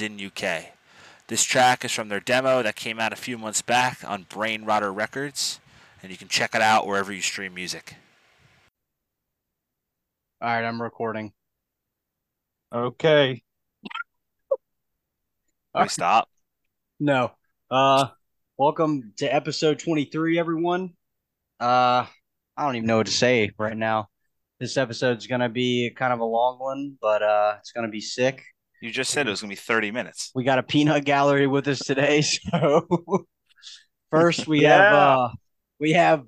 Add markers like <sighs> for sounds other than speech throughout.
London, UK. This track is from their demo that came out a few months back on Brain Rotter Records, and you can check it out wherever you stream music. All right, I'm recording. Okay. We stop. <laughs> No. Uh welcome to episode 23 everyone. Uh I don't even know what to say right now. This episode's going to be kind of a long one, but uh it's going to be sick. You just said it was going to be 30 minutes. We got a peanut gallery with us today, <laughs> so first we Yeah. have uh we have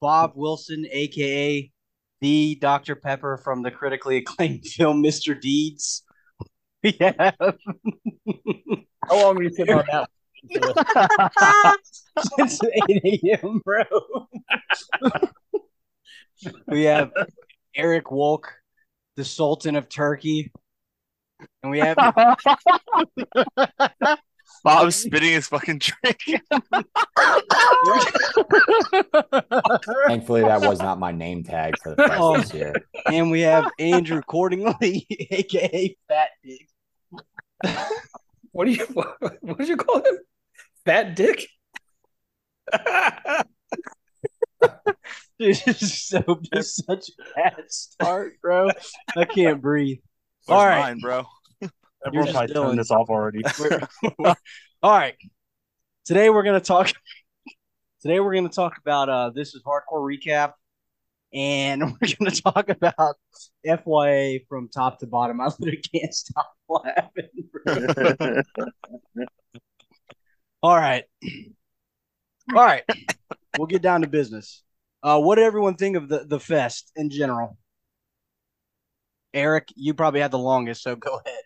Bob Wilson aka the Dr Pepper from the critically acclaimed <laughs> film Mr. Deeds. <laughs> We have How long were you sitting on that? since 8 a.m., bro. we have Eric Wolk, the Sultan of Turkey. And we have <laughs> Bob's spitting his fucking drink. <laughs> Thankfully, that was not my name tag for the price Oh. this year. and we have Andrew Cordingley, <laughs> aka Fat Dick. What do you what, what did you call him? Fat dick? Dude, this is so this is such a bad start, bro. I can't breathe. Where's All right. mine, bro? Everyone just probably Dylan. turned this off already. <laughs> <laughs> All right. Today we're gonna talk. <laughs> Today we're gonna talk about uh this is hardcore recap, and we're gonna talk about FYA from top to bottom. I literally can't stop laughing. All right. All right. We'll get down to business. Uh, what did everyone think of the, the fest in general? Eric, you probably had the longest, so go ahead.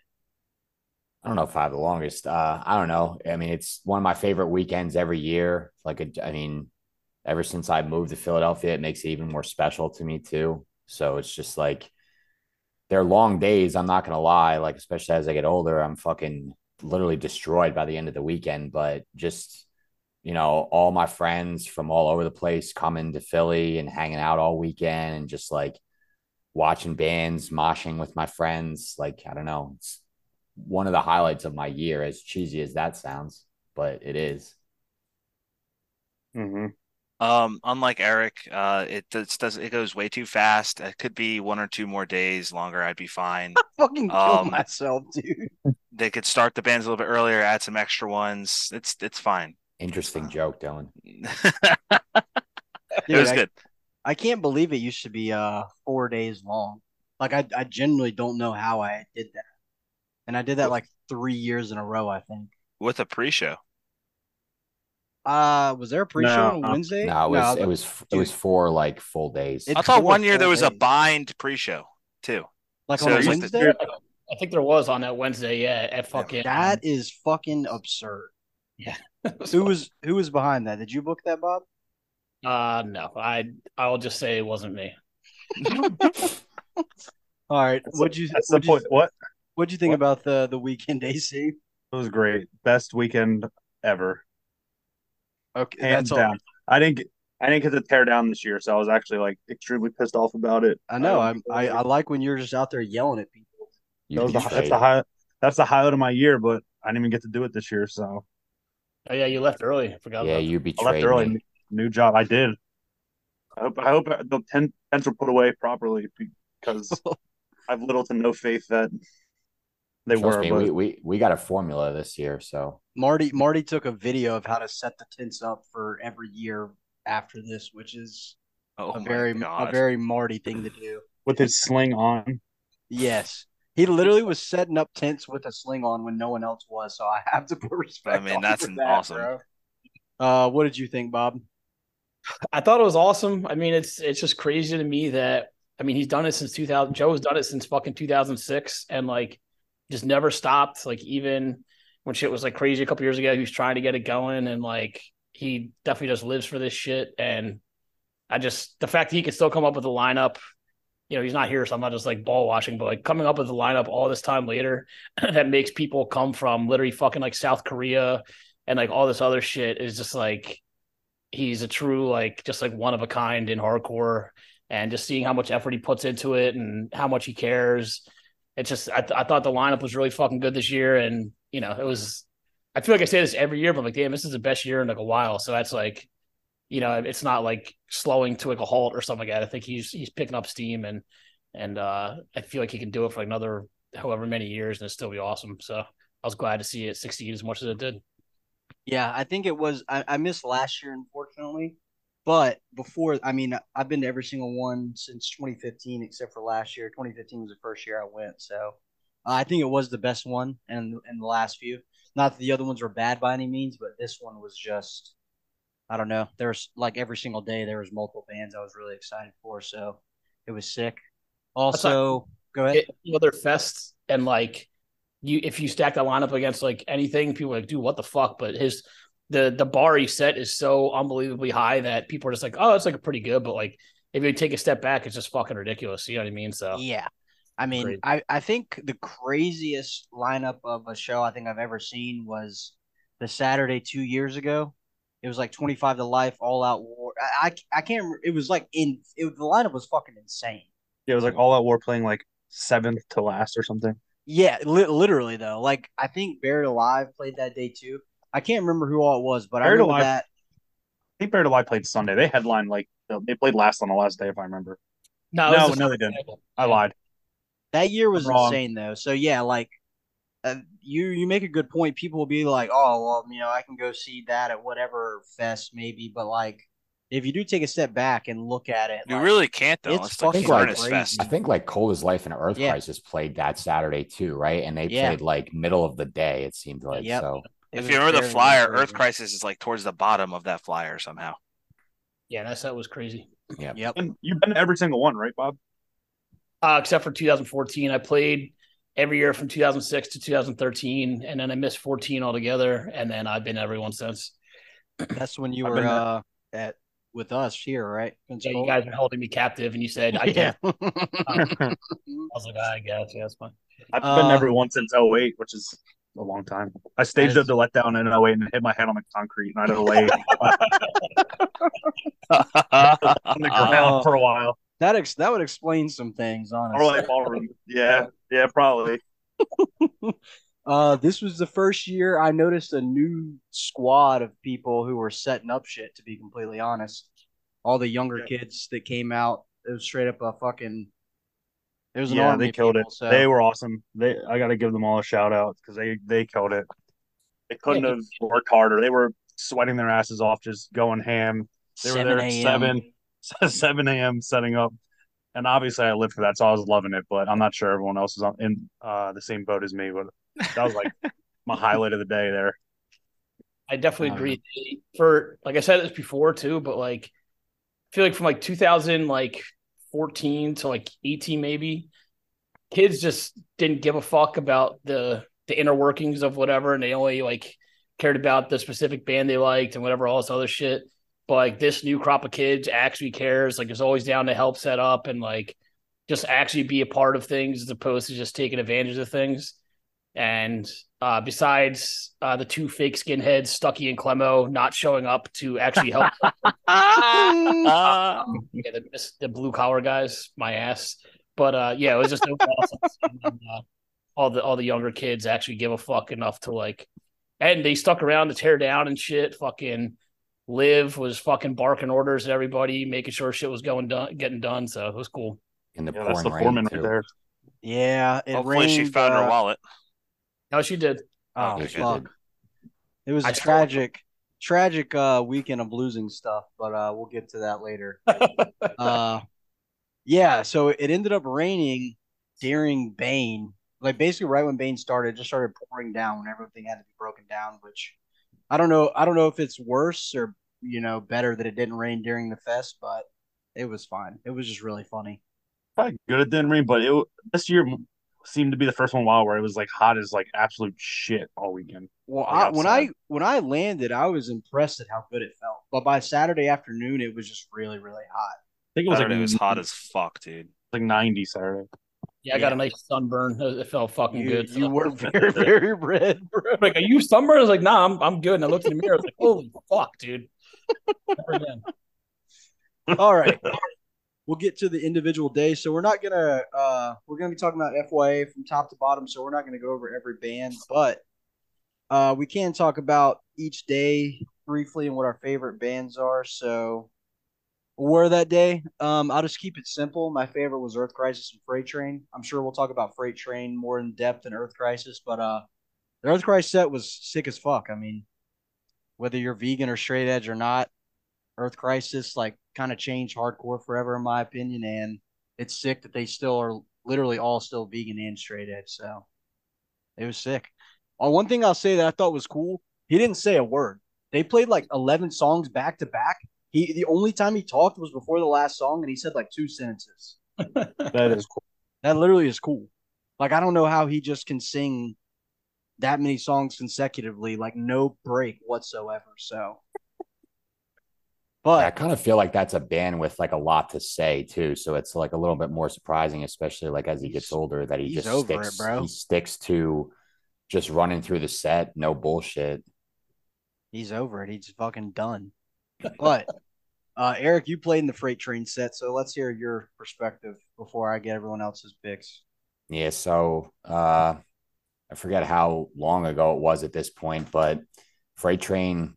I don't know if I have the longest. Uh, I don't know. I mean, it's one of my favorite weekends every year. Like, a, I mean, ever since I moved to Philadelphia, it makes it even more special to me too. So it's just like they're long days. I'm not gonna lie. Like, especially as I get older, I'm fucking literally destroyed by the end of the weekend. But just you know, all my friends from all over the place coming to Philly and hanging out all weekend and just like watching bands, moshing with my friends. Like, I don't know. It's one of the highlights of my year, as cheesy as that sounds, but it is. hmm Um, unlike Eric, uh, it does, does it goes way too fast. It could be one or two more days longer. I'd be fine. I <laughs> Fucking kill Um, myself, dude. They could start the bands a little bit earlier, add some extra ones. It's it's fine. Interesting joke, Dylan. <laughs> it Dude, was I, good. I can't believe it used to be uh four days long. Like I, I genuinely don't know how I did that. And I did that like three years in a row, I think. with a pre-show. Uh was there a pre-show No. on Wednesday? No, it was No, it was it was four like full days. It- I thought one year there four was a bind pre-show too. like so on a it's like the- Wednesday. I think there was on that Wednesday, yeah, at fucking That is fucking absurd. Yeah. <laughs> who was who was behind that? Did you book that, Bob? Uh no. I I'll just say it wasn't me. <laughs> All right. What'd you That's what'd you, point. What? what'd you think What? about the the weekend AC? It was great. Best weekend ever. Okay, Hands that's all. down. I didn't get I didn't get to tear down this year, so I was actually like extremely pissed off about it. I know. I, Um, <laughs> I I like when you're just out there yelling at people. You that was the, betrayed that's the high that's the highlight of my year, but I didn't even get to do it this year, so Oh yeah, you left early. I forgot Yeah, about you I left betrayed early. me. New job. I did. I hope I hope the ten, tents were put away properly because <laughs> I have little to no faith that they Trust were. me, but we, we we got a formula this year, so Marty Marty took a video of how to set the tents up for every year after this, which is Oh a very God. a very Marty thing to do. with his sling on. Yes. He literally was setting up tents with a sling on when no one else was, so I have to put <laughs> respect. I mean, on that's for that, awesome. bro. Uh, what did you think, Bob? I thought it was awesome. I mean, it's it's just crazy to me that I mean he's done it since 2000. Joe's done it since fucking 2006, and like just never stopped. Like even when shit was like crazy a couple years ago, he was trying to get it going, and like he definitely just lives for this shit. And I just the fact that he can still come up with a lineup. You know, he's not here, so I'm not just like ball washing, but like coming up with a lineup all this time later <clears throat> that makes people come from literally fucking like South Korea and like all this other shit is just like he's a true like just like one of a kind in hardcore and just seeing how much effort he puts into it and how much he cares it's just I, th- I thought the lineup was really fucking good this year, and you know it was. I feel like I say this every year, but I'm like, damn, this is the best year in like a while. So that's like, you know, it's not like slowing to like a halt or something like that. I think he's he's picking up steam, and and uh I feel like he can do it for like another however many years, and it still be awesome. So I was glad to see it succeed as much as it did. Yeah, I think it was. I, I missed last year, unfortunately. But before, I mean, I've been to every single one since 2015, except for last year. 2015 was the first year I went, so uh, I think it was the best one, and in the last few. Not that the other ones were bad by any means, but this one was just, I don't know. There's like every single day there was multiple bands I was really excited for, so it was sick. Also, go ahead. It, other fests and like you, if you stack that lineup against like anything, people are like, dude, what the fuck? But his the the bar he set is so unbelievably high that people are just like, oh, it's like a pretty good, but like if you take a step back, it's just fucking ridiculous. You know what I mean? So yeah. I mean, I, I think the craziest lineup of a show I think I've ever seen was the Saturday two years ago. It was like 25 to life, all out war. I, I, I can't remember. It was like in, it, the lineup was fucking insane. Yeah, it was like all out war playing like seventh to last or something. Yeah, li- literally though. Like I think Buried Alive played that day too. I can't remember who all it was, but Buried I remember Alive, that. I think Buried Alive played Sunday. They headlined like they played last on the last day, if I remember. No, no, no, they didn't. I lied. That year was insane though. So yeah, like uh, you you make a good point. People will be like, oh well, you know, I can go see that at whatever fest maybe, but like if you do take a step back and look at it, you like, really can't though. It's fucking like, Fest. I think like Cold as Life and Earth yeah. Crisis played that Saturday too, right? And they yeah. played like middle of the day. It seemed like yep. so. It if you remember the flyer, Earth Crisis is like towards the bottom of that flyer somehow. Yeah, that set was crazy. Yeah. Yep. And you've been to every single one, right, Bob? Uh, except for 2014, I played every year from 2006 to 2013, and then I missed 14 altogether, and then I've been everyone since. That's when you were uh, at with us here, right? Yeah, you guys were holding me captive, and you said, "I <laughs> yeah. can't." I was like, "I guess, yeah, that's fine." I've been uh, every one since 08, which is a long time. I staged up the letdown in 08 and hit my head on the concrete, and I had to lay <laughs> on the ground uh, for a while. That ex- that would explain some things, honestly. Or like ballroom. Yeah, yeah, probably. <laughs> uh, this was the first year I noticed a new squad of people who were setting up shit. To be completely honest, all the younger yeah. kids that came out, it was straight up a fucking. It was yeah, they killed people, it. So. They were awesome. They, I got to give them all a shout out because they they killed it. They couldn't yeah. have worked harder. They were sweating their asses off, just going ham. They were there at seven <laughs> 7 a.m. setting up. And obviously, I lived for that, so I was loving it. But I'm not sure everyone else is on, in uh, the same boat as me. But that was like <laughs> my highlight of the day there. I definitely agree. For like I said this before too, but like I feel like from like 2000 like 14 to like 18 maybe, kids just didn't give a fuck about the the inner workings of whatever, and they only like cared about the specific band they liked and whatever all this other shit but like this new crop of kids actually cares like is always down to help set up and like just actually be a part of things as opposed to just taking advantage of things. And uh, besides uh, the two fake skinheads stucky and clemo not showing up to actually help. Um, <laughs> <laughs> yeah, the, the, blue collar guys my ass. But uh, yeah it was just <laughs> awesome and, uh, all the all the younger kids actually give a fuck enough to like and they stuck around to tear down and shit fucking Liv was fucking barking orders at everybody, making sure shit was going done, getting done. So it was cool. In the yeah, that's the foreman right there. Yeah, hopefully rained, she found uh, her wallet. No, she did. Oh, fuck! It was a I tragic, tragic uh, weekend of losing stuff, but uh, we'll get to that later. <laughs> uh, yeah, so it ended up raining during Bane, like basically right when Bane started, just started pouring down when everything had to be broken down, which I don't know. I don't know if it's worse or you know better that it didn't rain during the fest, but it was fine. It was just really funny. Probably good it didn't rain, but it this year seemed to be the first one while where it was like hot as like absolute shit all weekend. Well, like I, when I when I landed, I was impressed at how good it felt. But by Saturday afternoon, it was just really really hot. I think it was Saturday like it was hot as fuck, dude. Like ninety Saturday. Yeah, I got a nice sunburn. <laughs> It felt fucking you, good. You were very, <laughs> very red, bro. Like, are you sunburned? I was like, nah, I'm, I'm good. And I looked in the mirror. I was like, holy fuck, dude. <laughs> All right. we'll get to the individual days. So we're not gonna uh, we're gonna be talking about FYA from top to bottom. So we're not gonna go over every band, but uh, we can talk about each day briefly and what our favorite bands are. So were that day. Um, I'll just keep it simple. My favorite was Earth Crisis and Freight Train. I'm sure we'll talk about Freight Train more in depth than Earth Crisis, but uh, the Earth Crisis set was sick as fuck. I mean, whether you're vegan or straight edge or not, Earth Crisis like kind of changed hardcore forever in my opinion, and it's sick that they still are literally all still vegan and straight edge. So it was sick. Uh, one thing I'll say that I thought was cool, he didn't say a word. They played like 11 songs back to back he the only time he talked was before the last song, and he said like two sentences. <laughs> that is cool. That literally is cool. Like I don't know how he just can sing that many songs consecutively, like no break whatsoever. So, but I kind of feel like that's a band with like a lot to say too. So it's like a little bit more surprising, especially like as he gets older, that he just sticks. It, bro. He sticks to just running through the set, no bullshit. He's over it. He's fucking done. But uh, Eric, you played in the freight train set, so let's hear your perspective before I get everyone else's picks. Yeah, so uh, I forget how long ago it was at this point, but freight train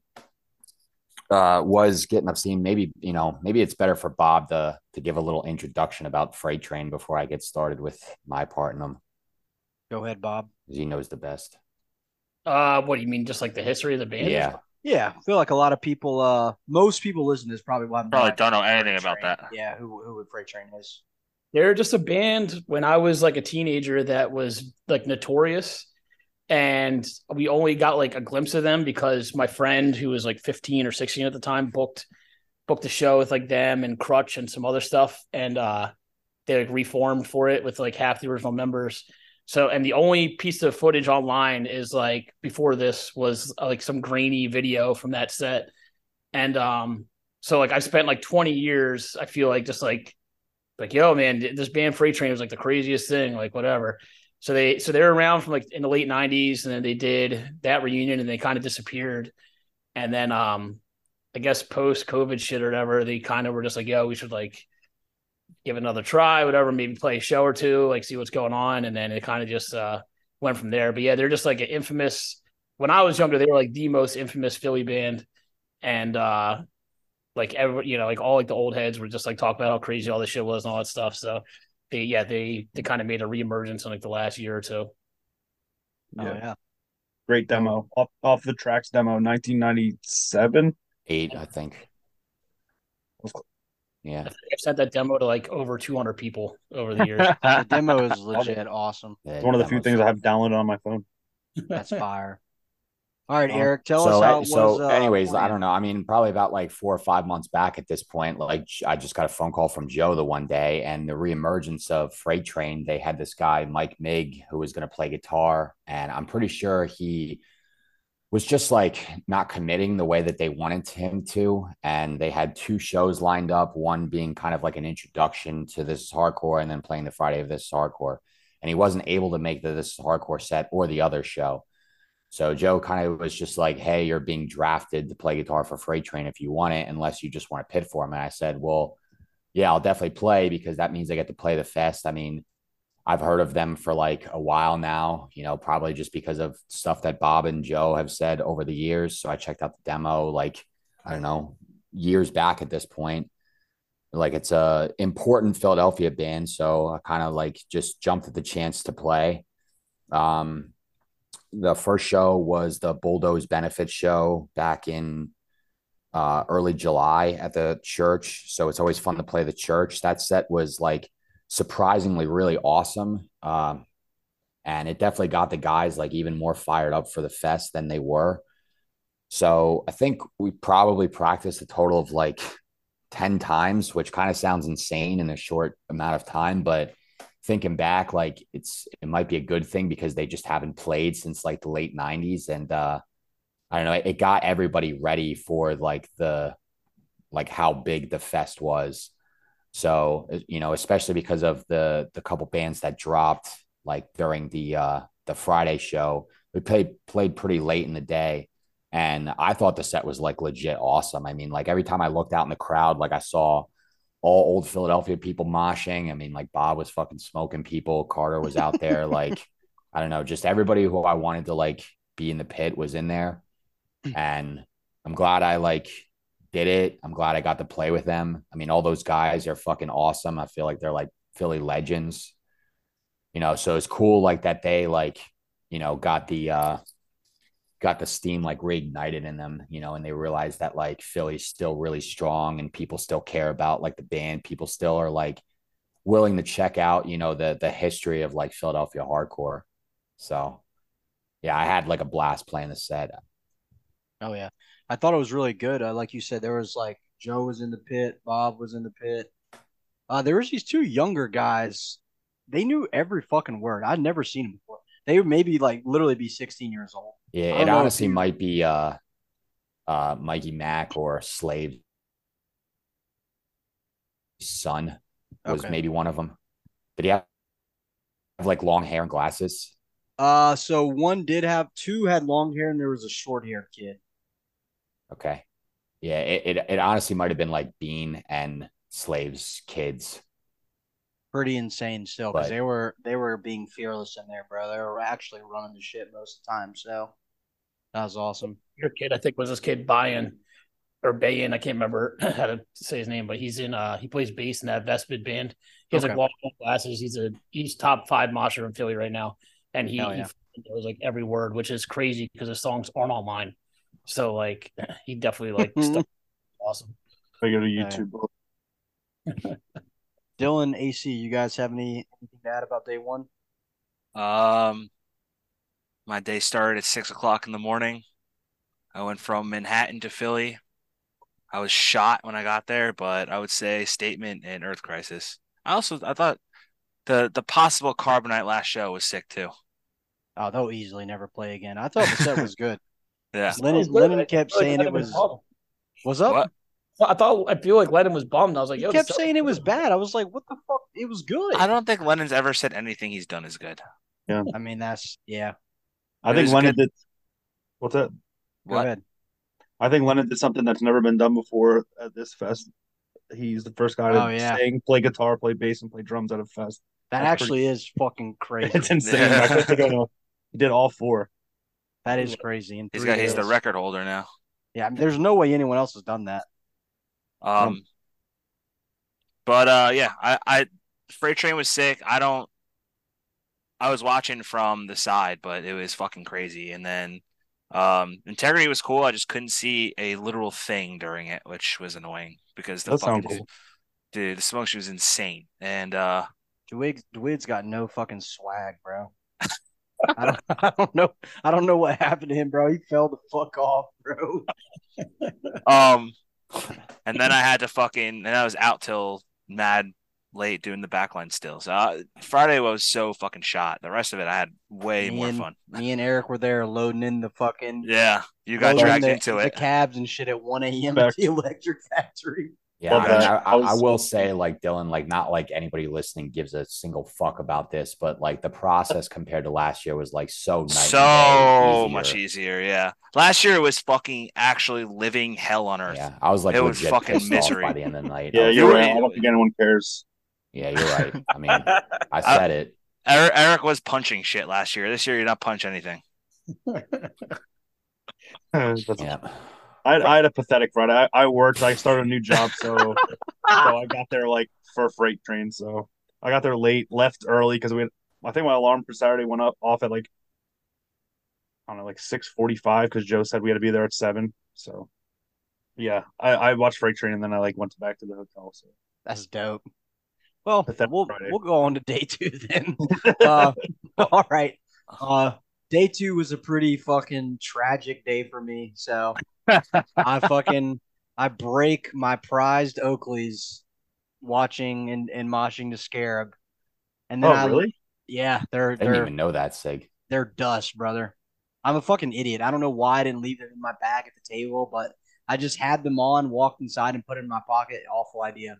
uh, was getting up steam. Maybe you know, maybe it's better for Bob to to give a little introduction about freight train before I get started with my part in them. Go ahead, Bob. He knows the best. Uh, what do you mean? Just like the history of the band? Yeah. Yeah, I feel like a lot of people, uh, most people listen is probably why probably don't know anything about that. Yeah, who who would Freight Train is? They're just a band when I was like a teenager that was like notorious, and we only got like a glimpse of them because my friend who was like 15 or 16 at the time booked booked a show with like them and Crutch and some other stuff, and uh, they like reformed for it with like half the original members so, and the only piece of footage online is like before this was uh, like some grainy video from that set. And um, so like I spent like 20 years, I feel like just like, like, yo, man, this band Freight Train was like the craziest thing, like whatever. So they, so they're around from like in the late 90s and then they did that reunion and they kind of disappeared. And then, um, I guess post COVID shit or whatever, they kind of were just like, yo, we should like give another try, whatever, maybe play a show or two, like see what's going on. And then it kind of just uh, went from there. But yeah, they're just like an infamous. When I was younger, they were like the most infamous Philly band. And uh, like every, you know, like all like the old heads were just like talking about how crazy all this shit was and all that stuff. So they, yeah, they, they kind of made a reemergence in like the last year or two. Yeah. Oh, yeah. Great demo off, off the tracks demo, 1997. Eight, I think. Yeah. I've sent that demo to like over 200 people over the years. <laughs> the demo is legit awesome. It's one of the few things I have downloaded on my phone. That's fire. All right, Eric, tell so, us how So, was, uh, anyways, I don't know. I mean, probably about like four or five months back at this point, like I just got a phone call from Joe the one day, and the reemergence of Freight Train. They had this guy Mike Mig who was going to play guitar, and I'm pretty sure he was just like not committing the way that they wanted him to. And they had two shows lined up, one being kind of like an introduction to this hardcore and then playing the Friday of this hardcore. And he wasn't able to make the this hardcore set or the other show. So Joe kind of was just like, Hey, you're being drafted to play guitar for Freight Train if you want it, unless you just want to pit for him. And I said, Well, yeah, I'll definitely play because that means I get to play the fest. I mean, I've heard of them for like a while now, you know, probably just because of stuff that Bob and Joe have said over the years. So I checked out the demo like, I don't know, years back at this point. Like it's a important Philadelphia band. So I kind of like just jumped at the chance to play. Um, the first show was the Bulldoze Benefit show back in uh, early July at the church. So it's always fun to play the church. That set was like surprisingly really awesome. Um, and it definitely got the guys like even more fired up for the fest than they were. So I think we probably practiced a total of like 10 times, which kind of sounds insane in a short amount of time. But thinking back, like it's, it might be a good thing because they just haven't played since like the late 90s. And uh, I don't know, it, got everybody ready for like the, like how big the fest was. So uh, you know, especially because of the the couple bands that dropped like during the uh the Friday show, we played played pretty late in the day. And I thought the set was like legit awesome. I mean, like every time I looked out in the crowd, like I saw all old Philadelphia people moshing. I mean, like Bob was fucking smoking people. Carter was out there. <laughs> like, I don't know, just everybody who I wanted to like be in the pit was in there. And I'm glad I like did it. I'm glad I got to play with them. I mean, all those guys are fucking awesome. I feel like they're like Philly legends. You know, so it's cool like that they like, you know, got the uh got the steam like reignited in them, you know, and they realized that like Philly's still really strong and people still care about like the band. People still are like willing to check out, you know, the the history of like Philadelphia hardcore. So yeah, I had like a blast playing the set. Oh yeah. I thought it was really good. Uh, like you said, there was like Joe was in the pit, Bob was in the pit. Uh, there was these two younger guys. They knew every fucking word. I'd never seen them before. They would maybe like literally be 16 years old. Yeah, it honestly might be uh, uh, Mikey Mack or Slave son was okay. maybe one of them. Did he have, have like long hair and glasses? Uh, so one did have two had long hair, and there was a short hair kid. Okay. Yeah, it, it, it honestly might have been like Bean and Slaves kids. Pretty insane still because they were they were being fearless in there, bro. They were actually running the shit most of the time. So that was awesome. Your kid, I think, was this kid Bayan or Bayan. I can't remember <laughs> how to say his name, but he's in uh he plays bass in that Vespid band. He has okay. like walk glasses. He's a he's top five mosher in Philly right now. And he, yeah. he knows like every word, which is crazy because his songs aren't all mine. So like <laughs> he definitely like <laughs> stuff awesome. I go to YouTube. Dylan AC, you guys have any anything to add about day one? Um my day started at six o'clock in the morning. I went from Manhattan to Philly. I was shot when I got there, but I would say statement and Earth Crisis. I also I thought the the possible Carbonite last show was sick too. Oh, they'll easily never play again. I thought the set was <laughs> good. Yeah. Lennon, Lennon kept saying it was. What's up? What? I thought I feel like Lennon was bummed. I was like, he kept saying it was bad. I was like, what the fuck? It was good. I don't think Lennon's ever said anything he's done is good. Yeah. I mean, that's yeah. I think Lennon did. What's that? Go what? ahead. I think Lennon did something that's never been done before at this fest. He's the first guy to oh, yeah. sing, play guitar, play bass, and play drums at a fest. That that's actually pretty... is fucking crazy. <laughs> it's insane. Yeah. he did all four. That is crazy. In he's got he's the record holder now. Yeah, there's no way anyone else has done that. Um, but uh, yeah, I, I Freight Train was sick. I don't. I was watching from the side, but it was fucking crazy. And then um, Integrity was cool. I just couldn't see a literal thing during it, which was annoying because the fucking cool. dude, the smoke she was insane. And uh, Dwid Dwid's got no fucking swag, bro. I don't, <laughs> I don't know. I don't know what happened to him, bro. He fell the fuck off, bro. <laughs> um, and then I had to fucking, and I was out till mad late doing the backline still. So uh, Friday was so fucking shot. The rest of it, I had way me more and, fun. <laughs> Me and Eric were there loading in the fucking yeah. You got dragged the, into the it. The cabs and shit at one a.m. at the <laughs> electric factory. Yeah, I, mean, I, I, I, will say, like Dylan, like not like anybody listening gives a single fuck about this, but like the process compared to last year was like so nice, so much easier. Yeah, last year it was fucking actually living hell on earth. Yeah, I was like, it was fucking misery by the end of the night. yeah, you're right. I don't think anyone cares. Yeah, you're right. <laughs> I mean, I uh, said it. Eric, Eric was punching shit last year. This year, you're not punch anything. <laughs> yeah. I, I had a pathetic Friday. I, I worked. I started a new job, so <laughs> so I got there like for a freight train. So I got there late, left early because we. Had, I think my alarm for Saturday went up off at like I don't know, like six forty five because Joe said we had to be there at seven. So yeah, I, I watched Freight Train and then I like went back to the hotel. So that's dope. Well, we'll we'll go on to day two then. <laughs> uh, <laughs> all right. Uh, day two was a pretty fucking tragic day for me. So <laughs> I fucking I break my prized Oakleys watching and, and moshing the scarab. And then oh, I, really? Yeah, they're I didn't even know that, Sig. They're dust, brother. I'm a fucking idiot. I don't know why I didn't leave them in my bag at the table, but I just had them on, walked inside, and put it in my pocket. Awful idea.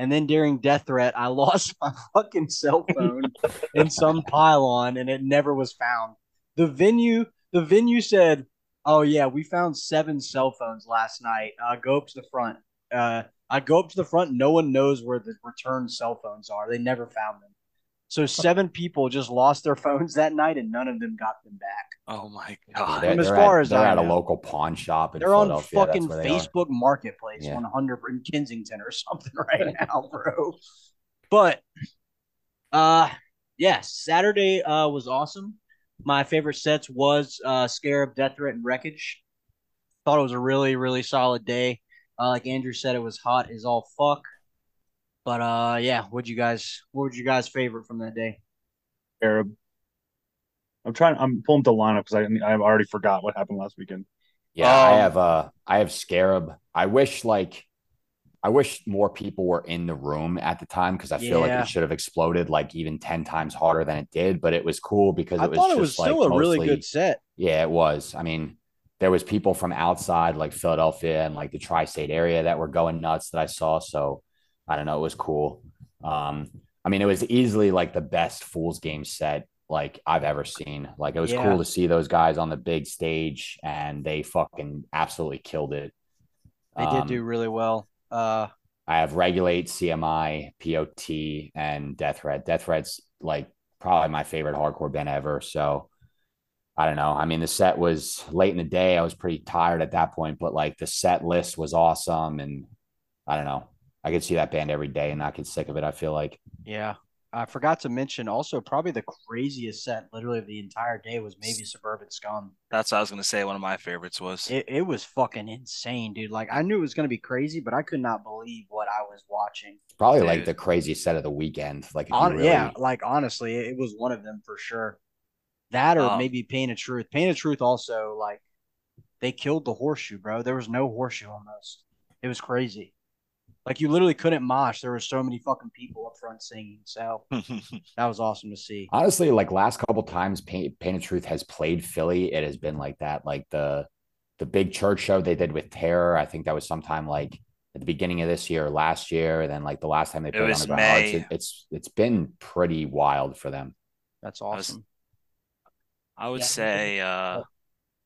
And then during death threat, I <laughs> lost my fucking cell phone <laughs> in some pylon, and it never was found. The venue, the venue said, "Oh yeah, we found seven cell phones last night. Uh, go up to the front." Uh, I go up to the front. No one knows where the return cell phones are. They never found them. So seven people just lost their phones that night, and none of them got them back. Oh my god! They're, as far at, as they're I at know. a local pawn shop. they're on fucking Facebook Marketplace, one hundred in Kensington or <laughs> something right now, bro. But, uh, yeah, Saturday uh was awesome. My favorite sets was uh Scarab, Death Threat, and Wreckage. Thought it was a really really solid day. Uh, like Andrew said, it was hot as all fuck. But uh, yeah, what you guys? What was your guys' favorite from that day? Arab. I'm trying. I'm pulling the lineup because I mean, I already forgot what happened last weekend. Yeah, um, I have uh, I have Scarab. I wish like, I wish more people were in the room at the time because I feel yeah. like it should have exploded like even ten times harder than it did. But it was cool because it I was thought it was still like, a mostly, really good set. Yeah, it was. I mean, there was people from outside like Philadelphia and like the tri-state area that were going nuts that I saw. So I don't know. It was cool. Um, I mean, it was easily like the best Fool's Game set like I've ever seen. Like it was yeah. cool to see those guys on the big stage, and they fucking absolutely killed it. They um, did do really well. Uh, I have Regulate, CMI, POT, and Death Threat. Death Threat's like probably my favorite hardcore band ever. So I don't know. I mean, the set was late in the day. I was pretty tired at that point, but like the set list was awesome, and I don't know. I could see that band every day and not get sick of it. I feel like. Yeah, I forgot to mention also probably the craziest set literally of the entire day was maybe Suburban Scum. That's what I was gonna say. One of my favorites was. It, it was fucking insane, dude. Like I knew it was gonna be crazy, but I could not believe what I was watching. Probably dude. like the craziest set of the weekend. Like On, really... yeah, like honestly, it was one of them for sure. That or um, maybe Pain of Truth. Pain of Truth also like they killed the horseshoe, bro. There was no horseshoe almost. It was crazy. Like you literally couldn't mosh. There were so many fucking people up front singing. So <laughs> that was awesome to see. Honestly, like last couple times Pain, Pain of Truth has played Philly, it has been like that. Like the the big church show they did with Terror, I think that was sometime like at the beginning of this year or last year. And then like the last time they played on the ground, it, it's it's been pretty wild for them. That's awesome. I, was, I would yeah. say uh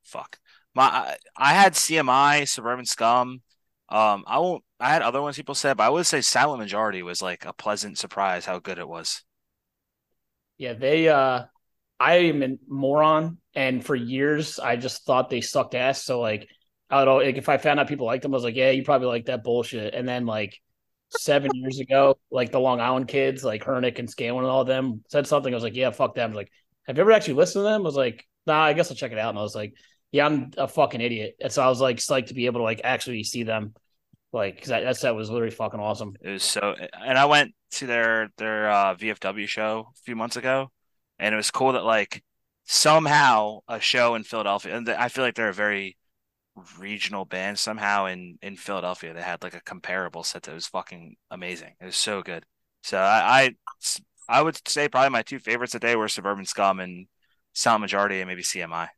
fuck. My I had CMI, Suburban Scum. Um, I won't. I had other ones people said, but I would say Silent Majority was like a pleasant surprise how good it was. Yeah, they. uh I am a moron, and for years I just thought they sucked ass. So like, I don't. Like if I found out people liked them, I was like, yeah, you probably like that bullshit. And then like seven <laughs> years ago, like the Long Island kids, like Hernick and Scanlon and all of them said something. I was like, yeah, fuck them. Like, have you ever actually listened to them? I was like, nah, I guess I'll check it out. And I was like, yeah, I'm a fucking idiot. And so I was like psyched to be able to like actually see them, like because that, that set was literally fucking awesome. It was so, and I went to their their uh, VFW show a few months ago, and it was cool that like somehow a show in Philadelphia, and I feel like they're a very regional band. Somehow in in Philadelphia, they had like a comparable set that was fucking amazing. It was so good. So I, I I would say probably my two favorites today were Suburban Scum and Silent Majority and maybe CMI.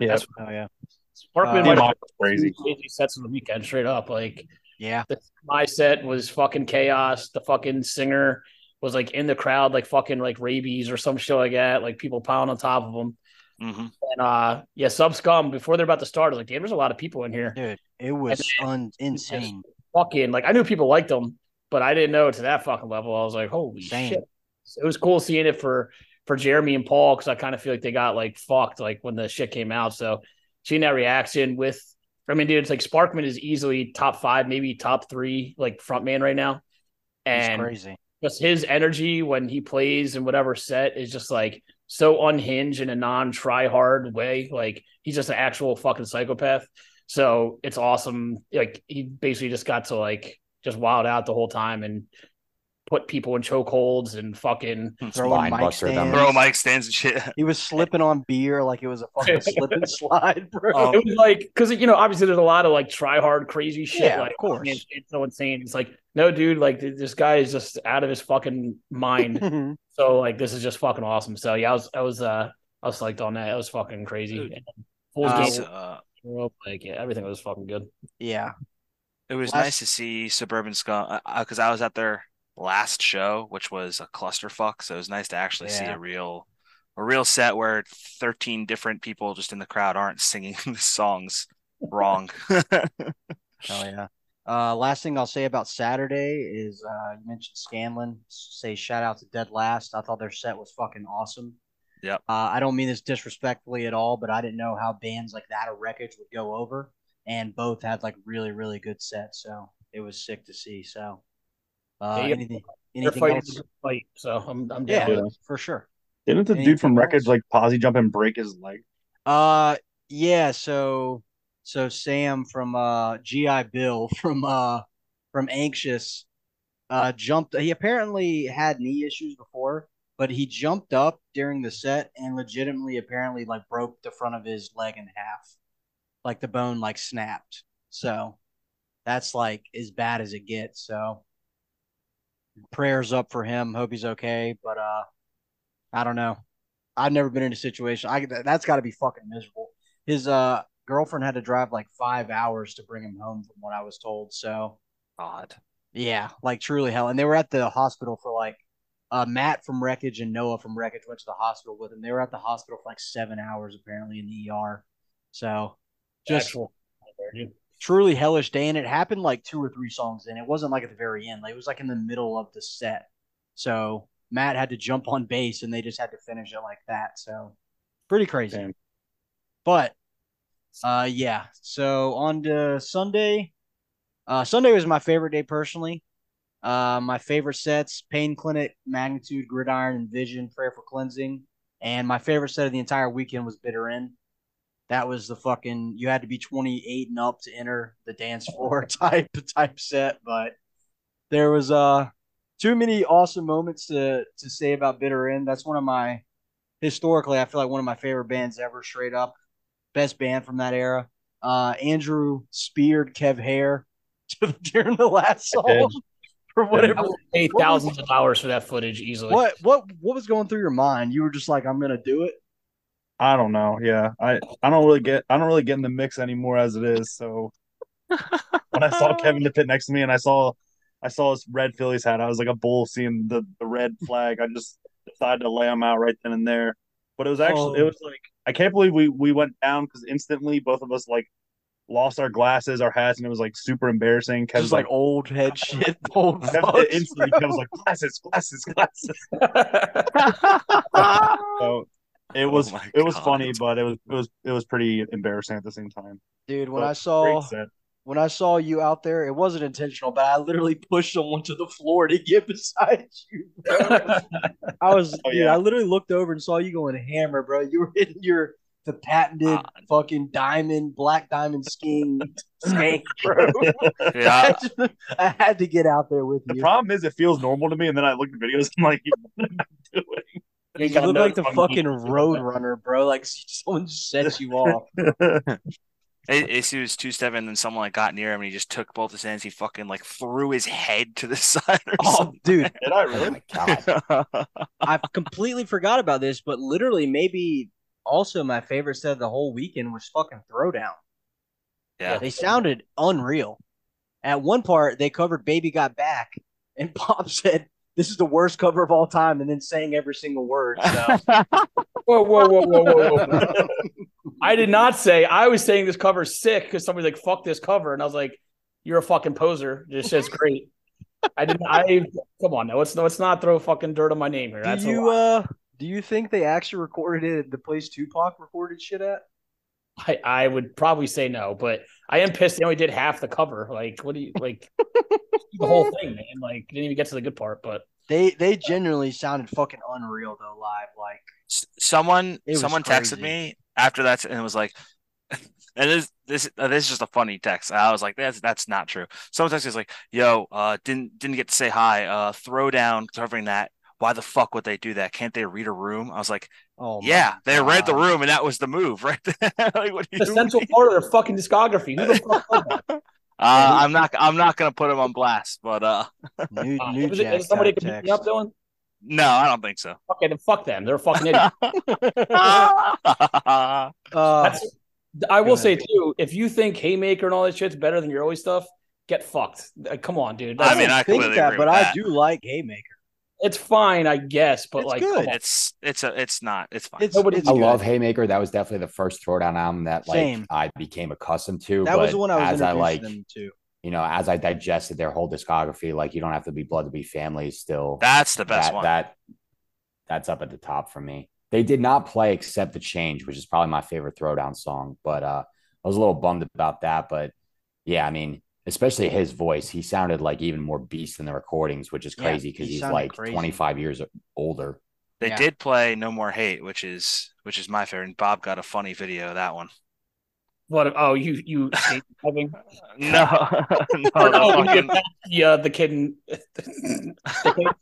Yeah. oh yeah. Sparkman uh, might crazy. crazy sets on the weekend, straight up. Like, yeah, the, my set was fucking chaos. The fucking singer was like in the crowd, like fucking like rabies or some shit like that. Like people piling on top of him. Mm-hmm. And uh, yeah, sub scum before they're about to start. I was like, damn, there's a lot of people in here, dude. It was un- insane. Fucking like I knew people liked them, but I didn't know it to that fucking level. I was like, holy Same. shit. It was cool seeing it for for Jeremy and Paul because I kind of feel like they got like fucked like when the shit came out. So seeing that reaction with, I mean, dude, it's like Sparkman is easily top five, maybe top three, like front man right now. And He's crazy. Just his energy when he plays in whatever set is just like so unhinged in a non try hard way. Like he's just an actual fucking psychopath. So it's awesome. Like he basically just got to like just wild out the whole time and put people in chokeholds and fucking throw mic stands. Throw mic stands and shit. He was slipping on beer like it was a fucking <laughs> slip and slide, bro. Um, it was like because you know obviously there's a lot of like try hard crazy shit. Yeah, like, of course. It's, it's so insane. It's like no, dude, like this guy is just out of his fucking mind. <laughs> so like this is just fucking awesome. So yeah, I was I was uh I was psyched on that. It was fucking crazy. Full uh, game. Uh, like yeah, everything was fucking good. Yeah. It was Last... nice to see Suburban Scum because uh, I was out there last show, which was a clusterfuck. So it was nice to actually yeah. see a real a real set where 13 different people just in the crowd aren't singing <laughs> the songs wrong. <laughs> Hell yeah. Uh, last thing I'll say about Saturday is uh, you mentioned Scanlon. Say shout out to Dead Last. I thought their set was fucking awesome. Yeah. Uh, I don't mean this disrespectfully at all, but I didn't know how bands like that or Wreckage would go over, and both had like really really good sets. So it was sick to see. So uh, yeah, anything anything else? Fight, so I'm I'm down. Yeah, for sure. Didn't the anything dude from Wreckage like posse jump and break his leg? Uh, yeah. So so Sam from uh GI Bill <laughs> from uh from Anxious uh jumped. He apparently had knee issues before but he jumped up during the set and legitimately apparently like broke the front of his leg in half like the bone like snapped so that's like as bad as it gets so prayers up for him hope he's okay but uh i don't know i've never been in a situation i that's got to be fucking miserable his uh girlfriend had to drive like five hours to bring him home from what i was told so odd yeah like truly hell and they were at the hospital for like uh, Matt from Wreckage and Noah from Wreckage went to the hospital with him. They were at the hospital for like seven hours apparently in the ER. So just Actual. Truly hellish day. And it happened like two or three songs in. It wasn't like at the very end. Like it was like in the middle of the set. So Matt had to jump on bass and they just had to finish it like that. So pretty crazy. Damn. But uh yeah. So on to Sunday. Uh Sunday was my favorite day personally. Uh, my favorite sets: Pain Clinic, Magnitude, Gridiron, and Vision. Prayer for Cleansing. And my favorite set of the entire weekend was Bitter End. That was the fucking. You had to be 28 and up to enter the dance floor <laughs> type type set, but there was uh too many awesome moments to to say about Bitter End. That's one of my historically, I feel like one of my favorite bands ever. Straight up, best band from that era. Uh, Andrew speared Kev Hare <laughs> during the last song <laughs> for whatever. pay thousands of dollars for that footage easily. What what what was going through your mind? You were just like, I'm gonna do it. I don't know. Yeah, I I don't really get I don't really get in the mix anymore as it is. So <laughs> when I saw Kevin pit next to me and I saw I saw his red Phillies hat, I was like a bull seeing the the red flag. I just decided to lay him out right then and there. But it was actually oh. it was like I can't believe we we went down because instantly both of us like lost our glasses, our hats, and it was like super embarrassing. Kevin's Just like, like old head <laughs> shit. Old instantly, Kevin was like glasses, glasses, glasses. <laughs> so it was oh it was funny, but it was it was it was pretty embarrassing at the same time. Dude, when I saw when I saw you out there, it wasn't intentional, but I literally pushed someone to the floor to get <laughs> beside you. I was, <laughs> oh, dude, yeah. I literally looked over and saw you going hammer, bro. You were hitting your the patented uh, fucking diamond, black diamond skiing <laughs> skank, bro. Yeah. I, just, I, had to get out there with you. The problem is, it feels normal to me, and then I look at videos, and I'm like, what am I doing? You, you look like the fucking <laughs> road runner, bro. Like someone sets you off. <laughs> AC <laughs> was two step, and then someone like got near him, and he just took both his hands. He fucking like threw his head to the side. oh, something. dude! Did I oh, really? Oh god! I completely forgot about this, but literally, maybe also my favorite set of the whole weekend was fucking Throwdown. Yeah. They sounded unreal. At one part, they covered Baby Got Back, and Pop said, This is the worst cover of all time, and then saying every single word. So. <laughs> whoa, whoa, whoa, whoa, whoa, whoa. <laughs> I did not say, I was saying this cover's sick because somebody's like, fuck this cover. And I was like, You're a fucking poser. This shit's great. I didn't, I, come on, no, let's, let's not throw fucking dirt on my name here. That's Do you, uh, do you think they actually recorded it at the place Tupac recorded shit at? I, I would probably say no, but I am pissed they only did half the cover. Like, what do you like <laughs> the whole thing, man? Like, didn't even get to the good part, but they they genuinely sounded fucking unreal though live. Like someone someone texted me after that and it was like <laughs> and this this uh, this is just a funny text. I was like, that's that's not true. Someone texted was like, "Yo, uh, didn't didn't get to say hi. Uh, throw down covering that why the fuck would they do that? Can't they read a room? I was like, oh yeah, they God. read the room and that was the move <laughs> right there. like, what the central part of their fucking discography. Who the fuck <laughs> uh, I'm not. I'm not gonna put them on blast, but uh, new, new <laughs> is, is somebody can pick me up, Dylan? No, I don't think so. Okay, then fuck them. They're fucking idiots. uh, I will say too, if you think Haymaker and all that shit's better than your always stuff, get fucked. Come on, dude. That's I mean, I think that, but I do like Haymaker it's fine, I guess, but it's like good. it's it's a it's not it's fine. It's, it's I good. love Haymaker. That was definitely the first throwdown album that like Same. I became accustomed to. That was the one I was as I like to. you know, as I digested their whole discography, like you don't have to be blood to be family. Still, that's the best that, one. That that's up at the top for me. They did not play except the Change," which is probably my favorite throwdown song. But uh, I was a little bummed about that. But yeah, I mean, especially his voice, he sounded like even more beast in the recordings, which is crazy because yeah, he he's like crazy. 25 years older. They yeah. did play "No More Hate," which is which is my favorite. And Bob got a funny video of that one. What? Oh, you you <laughs> having? <laughs> <laughs> no, no, oh, fucking... the uh, the kid. the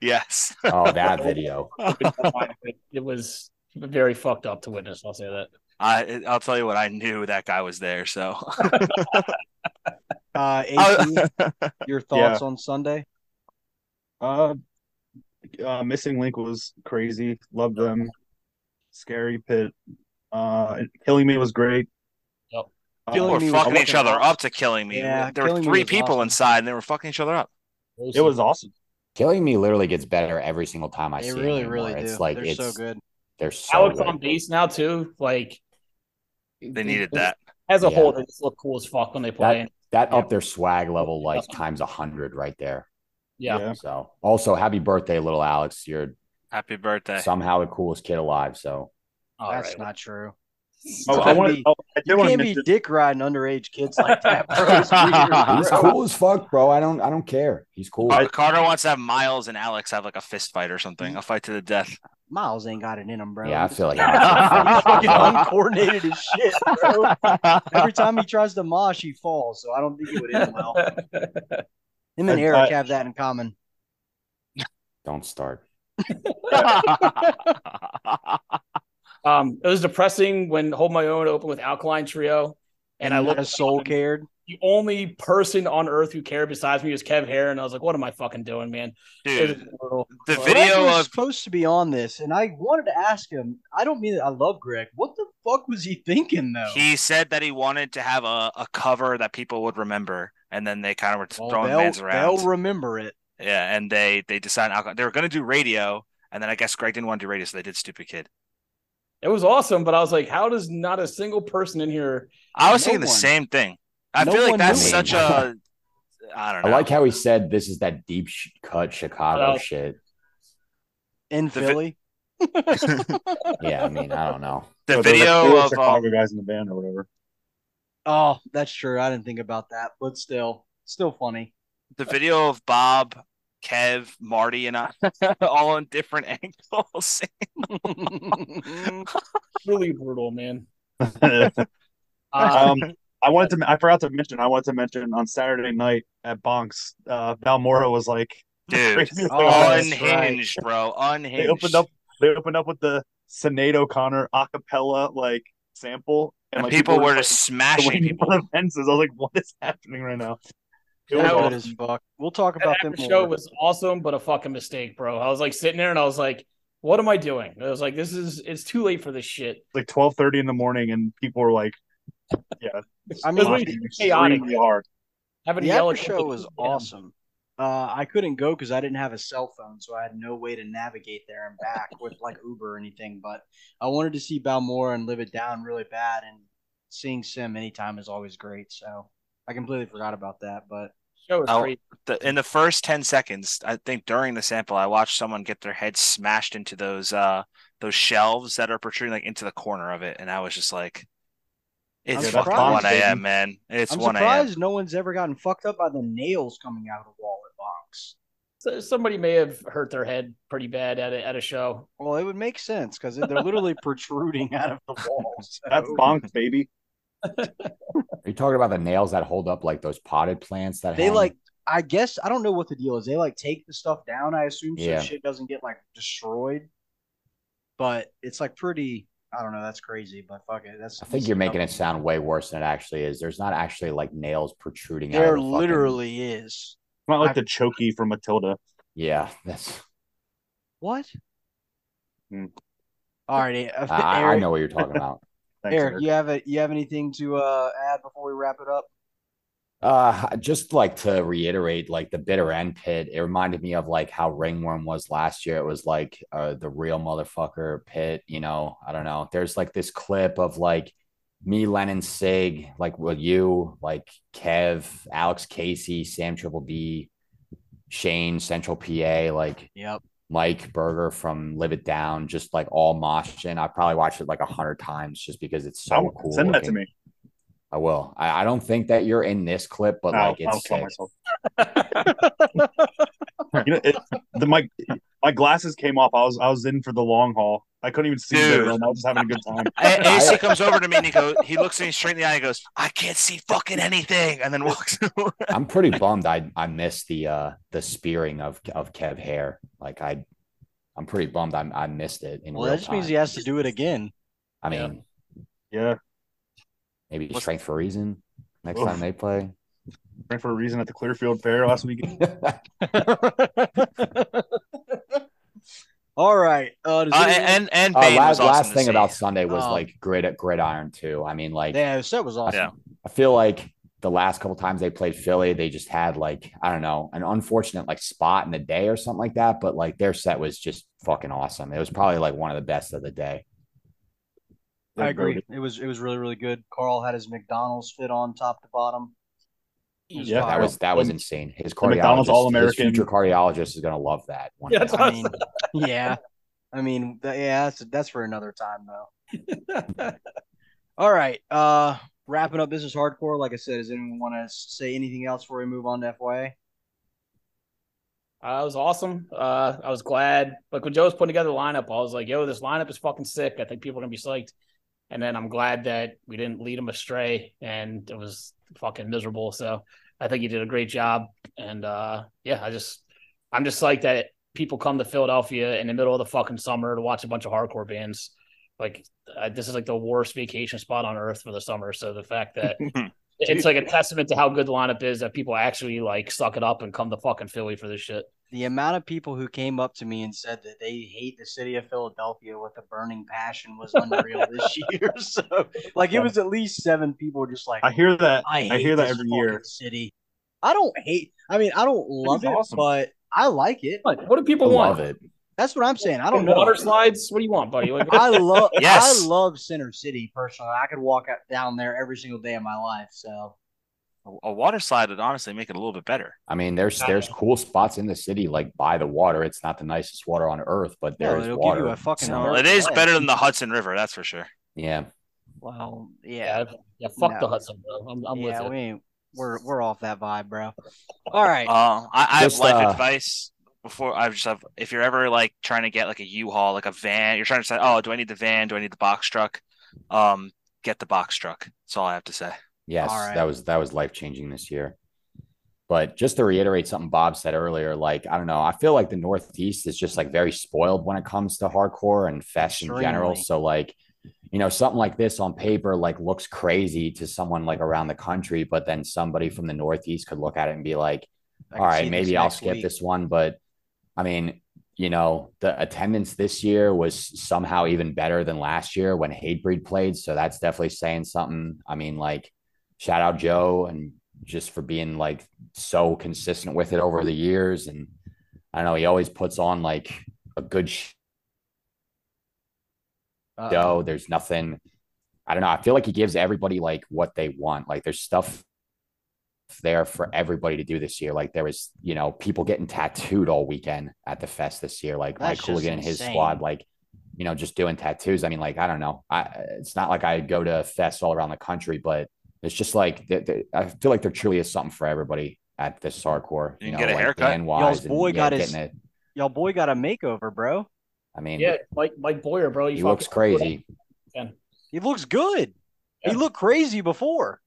yes. Oh, that video. it was very fucked up to witness. I'll say that. I I'll tell you what. I knew that guy was there. So. <laughs> uh, <laughs> AC, <laughs> your thoughts yeah. on Sunday? Uh, uh, Missing Link was crazy. Loved them. Scary Pit. Uh, Killing Me was great. Yep. People were fucking each other up to Killing Me. Yeah, there were three people awesome. inside, and they were fucking each other up. It was awesome. Killing Me literally gets better every single time I they see really, it. Really, it's like they're it's so good. They're so Alex good. on base now too. Like they needed that. As a yeah. whole, they just look cool as fuck when they play. That, that yeah. up their swag level like times a hundred right there. Yeah. yeah. So also happy birthday, little Alex. You're happy birthday. Somehow the coolest kid alive. So oh, that's right. not true. Oh, I want be, oh, I you can't be dick riding underage kids like that, bro. He's <laughs> cool as fuck, bro. I don't I don't care. He's cool. Uh, Carter wants to have Miles and Alex have like a fist fight or something. A fight to the death. Miles ain't got it in him, bro. Yeah, I feel like <laughs> he's uncoordinated as shit, bro. Every time he tries to mosh, he falls. So I don't think it would end well. Him and Eric have that in common. Don't start. <laughs> um, it was depressing when Hold My Own opened with Alkaline Trio, and, and I looked. A soul cared the only person on earth who cared besides me was Kev Hare, and I was like, "What am I fucking doing, man?" Dude, the video was of... supposed to be on this, and I wanted to ask him. I don't mean that I love Greg. What the fuck was he thinking though? He said that he wanted to have a, a cover that people would remember, and then they kind of were well, throwing bands around. They'll remember it. Yeah, and they they decided they were going to do radio, and then I guess Greg didn't want to do radio, so they did Stupid Kid. It was awesome, but I was like, how does not a single person in here? I was no thinking one. the same thing. I no feel like that's such a. <laughs> I don't know. I like how he said this is that deep cut Chicago shit. In the Philly. <laughs> yeah, I mean, I don't know. The so video of Chicago um, guys in the band or whatever. Oh, that's true. I didn't think about that, but still, still funny. The video of Bob, Kev, Marty, and I <laughs> all on different <laughs> angles. <laughs> really brutal, man. um, I wanted to. I forgot to mention. I wanted to mention on Saturday night at Bonks, uh, Balmora was like, dude, oh, unhinged, right. bro, unhinged. They opened up. They opened up with the Sinead O'Connor acapella like sample, and, and like, people, people, were just smashing people the fences. I was like, what is happening right now? It was awesome. as fuck. We'll talk about that them. The show was awesome, but a fucking mistake, bro. I was like sitting there and I was like, what am I doing? I was like, this is it's too late for this shit. Like twelve thirty in the morning, and people were like, yeah. I mean, chaotic. hard. Having the after show was awesome. Uh, I couldn't go because I didn't have a cell phone, so I had no way to navigate there and back <laughs> with like Uber or anything. But I wanted to see Balmora and live it down really bad, and seeing Sim anytime is always great. So I completely forgot about that. But show was The, in the first ten seconds, I think during the sample, I watched someone get their head smashed into those uh those shelves that are protruding like into the corner of it, and I was just like, it's fucking one a.m. man. It's I'm one surprised no one's ever gotten fucked up by the nails coming out of the wall at Bonks. So somebody may have hurt their head pretty bad at a, at a show. Well, it would make sense because they're literally <laughs> protruding out of the walls. So. That's Bonks, baby. Are you talking about the nails that hold up like those potted plants that they hang? like? I guess I don't know what the deal is. They like take the stuff down. I assume so yeah. shit doesn't get like destroyed. But it's like pretty I don't know. That's crazy, but fuck it. That's. I think you're making it sound way worse than it actually is. There's not actually like nails protruding. There the literally fucking... is. Not like I... the chokey from Matilda. Yeah, that's. What? Hmm. All right, uh, I, I, know what you're talking about. <laughs> Thanks, Eric, Eric, you have a you have anything to uh, add before we wrap it up? Uh, just like to reiterate, like the bitter end pit, it reminded me of like how Ringworm was last year. It was like uh, the real motherfucker pit, you know. I don't know. There's like this clip of like me, Lennon, Sig, like with you, like Kev, Alex Casey, Sam Triple B, Shane, Central PA, like yep. Mike Berger from Live It Down, just like all moshing. I probably watched it like a hundred times just because it's so I'll cool. Send looking. that to me. I will. I, I, don't think that you're in this clip, but like it's. I'll kill myself. <laughs> you know, it, the my my glasses came off. I was I was in for the long haul. I couldn't even see Dude. I was just having a good time. <laughs> AC comes over to me and he goes, he looks at me straight in the eye and goes, "I can't see fucking anything," and then walks. <laughs> I'm pretty bummed. I I missed the uh the spearing of of Kev Hair. Like I, I'm pretty bummed. I I missed it. In well, that just time. means he has to do it again. I mean, yeah, maybe What's... strength for a reason. Next Oof. time they play. Strength for a reason at the Clearfield Fair last week. <laughs> All right. Uh, uh, and and uh, last, awesome last thing see. about Sunday was um, like grid gridiron too. I mean, like yeah, that was awesome. Yeah. I feel like the last couple times they played Philly, they just had like I don't know an unfortunate like spot in the day or something like that. But like their set was just fucking awesome. It was probably like one of the best of the day. I agree. It was it was really really good. Carl had his McDonald's fit on top to bottom. Yeah, that was that was insane. His cardiologist, All American, future cardiologist is gonna love that. One yeah, I mean, yeah, <laughs> I mean, yeah, that's that's for another time though. <laughs> All right, uh, wrapping up. This is hardcore. Like I said, does anyone want to say anything else before we move on to FYA? Uh, it was awesome. Uh, I was glad. Like when Joe was putting together the lineup, I was like, "Yo, this lineup is fucking sick." I think people are gonna be psyched. And then I'm glad that we didn't lead them astray, and it was fucking miserable. So I think you did a great job. And uh, yeah, I just I'm just like that people come to Philadelphia in the middle of the fucking summer to watch a bunch of hardcore bands. Like uh, this is like the worst vacation spot on earth for the summer. So the fact that <laughs> it's like a testament to how good the lineup is that people actually like suck it up and come to fucking Philly for this shit. The amount of people who came up to me and said that they hate the city of Philadelphia with a burning passion was unreal this <laughs> year. <laughs> So, like, it was at least seven people just like I hear that. I, I hear that every year. City. I don't hate. I mean, I don't love it, awesome. but I like it. What, what do people I want? Love it. That's what I'm saying. I don't know. Water slides. What do you want, buddy? I <laughs> love. yes. I love Center City personally. I could walk out down there every single day of my life. So a water slide would honestly make it a little bit better. I mean, there's there's cool spots in the city like by the water. It's not the nicest water on earth, but there's no, water. a fucking so, it is better than the Hudson River, that's for sure. Yeah. Well, yeah, yeah. Fuck no. the Hudson, bro. I'm, I'm yeah, with it. We ain't, we're we're off that vibe, bro. All right. Uh, I, I have life uh, advice before I just have. If you're ever like trying to get like a U-Haul, like a van, you're trying to say, oh, do I need the van? Do I need the box truck? Um, get the box truck. That's all I have to say. Yes, right. that was that was life changing this year. But just to reiterate something Bob said earlier, like I don't know, I feel like the Northeast is just like very spoiled when it comes to hardcore and fest in general. So like, you know, something like this on paper like looks crazy to someone like around the country, but then somebody from the Northeast could look at it and be like, "All right, maybe I'll skip week. this one." But I mean, you know, the attendance this year was somehow even better than last year when Hatebreed played. So that's definitely saying something. I mean, like shout out Joe and just for being like so consistent with it over the years. And I don't know, he always puts on like a good show. There's nothing, I don't know. I feel like he gives everybody like what they want. Like there's stuff there for everybody to do this year. Like there was, you know, people getting tattooed all weekend at the fest this year. Like That's Mike Hooligan and his squad, like, you know, just doing tattoos. I mean, like, I don't know. I it's not like I go to fests all around the country, but it's just like they, they, I feel like there truly is something for everybody at this hardcore. You, you know, get a like haircut. Y'all's boy and, got his. It. Y'all boy got a makeover, bro. I mean, yeah, Mike Mike Boyer, bro. He looks crazy. He looks good. Yeah. He looked crazy before.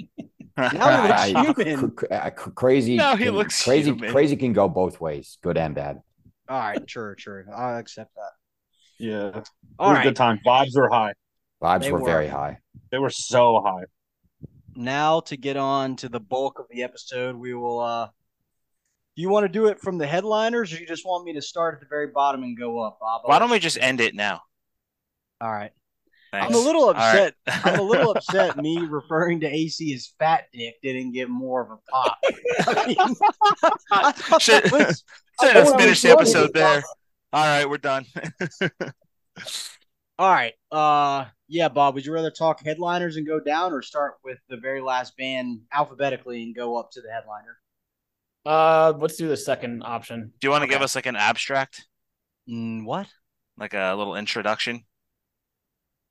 <laughs> now he looks human. Crazy. Now he looks crazy. Human. Crazy can go both ways, good and bad. All right, true, true. I accept that. Yeah, it was right. a good time. Vibes were high. Vibes were, were very high. They were so high now to get on to the bulk of the episode, we will. uh do you want to do it from the headliners, or you just want me to start at the very bottom and go up, Bob? Why don't we just end it now? All right. Thanks. I'm a little upset. Right. <laughs> I'm a little upset. Me referring to AC as fat dick didn't get more of a pop. <laughs> I mean, <laughs> Should, was, let's finish the episode there. All right, we're done. All right. Uh yeah, Bob, would you rather talk headliners and go down, or start with the very last band alphabetically and go up to the headliner? Uh, let's do the second option. Do you want to okay. give us like an abstract? Mm, what? Like a little introduction?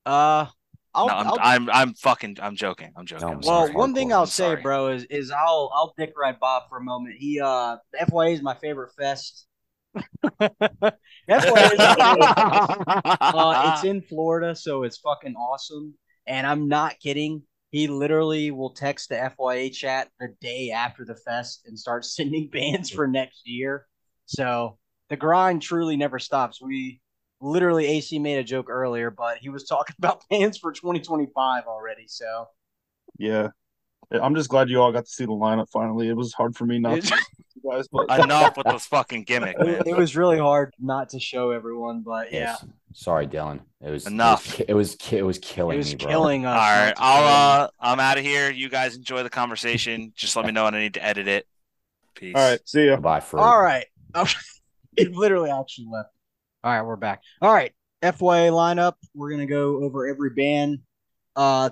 Uh, I'll, no, I'm, I'll, I'm, I'm fucking I'm joking. I'm joking. No, I'm well, one thing I'll say, bro, is is I'll I'll dick ride Bob for a moment. He uh FYA is my favorite fest. <laughs> FYA is uh, it's in Florida, so it's fucking awesome. And I'm not kidding. He literally will text the FYA chat the day after the fest and start <laughs> sending bands for next year. So the grind truly never stops. We literally AC made a joke earlier, but he was <laughs> talking about bands for 2025 already. So yeah, I'm just glad you all got to see the lineup finally. It was hard for me not <laughs> to. You guys, but... Enough with this fucking gimmick, man. It was really hard not to show everyone, but yeah. Yes. Sorry, Dylan. It was enough. It was it was, killing it was me, bro. Killing us. All right, I'll uh, I'm out of here. You guys enjoy the conversation. Just let me know when I need to edit it. Peace. All right, see you. Bye. For all right. <laughs> it literally actually left. All right, we're back. All right, FYA lineup. We're gonna go over every band, uh,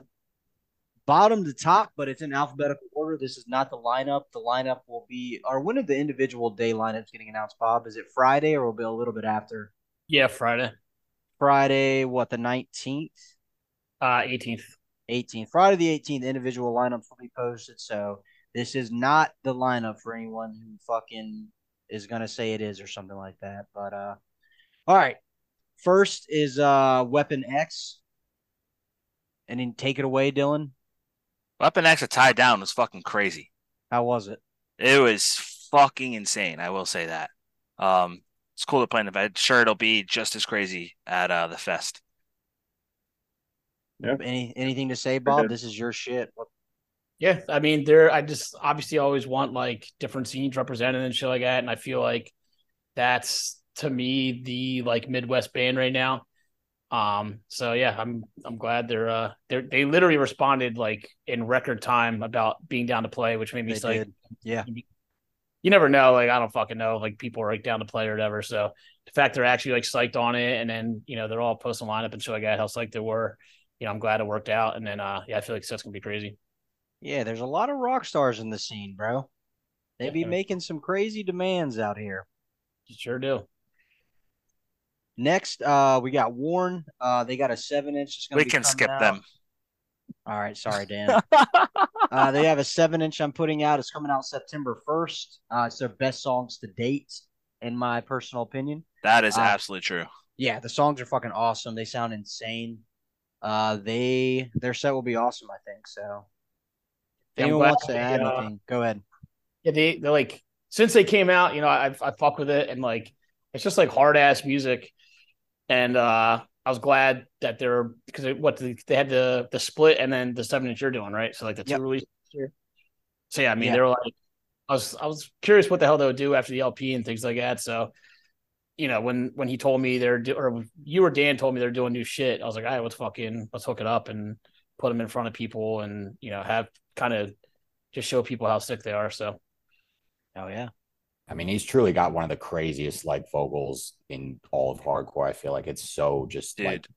bottom to top, but it's in alphabetical order. This is not the lineup. The lineup will be, or when are the individual day lineups getting announced? Bob, is it Friday or will it be a little bit after? Yeah, Friday. Friday, what the nineteenth? Uh, eighteenth. 18th. Friday the 18th, individual lineups will be posted. So this is not the lineup for anyone who fucking is gonna say it is or something like that. But uh all right. First is uh Weapon X. And then take it away, Dylan. Weapon X a tie down was fucking crazy. How was it? It was fucking insane. I will say that. Um, it's cool to play in the bed. Sure, it'll be just as crazy at uh, the fest. Yeah. Any anything to say, Bob? This is your shit. Yeah, I mean, there. I just obviously always want like different scenes represented and shit like that, and I feel like that's to me the like Midwest band right now. Um, so yeah, I'm I'm glad they're uh they they literally responded like in record time about being down to play, which made me like yeah. You never know, like I don't fucking know, like people are like down to play or whatever. So the fact they're actually like psyched on it, and then you know they're all posting lineup and shit like that, how psyched they were. You know, I'm glad it worked out, and then uh yeah, I feel like that's gonna be crazy. Yeah, there's a lot of rock stars in the scene, bro. They yeah. be making some crazy demands out here. You sure do. Next, uh, we got Warren. Uh, they got a seven inch. We can skip out. them. All right, sorry, Dan. <laughs> uh, they have a seven inch I'm putting out. It's coming out September 1st. Uh, it's their best songs to date, in my personal opinion. That is uh, absolutely true. Yeah, the songs are fucking awesome. They sound insane. Uh, they their set will be awesome. I think so. If anyone wants to add uh, anything, go ahead. Yeah, they they're like since they came out, you know, I I fuck with it and like it's just like hard ass music and uh, I was glad that they're because what they had the the split and then the seven inch you're doing right, so like the two yep. releases here. So yeah, I mean yeah. they were like, I was I was curious what the hell they would do after the LP and things like that. So you know when when he told me they're do, or you or Dan told me they're doing new shit, I was like, all right, let's fucking let's hook it up and put them in front of people and you know have kind of just show people how sick they are. So, oh yeah, I mean, he's truly got one of the craziest like vocals in all of hardcore. I feel like it's so just Dude. like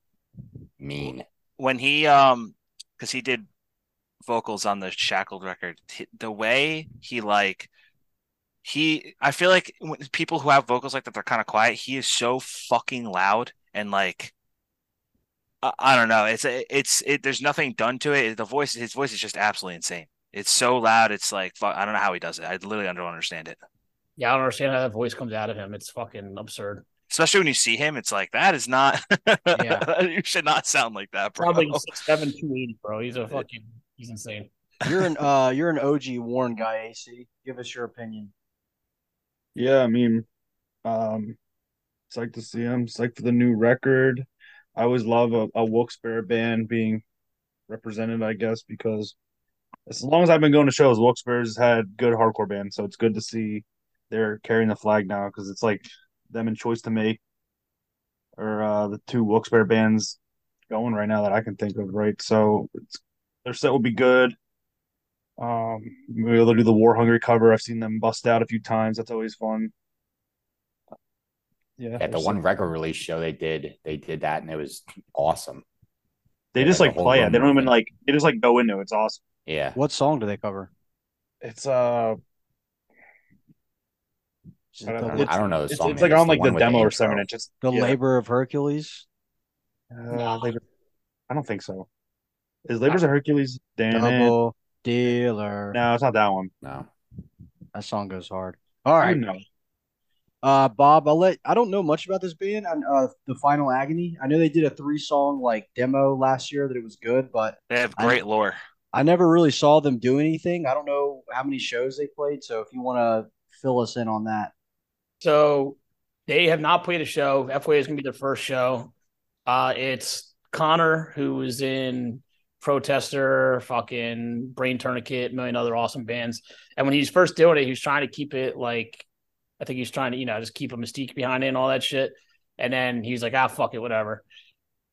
mean. When he um cuz he did vocals on the Shackled record, the way he like he I feel like when people who have vocals like that they're kind of quiet, he is so fucking loud and like I, I don't know. It's it's it there's nothing done to it. The voice his voice is just absolutely insane. It's so loud. It's like I don't know how he does it. I literally don't understand it. Yeah, I don't understand how that voice comes out of him. It's fucking absurd. Especially when you see him, it's like that is not. yeah, <laughs> you should not sound like that, bro. Probably six, seven, two eighty, bro. He's a fucking. He's insane. You're an uh, <laughs> you're an OG Warren guy, AC. Give us your opinion. Yeah, I mean, um, it's like to see him. It's like for the new record. I always love a, a Wilkes-Barre band being represented, I guess, because as long as I've been going to shows, Wilkes-Barre's had good hardcore bands, so it's good to see they're carrying the flag now because it's like them and Choice to Make or uh, the two Wilkes-Barre bands going right now that I can think of. Right, so their set will be good. Um, maybe they'll do the War Hungry cover. I've seen them bust out a few times. That's always fun. Yeah, at the one record release show they did, they did that, and it was awesome. They yeah, just like play it. They don't even like. They just like go into it. It's awesome. Yeah. What song do they cover? It's uh. I don't, know, I don't know the song. It's, it's like on like the demo the or seven inches. The yeah. Labor of Hercules. Uh, labor. I don't think so. Is Labors of Hercules? Double dealer. No, it's not that one. No. That song goes hard. All right. Uh, Bob, I'll let. I don't know much about this band. And uh, the Final Agony. I know they did a three song like demo last year that it was good, but they have great I, lore. I never really saw them do anything. I don't know how many shows they played. So if you want to fill us in on that, so they have not played a show. FYA is going to be their first show. Uh, it's Connor who was in Protester, fucking Brain Tourniquet, million other awesome bands. And when he was first doing it, he was trying to keep it like I think he's trying to, you know, just keep a mystique behind it and all that shit. And then he's like, ah, fuck it, whatever.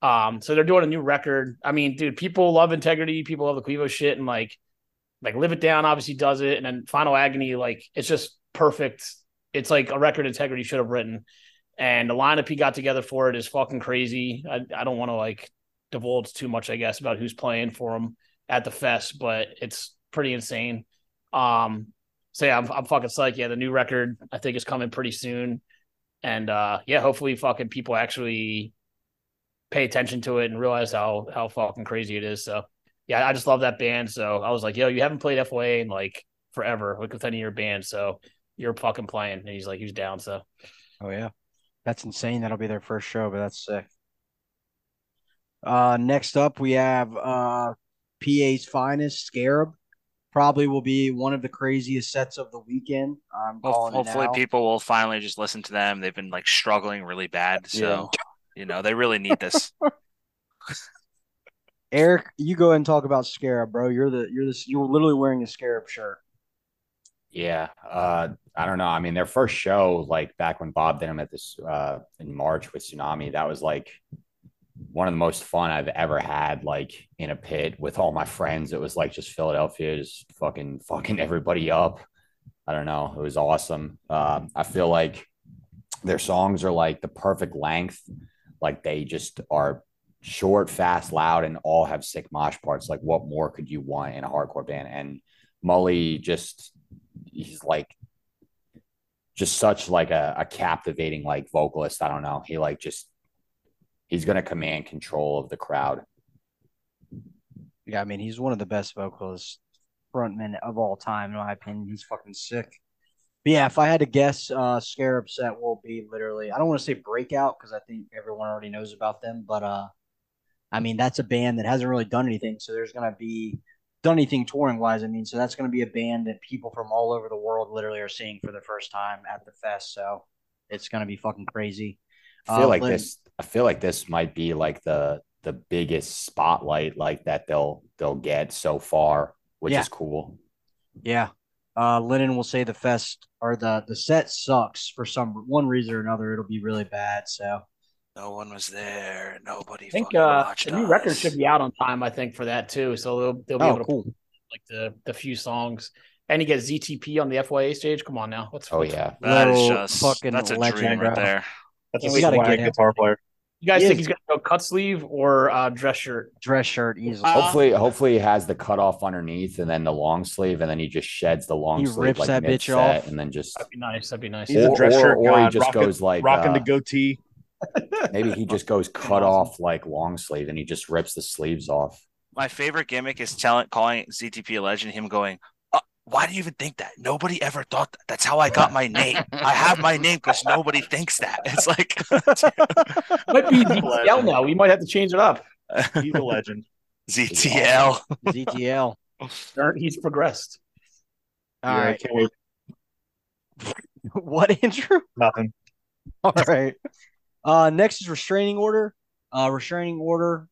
Um, so they're doing a new record. I mean, dude, people love integrity, people love the Quevo shit, and like, like Live It Down obviously does it, and then Final Agony, like, it's just perfect. It's like a record integrity should have written. And the lineup he got together for it is fucking crazy. I, I don't want to like divulge too much, I guess, about who's playing for him at the fest, but it's pretty insane. Um, so yeah, I'm, I'm fucking psyched. Yeah, the new record I think is coming pretty soon, and uh, yeah, hopefully fucking people actually pay attention to it and realize how how fucking crazy it is. So yeah, I just love that band. So I was like, yo, you haven't played FYA in like forever, like with any of your bands, so you're fucking playing. And he's like, he's down. So oh yeah, that's insane. That'll be their first show, but that's sick. Uh, next up we have uh PA's finest Scarab probably will be one of the craziest sets of the weekend. I'm well, hopefully, people will finally just listen to them. They've been like struggling really bad, so yeah. you know they really need this. <laughs> Eric, you go ahead and talk about Scarab, bro. You're the you're this you're literally wearing a Scarab shirt. Yeah, uh, I don't know. I mean, their first show, like back when Bob did them at this uh, in March with Tsunami, that was like one of the most fun I've ever had, like in a pit with all my friends. It was like just Philadelphia, just fucking <laughs> fucking everybody up. I don't know. It was awesome. Uh, I feel like their songs are like the perfect length. Like they just are short, fast, loud, and all have sick mosh parts. Like what more could you want in a hardcore band? And Mully just he's like just such like a, a captivating like vocalist. I don't know. He like just he's to command control of the crowd. Yeah, I mean, he's one of the best vocalists, frontmen of all time, in my opinion. He's fucking sick. But yeah, if I had to guess, uh, Scarab set will be literally, I don't want to say breakout because I think everyone already knows about them, but uh, I mean, that's a band that hasn't really done anything. So there's going to be, done anything touring wise. I mean, so that's going to be a band that people from all over the world literally are seeing for the first time at the fest. So it's going to be fucking crazy. I feel uh, like this. I feel like this might be like the the biggest spotlight like that they'll they'll get so far, which yeah. is cool. Yeah. Uh, Lennon will say the fest or the the set sucks for some one reason or another. It'll be really bad. So no one was there. Nobody. I think uh, the new record should be out on time. I think for that too. So they'll they'll be oh, able to cool. like the the few songs. And you get ZTP on the FYA stage. Come on now. What's oh yeah, that is just fucking that's a dream right there. That's a swag guitar player. You guys he think is. he's gonna go cut sleeve or uh, dress shirt? Dress shirt, easily. Uh, hopefully, hopefully he has the cut off underneath and then the long sleeve, and then he just sheds the long he sleeve. rips like that bitch off, and then just that'd be nice. That'd be nice. He's or, a dress shirt or, or he just rocking, goes like rocking uh, the goatee. Maybe he just goes cut off like long sleeve, and he just rips the sleeves off. My favorite gimmick is telling calling ZTP a legend. Him going, uh, why do you even think that? Nobody ever thought that. That's how I got my name. I have my name because nobody thinks that. <laughs> It's like <laughs> might be <laughs> ZTL now. We might have to change it up. He's a legend. ZTL. ZTL. He's progressed. All yeah, right. Can't wait. what Andrew? Nothing. All right. Uh, next is restraining order. Uh, restraining order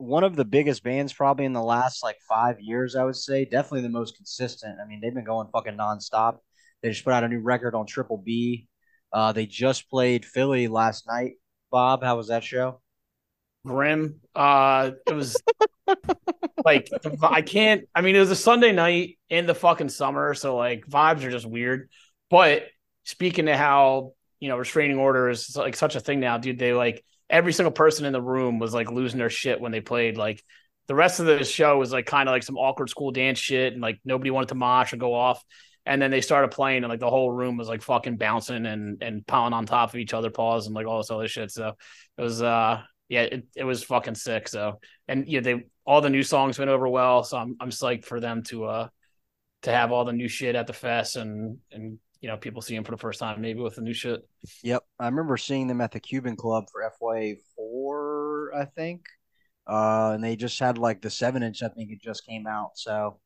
one of the biggest bands probably in the last like five years, I would say. Definitely the most consistent. I mean, they've been going fucking nonstop. They just put out a new record on Triple B. Uh, they just played Philly last night. Bob, how was that show? Grim. Uh, it was like I can't. I mean, it was a Sunday night in the fucking summer, so like vibes are just weird. But speaking to how you know restraining order is like such a thing now, dude. They like every single person in the room was like losing their shit when they played. Like the rest of the show was like kind of like some awkward school dance shit, and like nobody wanted to mosh or go off. And then they started playing, and like the whole room was like fucking bouncing and and pounding on top of each other paws and like all this other shit. So it was uh yeah, it, it was fucking sick. So and you know, they all the new songs went over well. So I'm I'm psyched for them to uh to have all the new shit at the fest and and you know people see them for the first time maybe with the new shit. Yep, I remember seeing them at the Cuban Club for FYA four, I think. Uh, and they just had like the seven inch. I think it just came out. So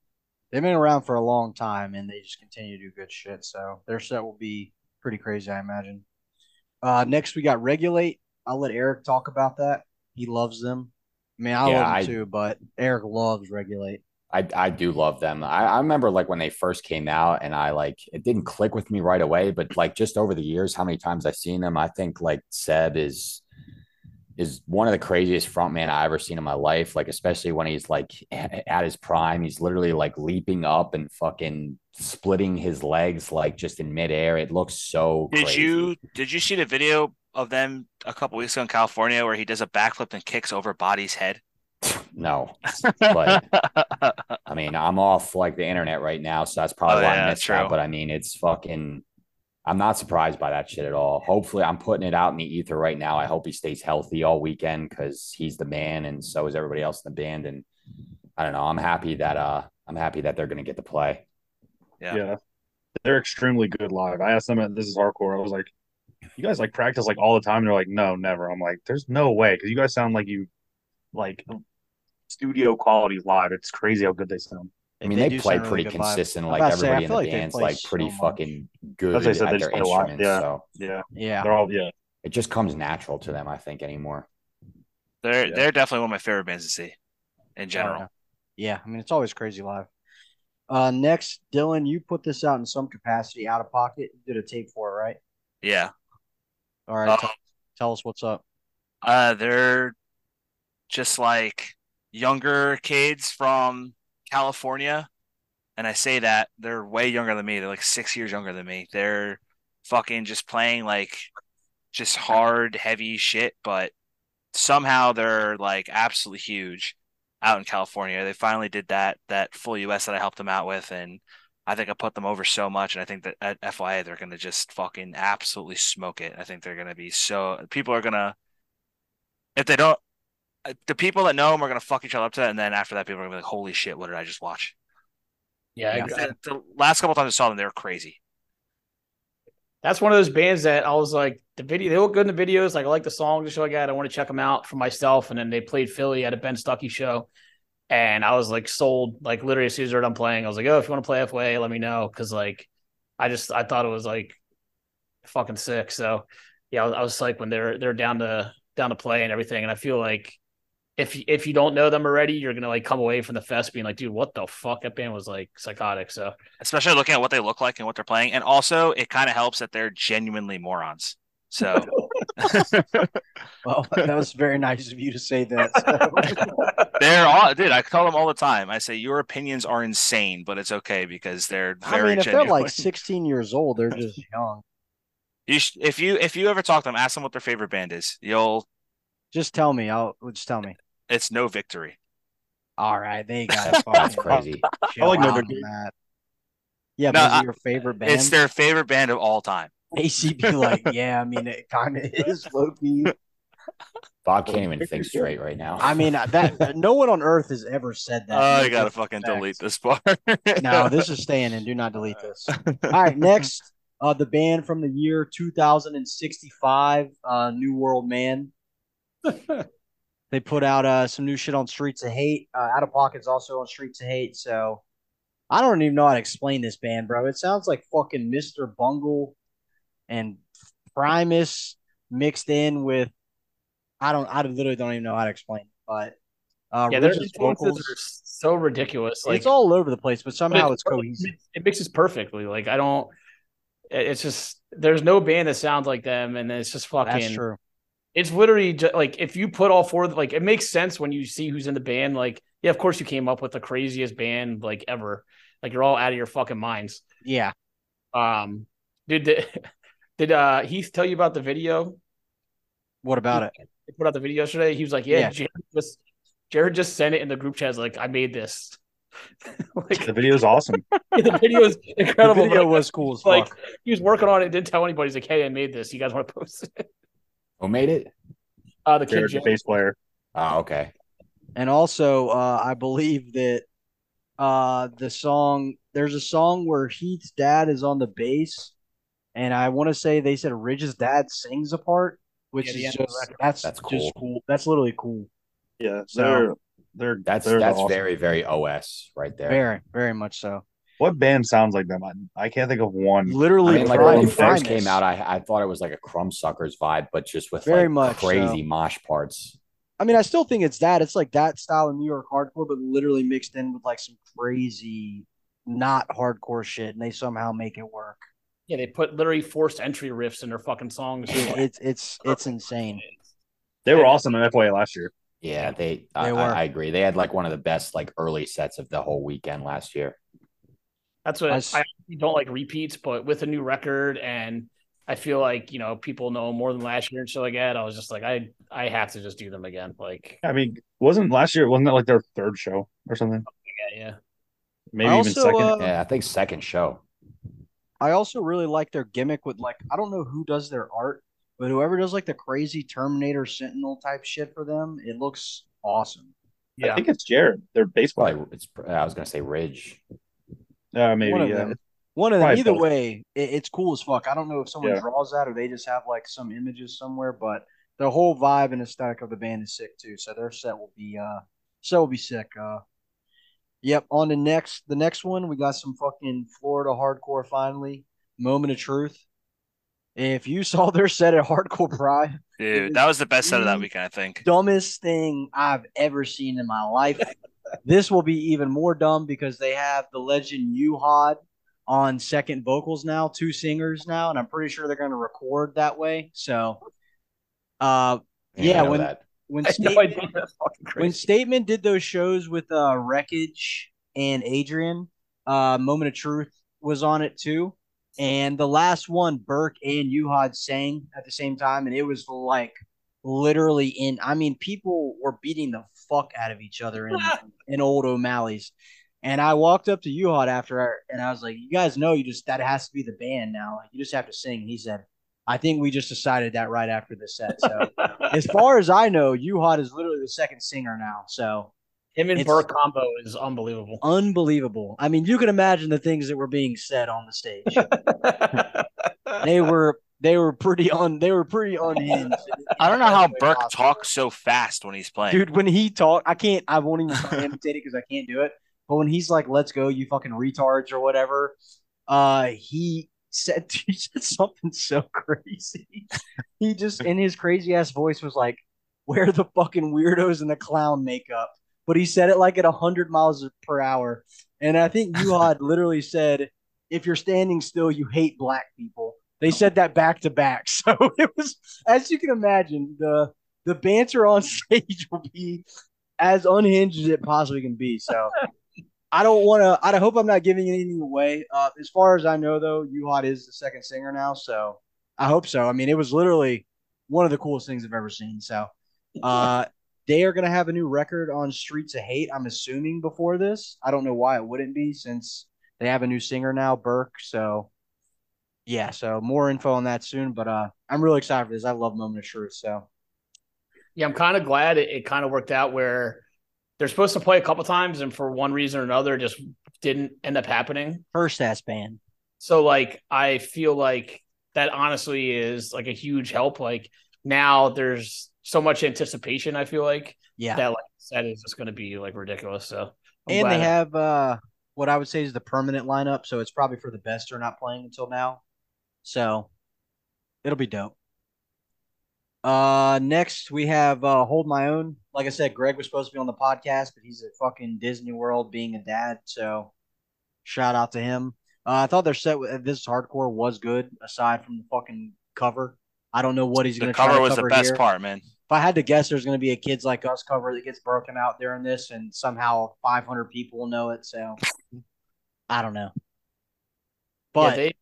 they've been around for a long time, and they just continue to do good shit. So their set will be pretty crazy, I imagine. Uh, next we got Regulate. I'll let Eric talk about that. He loves them. I mean, I yeah, love them I, too, but Eric loves Regulate. I, I do love them. I, I remember like when they first came out and I like it didn't click with me right away, but like just over the years, how many times I've seen them, I think like Seb is is one of the craziest frontman I ever seen in my life. Like, especially when he's like at his prime, he's literally like leaping up and fucking splitting his legs like just in midair. It looks so. Did crazy. you did you see the video of them a couple weeks ago in California where he does a backflip and kicks over Body's head? No, but <laughs> I mean, I'm off like the internet right now, so that's probably oh, why yeah, I missed that. But I mean, it's fucking. I'm not surprised by that shit at all. Hopefully, I'm putting it out in the ether right now. I hope he stays healthy all weekend because he's the man, and so is everybody else in the band. And I don't know. I'm happy that uh, I'm happy that they're going to get to play. Yeah. yeah, they're extremely good live. I asked them, at, "This is hardcore." I was like, "You guys like practice like all the time?" And they're like, "No, never." I'm like, "There's no way," because you guys sound like you like studio quality live. It's crazy how good they sound. I mean, they, they play pretty really consistent. Like everybody say, in the like band's like pretty so fucking good said, at their instruments. Yeah. So yeah, yeah, they're all yeah. It just comes natural to them, I think, anymore. They're yeah. they're definitely one of my favorite bands to see, in general. Yeah. yeah, I mean, it's always crazy live. Uh, next, Dylan, you put this out in some capacity, out of pocket. You did a tape for it, right? Yeah. All right. Uh, tell, tell us what's up. Uh, they're just like younger kids from California. And I say that they're way younger than me. They're like six years younger than me. They're fucking just playing like just hard, heavy shit, but somehow they're like absolutely huge out in California. They finally did that that full US that I helped them out with and I think I put them over so much and I think that at FYA they're gonna just fucking absolutely smoke it. I think they're gonna be so people are gonna if they don't the people that know him are gonna fuck each other up to that, and then after that, people are gonna be like, "Holy shit, what did I just watch?" Yeah, yeah. The, the, last couple times I saw them, they were crazy. That's one of those bands that I was like, the video they look good in the videos. Like I like the songs and shit like that. I want to check them out for myself. And then they played Philly at a Ben Stuckey show, and I was like sold. Like literally as soon as I heard I'm playing, I was like, "Oh, if you want to play FYA, let me know." Because like, I just I thought it was like fucking sick. So yeah, I was, I was like when they're they're down to down to play and everything, and I feel like if if you don't know them already, you're gonna like come away from the fest being like, dude, what the fuck? That band was like psychotic. So especially looking at what they look like and what they're playing, and also it kind of helps that they're genuinely morons. So <laughs> <laughs> well, that was very nice of you to say that. So. <laughs> they're all dude. I call them all the time. I say your opinions are insane, but it's okay because they're very. I mean, if genuine. they're like 16 years old, they're just young. You sh- if you if you ever talk to them, ask them what their favorite band is. You'll just tell me. I'll just tell me. It's no victory. All right, they got <laughs> That's crazy. I like no victory. That. Yeah, no, but your favorite band? It's their favorite band of all time. <laughs> ACB, like, yeah, I mean, it kind of is Loki. Bob can't even think straight right now. I mean, <laughs> that no one on earth has ever said that. Oh, you gotta fucking facts. delete this part. no, this is staying in. Do not delete this. All right, next, uh, the band from the year 2065, uh, New World Man. They put out uh, some new shit on Streets of Hate. Uh, Out of Pocket's also on Streets of Hate. So I don't even know how to explain this band, bro. It sounds like fucking Mr. Bungle and Primus mixed in with I don't I literally don't even know how to explain it, but uh, yeah, their vocals are so ridiculous. Like, it's all over the place, but somehow but it's, it's cohesive. It mixes perfectly. Like I don't. It's just there's no band that sounds like them, and it's just fucking. That's true it's literally just, like if you put all four like it makes sense when you see who's in the band like yeah of course you came up with the craziest band like ever like you're all out of your fucking minds yeah um did did, <laughs> did uh heath tell you about the video what about it they put out the video yesterday. He was like, "Yeah, yeah. Jared just Jared just sent it in the group chat. Like, I made this." <laughs> like, the video is awesome. <laughs> the video is incredible. The video was cool. like fuck. he was working on it, didn't tell anybody. He's like, "Hey, I made this. You guys want to post it?" Who made it? Uh, the kid, the bass player. Oh, okay. And also, uh, I believe that uh, the song there's a song where Heath's dad is on the bass, and I want to say they said Ridge's dad sings a part, which yeah, is just that's that's cool. just cool. That's literally cool. Yeah, so they're they're that's they're that's awesome. very very OS right there. Very very much so. What band sounds like them? I, I can't think of one. Literally, I mean, like when it first came out, I, I thought it was like a Crumbsuckers vibe, but just with very like much crazy so. mosh parts. I mean, I still think it's that. It's like that style of New York hardcore, but literally mixed in with like some crazy, not hardcore shit, and they somehow make it work. Yeah, they put literally forced entry riffs in their fucking songs. it's it's it's insane. They were awesome in FYA last year. Yeah, they. they I, I, agree. They had like one of the best like early sets of the whole weekend last year. That's what I, I don't like repeats, but with a new record and I feel like you know people know more than last year and shit like that. I was just like, I I have to just do them again. Like, I mean, wasn't last year? Wasn't that like their third show or something? Yeah, yeah. Maybe also, even second. Uh, yeah, I think second show. I also really like their gimmick with like I don't know who does their art, but whoever does like the crazy Terminator Sentinel type shit for them, it looks awesome. Yeah, I think it's Jared. Their baseball. It's I was gonna say Ridge. Uh, maybe One of yeah. One of them. Probably Either both. way, it, it's cool as fuck. I don't know if someone yeah. draws that or they just have like some images somewhere, but the whole vibe and aesthetic of the band is sick too. So their set will be uh set will be sick. Uh Yep, on the next the next one, we got some fucking Florida hardcore finally. Moment of truth. If you <laughs> saw their set at Hardcore Pride, dude, that was the best set of that weekend, I think. Dumbest thing I've ever seen in my life. This will be even more dumb because they have the legend Uhad on second vocals now, two singers now, and I'm pretty sure they're going to record that way. So, uh, yeah, when that. when <laughs> Statement, no when Statement did those shows with uh Wreckage and Adrian, uh, Moment of Truth was on it too, and the last one, Burke and Uhad sang at the same time, and it was like literally in. I mean, people were beating the fuck out of each other in <laughs> in old O'Malley's. And I walked up to Uhad after, and I was like, "You guys know, you just that has to be the band now. Like, you just have to sing." And he said, "I think we just decided that right after the set." So, <laughs> as far as I know, Uhad is literally the second singer now. So, him and Burke combo is unbelievable. Unbelievable. I mean, you can imagine the things that were being said on the stage. <laughs> they were they were pretty on they were pretty unhinged. I don't know how Burke possible. talks so fast when he's playing. Dude, when he talk, I can't I won't even try to imitate it because I can't do it. But when he's like, "Let's go, you fucking retards" or whatever, uh, he said <laughs> he said something so crazy. he just in his crazy ass voice was like, "Where the fucking weirdos in the clown makeup?" But he said it like at hundred miles per hour, and I think Uhad literally said, "If you're standing still, you hate black people." They said that back to back, <laughs> so it was as you can imagine the the banter on <laughs> stage will be as unhinged as it possibly can be. So I don't want to. I hope I'm not giving anything away. Uh, as far as I know, though, Uhad is the second singer now, so I hope so. I mean, it was literally one of the coolest things I've ever seen. So, uh, <laughs> they are going to have a new record on Streets of Hate. I'm assuming before this. I don't know why it wouldn't be since they have a new singer now, Burke. So, yeah. So more info on that soon. But uh, I'm really excited for this. I love Moment of Truth. So, yeah, I'm kind of glad it, it kind of worked out where they're supposed to play a couple times, and for one reason or another, just didn't end up happening. First ass band. So like, I feel like that honestly is like a huge help. Like now, there's so much anticipation. I feel like yeah, that like set is just going to be like ridiculous. So I'm and they have uh what I would say is the permanent lineup, so it's probably for the best they're not playing until now. So it'll be dope. Uh, next we have uh, Hold My Own. Like I said, Greg was supposed to be on the podcast, but he's at fucking Disney World being a dad. So shout out to him. Uh, I thought their set with this hardcore was good, aside from the fucking cover. I don't know what he's going to cover. was cover the best here. part, man. If I had to guess, there's going to be a kids like us cover that gets broken out during this, and somehow 500 people will know it. So I don't know. But yeah, they,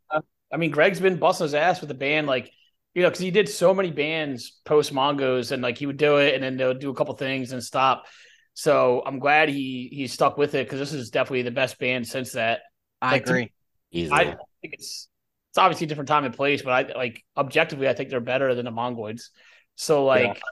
I mean, Greg's been busting his ass with the band. Like you know, because he did so many bands post Mongos, and like he would do it, and then they'll do a couple things and stop. So I'm glad he he stuck with it because this is definitely the best band since that. I like, agree. I think it's it's obviously a different time and place, but I like objectively, I think they're better than the Mongoids. So like, yeah.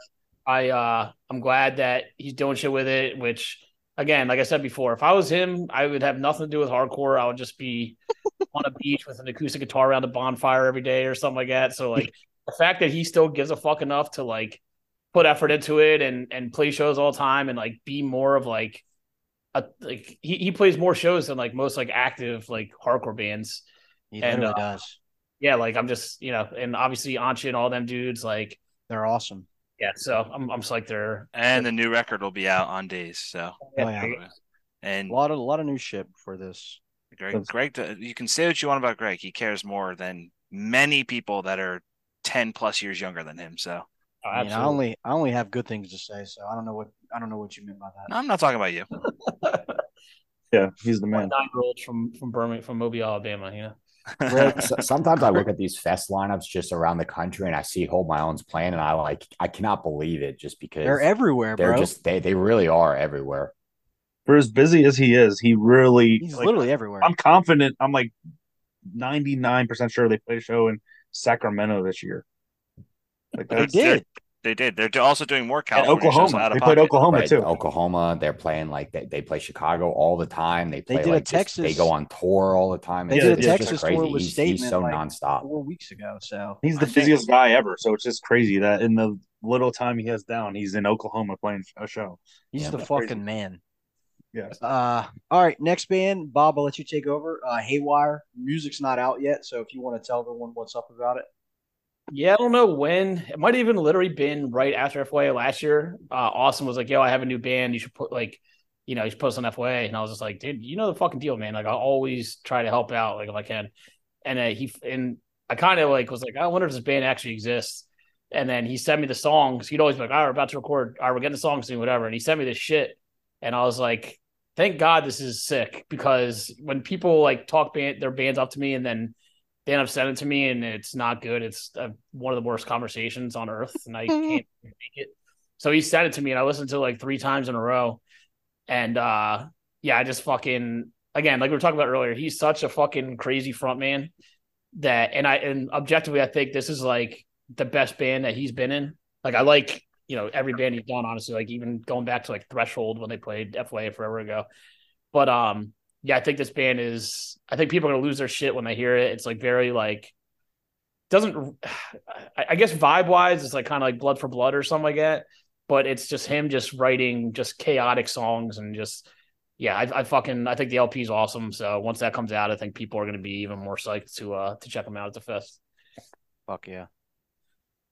I uh I'm glad that he's doing shit with it. Which again, like I said before, if I was him, I would have nothing to do with hardcore. I would just be <laughs> on a beach with an acoustic guitar around a bonfire every day or something like that. So like <laughs> the fact that he still gives a fuck enough to like put effort into it and and play shows all the time and like be more of like a like he, he plays more shows than like most like active like hardcore bands. He and, uh, does. Yeah, like I'm just you know, and obviously Anchi and all them dudes like they're awesome. Yeah, so I'm I'm just like they're and the new record will be out on days. So oh, yeah. and a lot of a lot of new shit for this. Greg, Greg, uh, you can say what you want about Greg. He cares more than many people that are ten plus years younger than him. So Oh, I, mean, I only I only have good things to say, so I don't know what I don't know what you meant by that. No, I'm not talking about you. <laughs> yeah, he's the man. Nine year old from from Birmingham, from Mobile, Alabama. You know. <laughs> sometimes I look at these fest lineups just around the country and I see Hold My Own's playing and I like I cannot believe it just because they're everywhere. They're bro. just they they really are everywhere. For as busy as he is, he really he's like, literally everywhere. I'm confident. I'm like 99 percent sure they play a show in Sacramento this year. Like they did. They did. They're also doing more California Oklahoma. they played Oklahoma right. too. Oklahoma. They're playing like they, they play Chicago all the time. They play they did like a Texas. Just, they go on tour all the time. They did a Texas tour with he's, he's so like nonstop. Four weeks ago, so he's the busiest guy ever. So it's just crazy that in the little time he has down, he's in Oklahoma playing a show. He's yeah, the fucking crazy. man. Yes. Uh, all right. Next band, Bob. I'll let you take over. Uh, Haywire. Music's not out yet, so if you want to tell everyone what's up about it. Yeah, I don't know when. It might have even literally been right after FYA last year. Uh, Austin was like, "Yo, I have a new band. You should put like, you know, you should post on FYA." And I was just like, "Dude, you know the fucking deal, man. Like, I always try to help out, like if I can." And uh, he and I kind of like was like, "I wonder if this band actually exists." And then he sent me the songs. He'd always be like, "All right, we're about to record. All right, we're getting the songs soon, whatever." And he sent me this shit, and I was like, "Thank God this is sick," because when people like talk band their bands up to me and then they end up sending it to me and it's not good. It's uh, one of the worst conversations on earth, and I can't make it. So he sent it to me, and I listened to it like three times in a row. And uh, yeah, I just fucking again, like we were talking about earlier, he's such a fucking crazy front man that, and I and objectively, I think this is like the best band that he's been in. Like I like you know every band he's done, honestly. Like even going back to like Threshold when they played FYA forever ago, but um yeah, I think this band is. I think people are gonna lose their shit when they hear it. It's like very like doesn't. I guess vibe wise, it's like kind of like Blood for Blood or something like that. But it's just him just writing just chaotic songs and just yeah. I, I fucking I think the LP is awesome. So once that comes out, I think people are gonna be even more psyched to uh to check them out at the fest. Fuck yeah.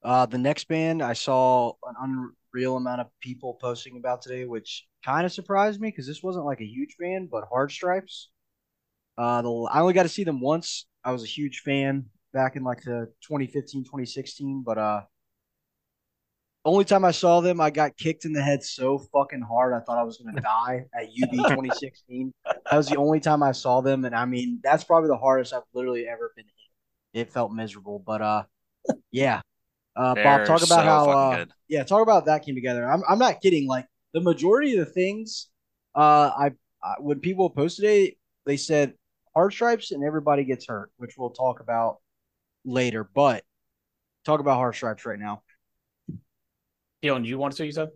Uh, the next band I saw an unreal amount of people posting about today, which kind of surprised me because this wasn't like a huge band, but Hard Stripes. Uh, the, I only got to see them once. I was a huge fan back in like the 2015, 2016, but uh, only time I saw them, I got kicked in the head so fucking hard I thought I was gonna <laughs> die at UB 2016. that was the only time I saw them, and I mean that's probably the hardest I've literally ever been hit. It felt miserable, but uh, yeah. Uh, Bob, talk about so how uh, yeah, talk about that came together. I'm I'm not kidding. Like the majority of the things uh, I, I when people posted it, they said hard stripes and everybody gets hurt, which we'll talk about later. But talk about hard stripes right now. Dylan, do you want to say you said?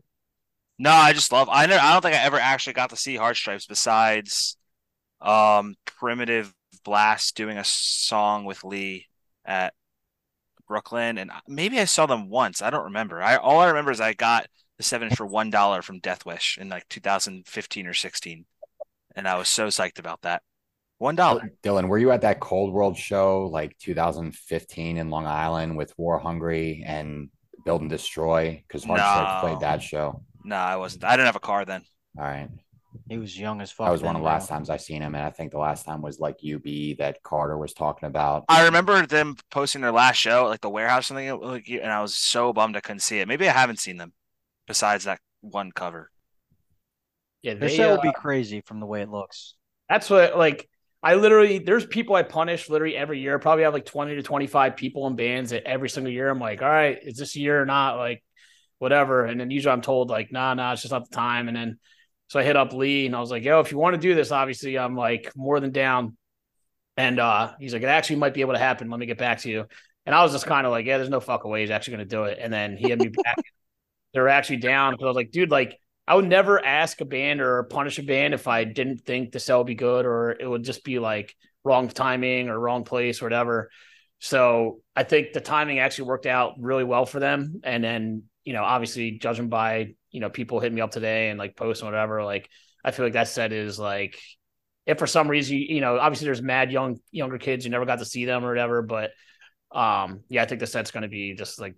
No, I just love. I never, I don't think I ever actually got to see hard stripes besides um primitive blast doing a song with Lee at Brooklyn, and uh, maybe I saw them once. I don't remember. I all I remember is I got the seven inch for one dollar from Death Wish in like 2015 or 16, and I was so psyched about that. One dollar. Dylan, were you at that Cold World show like 2015 in Long Island with War Hungry and Build and Destroy? Because Hard no. played that show. No, I wasn't. I didn't have a car then. All right. He was young as fuck. That was one of the last times I seen him, and I think the last time was like UB that Carter was talking about. I remember them posting their last show, like the warehouse, something, like, and I was so bummed I couldn't see it. Maybe I haven't seen them, besides that one cover. Yeah, their show uh, would be crazy from the way it looks. That's what like I literally there's people I punish literally every year. Probably have like 20 to 25 people in bands that every single year. I'm like, all right, is this year or not? Like, whatever. And then usually I'm told like, nah, nah, it's just not the time. And then so I hit up Lee and I was like, yo, if you want to do this, obviously I'm like more than down. And uh he's like, it actually might be able to happen. Let me get back to you. And I was just kind of like, yeah, there's no fucking way he's actually gonna do it. And then he had me back. <laughs> They're actually down because I was like, dude, like I would never ask a band or punish a band if I didn't think the sell would be good or it would just be like wrong timing or wrong place or whatever. So I think the timing actually worked out really well for them. And then, you know, obviously judging by, you know, people hit me up today and like post and whatever, like I feel like that set is like if for some reason you, you know, obviously there's mad young younger kids, you never got to see them or whatever, but um yeah, I think the set's gonna be just like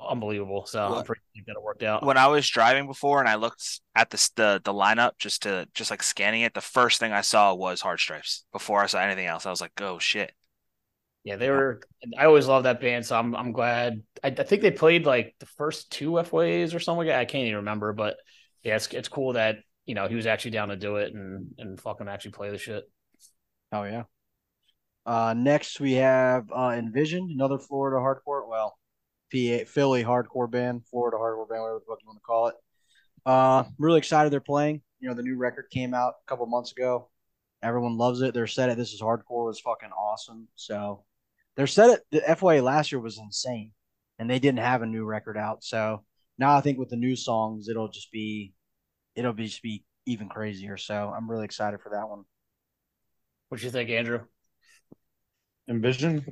unbelievable. So well, I'm pretty that it worked out. When I was driving before and I looked at the, the the lineup just to just like scanning it, the first thing I saw was Hard Stripes before I saw anything else. I was like, oh shit. Yeah, they were. I always love that band, so I'm I'm glad. I, I think they played like the first two FYs or something. I can't even remember, but yeah, it's it's cool that you know he was actually down to do it and and fucking actually play the shit. Oh yeah. Uh, next we have uh, Envision, another Florida hardcore. Well, PA Philly hardcore band, Florida hardcore band, whatever the fuck you want to call it. Uh, I'm really excited they're playing. You know, the new record came out a couple months ago. Everyone loves it. They're set at This Is Hardcore was fucking awesome. So their set at the FYA last year was insane, and they didn't have a new record out. So now I think with the new songs, it'll just be, it'll be just be even crazier. So I'm really excited for that one. What do you think, Andrew? Envision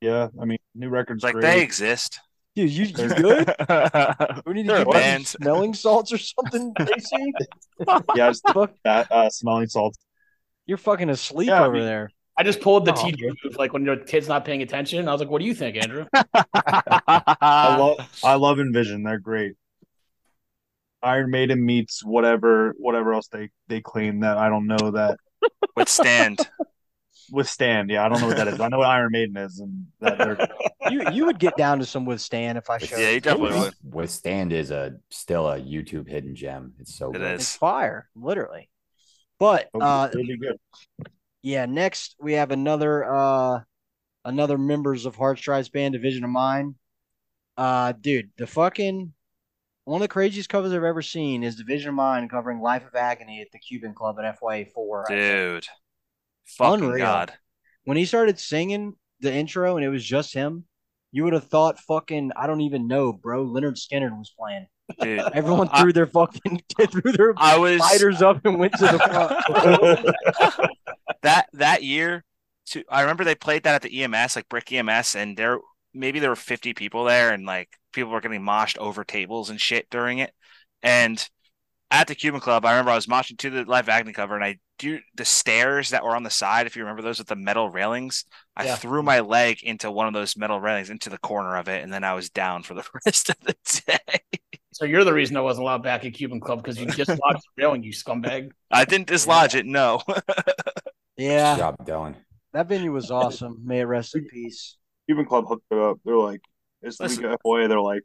yeah, I mean, new records like great. they exist. Dude, you, you good? <laughs> we need to get bands. smelling salts or something, Casey. <laughs> yeah, just that uh, smelling salts. You're fucking asleep yeah, over I mean, there. I just pulled the oh. teacher move, like when your kid's not paying attention. I was like, "What do you think, Andrew?" <laughs> I love, I <laughs> love Envision. They're great. Iron Maiden meets whatever, whatever else they they claim that I don't know that. Withstand withstand. Yeah, I don't know what that is. I know what Iron Maiden is, and that <laughs> you you would get down to some withstand if I showed. You. Yeah, you definitely would. Withstand is a still a YouTube hidden gem. It's so it good. Is. It's fire, literally. But uh, really good. Yeah, next we have another uh another members of Hard Stripes band, Division of Mine. Uh, dude, the fucking one of the craziest covers I've ever seen is Division of Mine covering Life of Agony at the Cuban Club at FYA four. Dude. Fucking Unreal. God. When he started singing the intro and it was just him, you would have thought fucking I don't even know, bro. Lynyrd Skynyrd was playing. Dude, <laughs> Everyone threw I, their fucking <laughs> threw their I was, fighters up and went to the front. <laughs> that that year, to I remember they played that at the EMS, like Brick EMS, and there maybe there were 50 people there, and like people were getting moshed over tables and shit during it. And at the Cuban Club, I remember I was moshing to the live Agony cover, and I do the stairs that were on the side. If you remember those with the metal railings, I yeah. threw my leg into one of those metal railings into the corner of it, and then I was down for the <laughs> rest of the day. So you're the reason I wasn't allowed back at Cuban Club because you dislodged the railing, you scumbag. I didn't dislodge yeah. it. No. <laughs> yeah. Good job, Dylan. That venue was awesome. May it rest in peace. Cuban Club hooked it up. They're like, it's the week of FYA. They're like,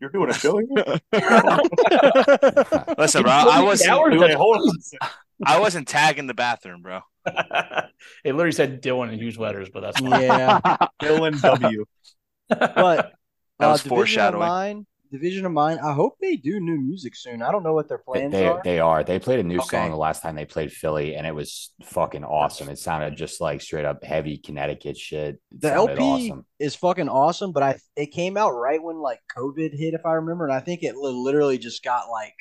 you're doing a show here? <laughs> Listen, bro, I wasn't. I wasn't tagging the bathroom, bro. <laughs> it literally said Dylan in huge letters, but that's fine. yeah, <laughs> Dylan W. But that was uh, foreshadowing. Mine, Division of Mine. I hope they do new music soon. I don't know what their plans they, are. Playing. They are. They played a new okay. song the last time they played Philly, and it was fucking awesome. It sounded just like straight up heavy Connecticut shit. It the LP awesome. is fucking awesome, but I it came out right when like COVID hit, if I remember, and I think it literally just got like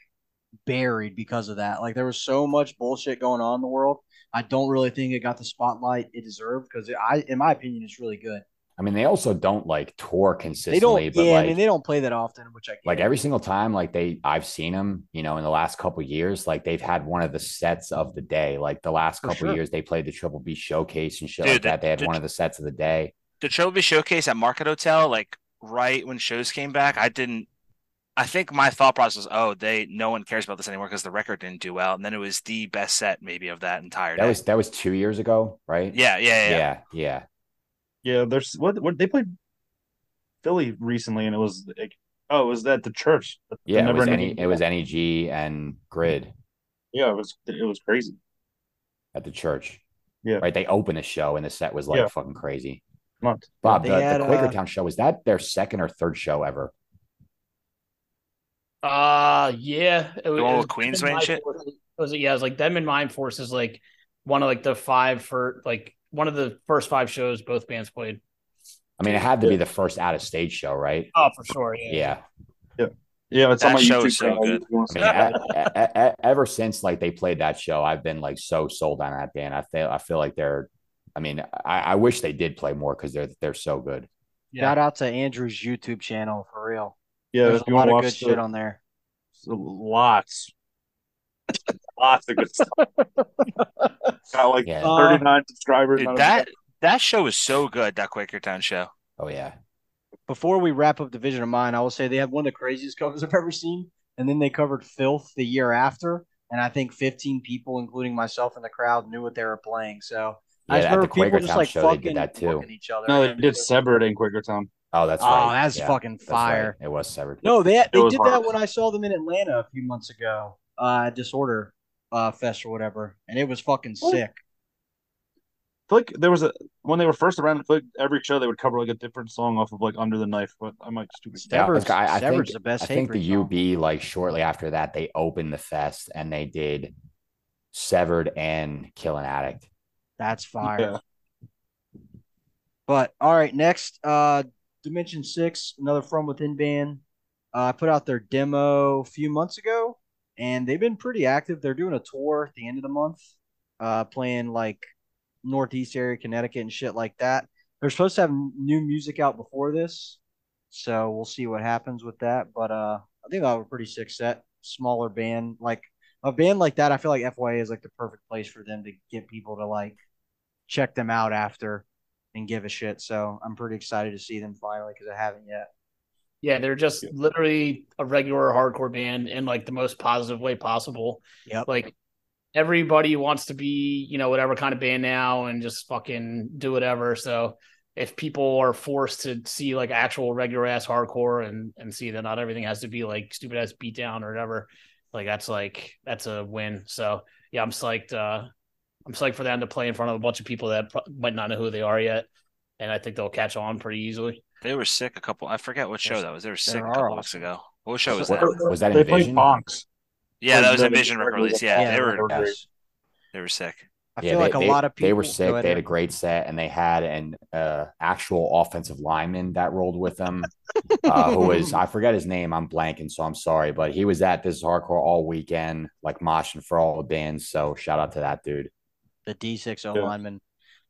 buried because of that. Like there was so much bullshit going on in the world. I don't really think it got the spotlight it deserved because I, in my opinion, it's really good. I mean, they also don't like tour consistently. They don't, yeah, like, I mean, they don't play that often, which I get. like every single time, like they, I've seen them, you know, in the last couple years, like they've had one of the sets of the day. Like the last couple sure. years, they played the Triple B Showcase and shit Dude, like that. They had the, one of the sets of the day. The Triple B Showcase at Market Hotel, like right when shows came back, I didn't. I think my thought process was, oh, they no one cares about this anymore because the record didn't do well, and then it was the best set maybe of that entire. That day. was that was two years ago, right? Yeah, yeah, yeah, yeah. yeah. Yeah, there's what what they played Philly recently, and it was like, oh, it was at the church. Yeah, it was any it was NEG and Grid. Yeah, it was it was crazy at the church. Yeah. Right. They opened the show and the set was like Yeah. fucking crazy. Month. Bob, They the, had, the uh, Quakertown show, was that their second or third show ever? Uh yeah. It, one it with was Queensway them shit? Force- it was yeah, it was like them and Mind Force is like one of like the five for like one of the first five shows both bands played. I mean, it had to be the first out of stage show, right? Oh, for sure. Yeah. Yeah. Yeah, it's on my show YouTube so channel. good. if you wanna I mean, it. ever since like they played that show, I've been like so sold on that band. I feel I feel like they're. I mean, I, I wish they did play more because they're they're so good. Yeah. Shout out to Andrew's YouTube channel for real. yeah, There's a lot of good watch shit on there. lots, lots of good stuff. <laughs> Got like Yeah. Uh, 39 subscribers. Dude, not a- that that show is so good. That Quakertown show. Oh yeah, Before we wrap up Division of Mine, I will say they have one of the craziest covers I've ever seen. And then they covered Filth the year after, and I think 15 people, including myself in the crowd, knew what they were playing. So I yeah. just remember the people just like show, fucking did that too. working each other. no, they did Severed in Quakertown. Oh, that's Oh, right. that's Yeah, fucking that's right. fire. It was severed. No, they they did hard. that when I saw them in Atlanta a few months ago, uh, Disorder uh, Fest or whatever, and it was fucking Oh. sick. I feel like there was a when they were first around. I feel like every show they would cover like a different song off of like Under the Knife, but I might just do it. Yeah, Severed's, I- I think- the best. I think the song. UB like shortly after that they opened the fest and they did severed and kill an addict. That's fire. Yeah. But all right, next, uh, Dimension Six, another From Within band. Uh, I put out their demo a few months ago, and they've been pretty active. They're doing a tour at the end of the month, uh, playing like Northeast area, Connecticut, and shit like that. They're supposed to have new music out before this, so we'll see what happens with that. But uh, I think that was a pretty sick set. Smaller band, like a band like that. I feel like FYA is like the perfect place for them to get people to like check them out after and give a shit. So I'm pretty excited to see them finally because I haven't yet. Yeah, they're just literally a regular hardcore band in like the most positive way possible. Yeah. Like everybody wants to be, you know, whatever kind of band now and just fucking do whatever. So if people are forced to see like actual regular ass hardcore and and see that not everything has to be like stupid ass beatdown or whatever, like that's like that's a win. So yeah, I'm psyched. Uh, I'm psyched for them to play in front of a bunch of people that pro- might not know who they are yet, and I think they'll catch on pretty easily. They were sick a couple. I forget what show Yes, that was. They were sick a couple awesome. weeks ago. What show was that? was that They in played Vision? Bonks. Yeah, that was the- a Vision record release. Yeah, Yeah, they were Yes. they were sick. I Yeah, feel they, like a they- lot of people they were sick. They had a great set, and they had an uh, actual offensive lineman that rolled with them, uh, who was <laughs> I forget his name. I'm blanking, so I'm sorry, but he was at this hardcore all weekend, like moshing for all the bands. So shout out to that dude. the D6 O Yeah. lineman.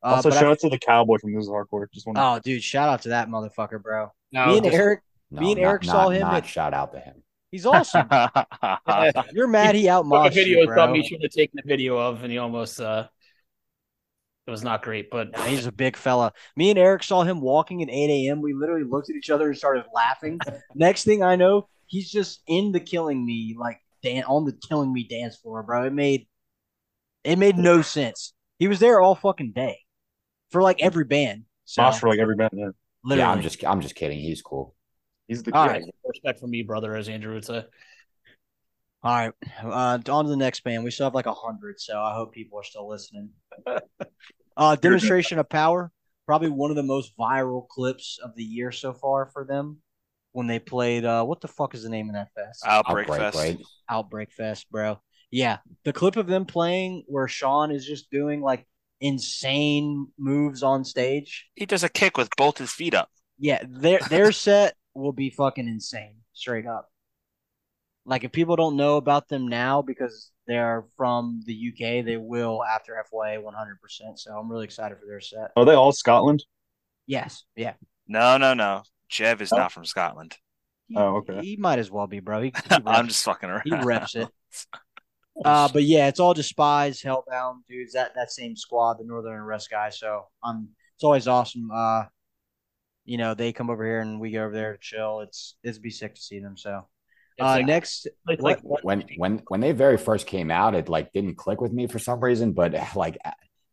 Uh, Also, but I- shout out to the cowboy from This Is Hardcore. Just want to oh, dude, shout out to that motherfucker, bro. No, Me and just- Eric, No, Me and not- Eric not- saw him Not at- shout out to him. he's awesome. <laughs> <laughs> You're mad he out took a video you, something bro. he should have taken a video of, and he almost uh, it was not great. But Yeah, he's a big fella. Me and Eric saw him walking at 8 a.m. We literally looked at each other and started laughing. Next thing I know, he's just in the killing me, like dan- on the killing me dance floor, bro. It made it made no sense. He was there all fucking day for like every band. So Mosh for like every band. Yeah. literally, Yeah, I'm just I'm just kidding. He's cool. He's the All yeah, right. respect for me, brother, as Andrew would say. all right. Uh, on to the next band. We still have like a hundred, so I hope people are still listening. <laughs> Uh, demonstration of power, probably one of the most viral clips of the year so far for them. When they played, uh, what the fuck is the name of that fest? Outbreak, Outbreak, Fest. right? Outbreak Fest, bro. Yeah, the clip of them playing where Sean is just doing like insane moves on stage. He does a kick with both his feet up. Yeah, their their <laughs> set will be fucking insane, straight up. Like if people don't know about them now because they're from the UK, they will after FYA 100%. So I'm really excited for their set. Are they all Scotland? Yes, yeah. No, no, no. Jev is Oh. not from Scotland. He, Oh, okay. He might as well be, bro. He, he <laughs> I'm just fucking around. he reps it. <laughs> Uh, but yeah, it's all Despise, Hellbound dudes. That that same squad, the Northern Arrest guys. So um, it's always awesome. Uh, you know, they come over here and we go over there to chill. It's it'd be sick to see them. So uh, like, next, it's what- like When when when they very first came out, it like didn't click with me for some reason. But <laughs> like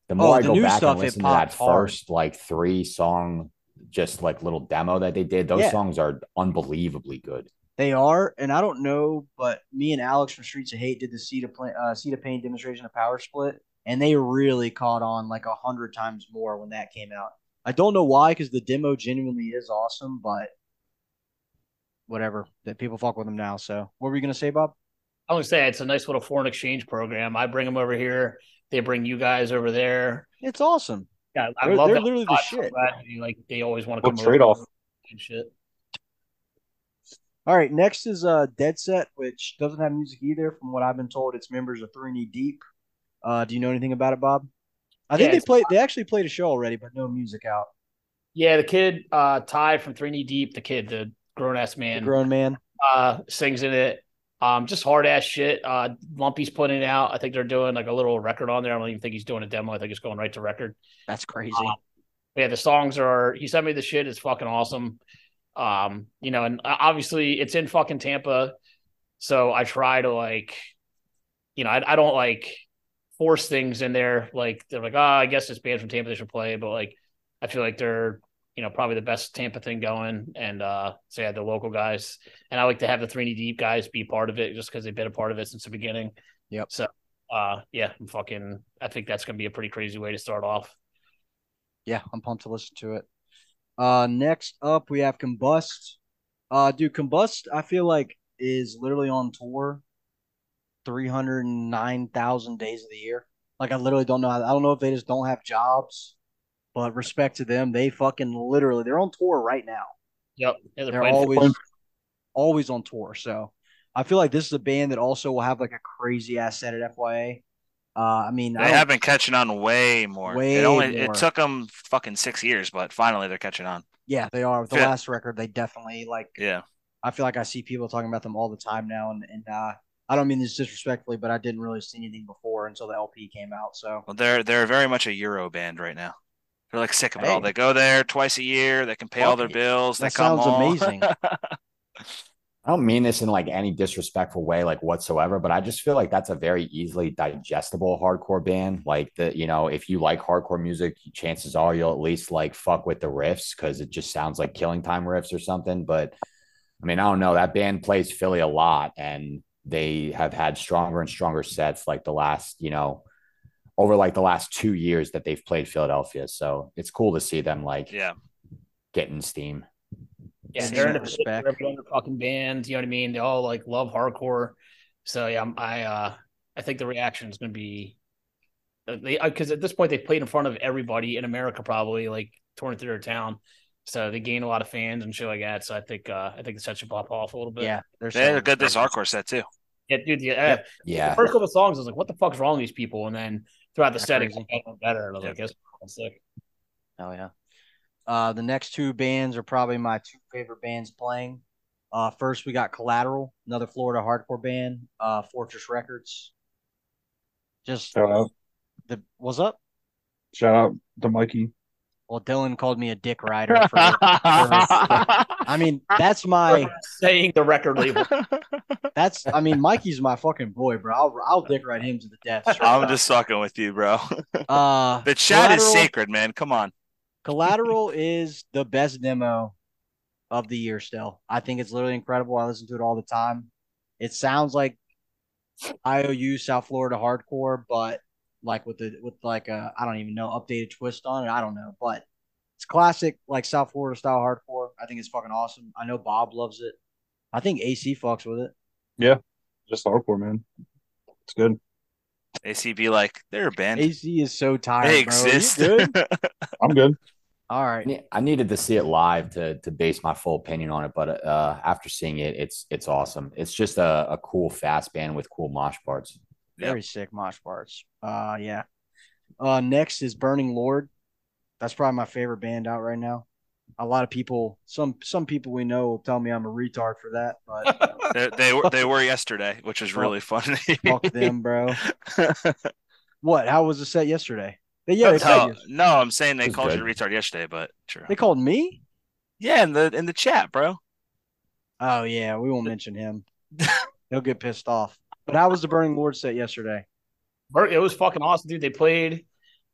the more Oh, I the go back stuff, and listen to that hard. first like three song, just like little demo that they did, those Yeah. songs are unbelievably good. They are, and I don't know, but me and Alex from Streets of Hate did the Seed of Play, uh, Seed of Pain demonstration of Power Split, and they really caught on like a hundred times more when that came out. I don't know why, because the demo genuinely is awesome, but whatever. That people fuck with them now. So, what were you gonna say, Bob? I was gonna say it's a nice little foreign exchange program. I bring them over here, they bring you guys over there. It's awesome. Yeah, I they're, love they're literally the shit. Like they always want to come trade off and shit. All right, next is uh Dead Set, which doesn't have music either. From what I've been told, it's members of Three Knee Deep. Uh, do you know anything about it, Bob? I think yeah, they played. They actually played a show already, but no music out. Yeah, the kid uh Ty from Three Knee Deep, the kid, the grown ass man, the grown man, uh, sings in it. Um, just hard ass shit. Uh, Lumpy's putting it out. I think they're doing like a little record on there. I don't even think he's doing a demo. I think it's going right to record. That's crazy. Um, yeah, the songs are. He sent me the shit. It's fucking awesome. Um, you know, and uh, obviously it's in fucking Tampa, so I try to like, you know, I, I don't like force things in there. Like they're like, oh, I guess it's band from Tampa they should play, but like, I feel like they're you know, probably the best Tampa thing going. And uh, so yeah, the local guys. And I like to have the three knee deep guys be part of it just because they've been a part of it since the beginning. Yep. So uh yeah, I'm fucking I think that's gonna be a pretty crazy way to start off. Yeah, I'm pumped to listen to it. Uh next up we have Combust. Uh dude, Combust, I feel like is literally on tour 309,000 days of the year. Like I literally don't know. I don't know if they just don't have jobs but respect to them, they fucking literally they're on tour right now. Yep, yeah, they're, they're always always on tour. So I feel like this is a band that also will have like a crazy ass set at FYA. Uh, I mean, they I have been catching on way more. Way it only more. it took them fucking six years, but finally they're catching on. Yeah, they are. With the yeah. last record, they definitely like. Yeah. I feel like I see people talking about them all the time now, and and uh, I don't mean this disrespectfully, but I didn't really see anything before until the LP came out. So well, they're they're very much a Euro band right now. They're like sick of it all. They go there twice a year. They can pay all their bills. That they sounds amazing. <laughs> I don't mean this in like any disrespectful way, like whatsoever, but I just feel like that's a very easily digestible hardcore band. Like the, you know, if you like hardcore music, chances are you'll at least like fuck with the riffs because it just sounds like killing time riffs or something. But I mean, I don't know. That band plays Philly a lot and they have had stronger and stronger sets like the last, you know, over like the last two years that they've played Philadelphia. So it's cool to see them like yeah getting steam. Yeah, they're in a respect. fucking band. You know what I mean? They all like love hardcore. So yeah, I uh I think the reaction is going to be uh, they because uh, at this point they've played in front of everybody in America probably like touring through their town. So they gain a lot of fans and shit like that. So I think uh I think the set should pop off a little bit. Yeah, they're they good this hardcore set too. Yeah, dude. Yeah, yeah. The first couple songs, I was like, "What the fuck's wrong with these people?" And then throughout the setting better. And I was like, that's sick. Oh yeah. Uh, the next two bands are probably my two favorite bands playing. Uh, first we got Collateral, another Florida hardcore band, uh, Fortress Records. Just shout out. The what's up? Shout out to Mikey. Well, Dylan called me a dick rider. For, for, <laughs> I mean, that's my saying the record label. <laughs> That's, I mean, Mikey's my fucking boy, bro. I'll, I'll dick ride him to the death. I'm up. just fucking with you, bro. Uh, <laughs> the chat is sacred, man. Come on. Collateral is the best demo of the year. Still, I think it's literally incredible. I listen to it all the time. It sounds like IOU South Florida hardcore, but like with the with like a I don't even know updated twist on it. I don't know, but it's classic like South Florida style hardcore. I think it's fucking awesome. I know Bob loves it. I think AC fucks with it. Yeah, just hardcore, man. It's good. AC be like they're a band. AC is so tired. They bro. exist. <laughs> I'm good. All right. I needed to see it live to to base my full opinion on it, but uh, after seeing it, it's it's awesome. It's just a, a cool fast band with cool mosh parts. Very yep. sick mosh parts. Uh yeah. Uh next is Burning Lord. That's probably my favorite band out right now. A lot of people, some some people we know will tell me I'm a retard for that, but <laughs> they, they were they were yesterday, which is really funny. fuck them, bro. <laughs> what? How was the set yesterday? They, yeah, they no, no, I'm saying they called good. you a retard yesterday, but true. They called me. Yeah, in the in the chat, bro. Oh yeah, we won't mention him. <laughs> He'll get pissed off. But how was the Burning Lord set yesterday? It was fucking awesome, dude. They played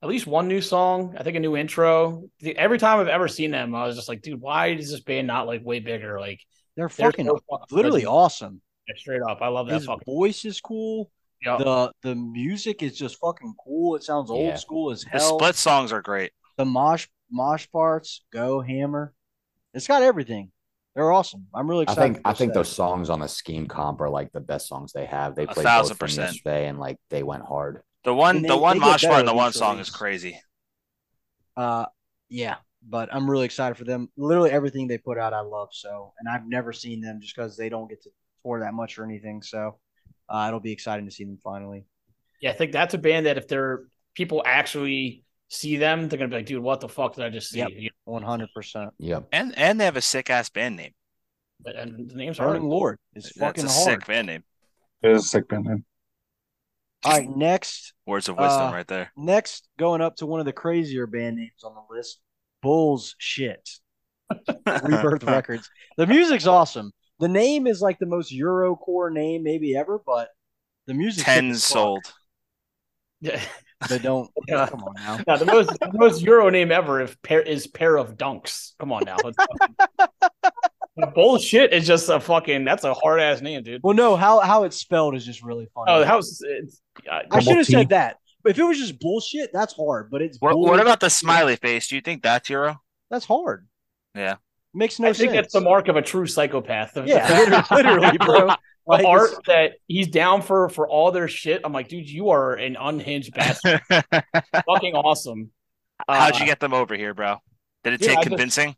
at least one new song. I think a new intro. Every time I've ever seen them, I was just like, dude, why is this band not like way bigger? Like they're fucking, they're so fucking literally awesome. Yeah, straight up, I love that. His fucking voice is cool. Yep. The the music is just fucking cool. It sounds old yeah. school as hell. The split songs are great. The mosh mosh parts, go hammer. It's got everything. They're awesome. I'm really excited. I think I think those songs on the scheme comp are like the best songs they have. They played both from yesterday and like they went hard. The one they, the one mosh part and the one song is crazy. Uh yeah, but I'm really excited for them. Literally everything they put out I love so and I've never seen them just because they don't get to tour that much or anything. So uh, it'll be exciting to see them finally. Yeah, I think that's a band that if they're people actually see them, they're gonna be like, dude, what the fuck did I just see? One hundred percent. Yep. And and they have a sick ass band name. And the name's Burning Lord. It's fucking That's a hard. sick band name. It is a sick band name. All right, next words of wisdom uh, right there. Next, going up to one of the crazier band names on the list, Bulls Shit. <laughs> Rebirth Records. The music's awesome. The name is like the most Eurocore name maybe ever, but the music ten sold. Yeah, <laughs> they don't. <laughs> Yeah. Come on now. Yeah, the most the most Euro name ever is pair is pair of dunks. Come on now. The <laughs> bullshit is just a fucking. That's a hard ass name, dude. Well, no, how how it's spelled is just really funny. Oh, how's it's, uh, I should have said that. If it was just bullshit, that's hard. But it's what, what about the smiley face? Do you think that's Euro? That's hard. Yeah. Makes no I sense. think that's the mark of a true psychopath. Yeah, <laughs> literally, bro. Like, art that he's down for for all their shit. I'm like, dude, you are an unhinged bastard. <laughs> Fucking awesome. How'd uh, you get them over here, bro? Did it take convincing?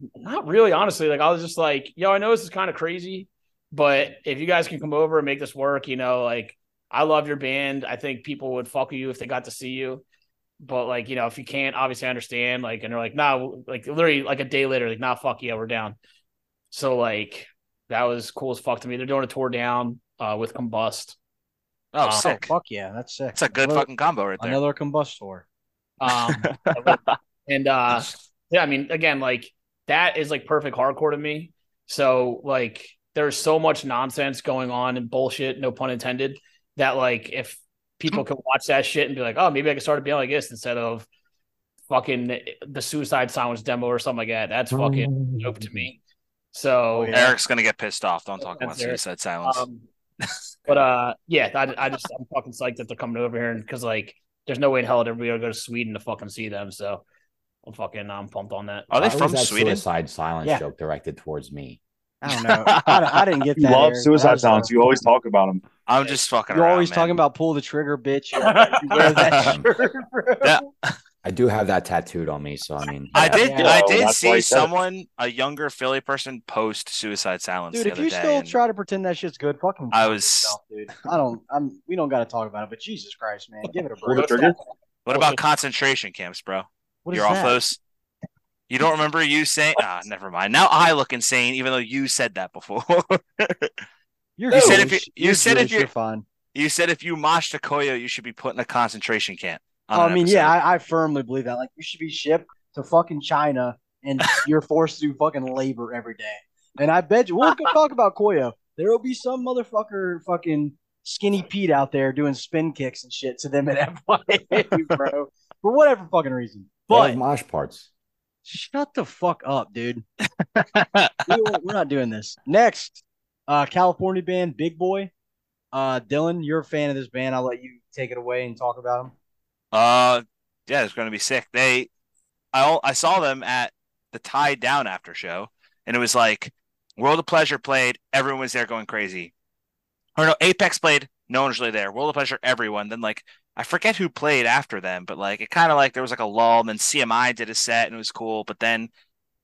Just, not really, honestly. Like I was just like, yo, I know this is kind of crazy, but if you guys can come over and make this work, you know, like I love your band. I think people would fuck with you if they got to see you. But like, you know, if you can't, obviously I understand. Like, and they're like, nah, like literally like a day later, like, nah, fuck yeah, we're down. So like that was cool as fuck to me. They're doing a tour down uh with Combust. Oh, um, sick. Fuck yeah, that's sick. It's a good another, fucking combo right there. Another Combust tour. Um <laughs> and uh yeah, I mean, again, like that is like perfect hardcore to me. So like there's so much nonsense going on and bullshit, no pun intended, that like if people can watch that shit and be like, oh, maybe I can start a band like this instead of fucking the Suicide Silence demo or something like that. That's fucking dope to me. So oh, yeah. Eric's gonna get pissed off. Don't talk about Suicide Silence. Um, but uh, yeah, I, I just I'm fucking psyched that they're coming over here because like there's no way in hell that everybody will go to Sweden to fucking see them. So I'm fucking I'm pumped on that. Are they from Sweden? Suicide Silence yeah. joke directed towards me. I don't know. I, I didn't <laughs> get that. You love Suicide Silence. You always talk about them. I'm just fucking. You're around, always man. talking about pull the trigger, bitch. You wear that <laughs> shirt, bro. Yeah. I do have that tattooed on me, so I mean, I did. Yeah. I did see someone, a younger Philly person, post Suicide Silence. Dude, if you still try to pretend that shit's good, fucking. I was. Yourself, dude. I don't. I'm. We don't got to talk about it, but Jesus Christ, man, give it a break. What about concentration camps, bro? What You're off that? those. You don't remember you saying? Ah, never mind. Now I look insane, even though you said that before. <laughs> You're you said if you, you said Jewish, if you're, you're fine. You said if you mosh to Koyo, you should be put in a concentration camp. Oh, I mean, episode. yeah, I, I, firmly believe that. Like, you should be shipped to fucking China, and <laughs> you're forced to do fucking labor every day. And I bet you we'll talk about Koyo. There will be some motherfucker, fucking skinny Pete out there doing spin kicks and shit to them at FYA, <laughs> bro, for whatever fucking reason. But mosh parts. Shut the fuck up, dude. <laughs> we're not doing this. Next, uh, California band Big Boy. Uh, Dylan, you're a fan of this band. I'll let you take it away and talk about them. Uh, yeah, it's going to be sick. They, I I saw them at the Tied Down after show, and it was like World of Pleasure played. Everyone was there going crazy. Or no, Apex played. No one was really there. World of Pleasure, everyone. Then like I forget who played after them, but like it kind of like there was like a lull. And then CMI did a set and it was cool. But then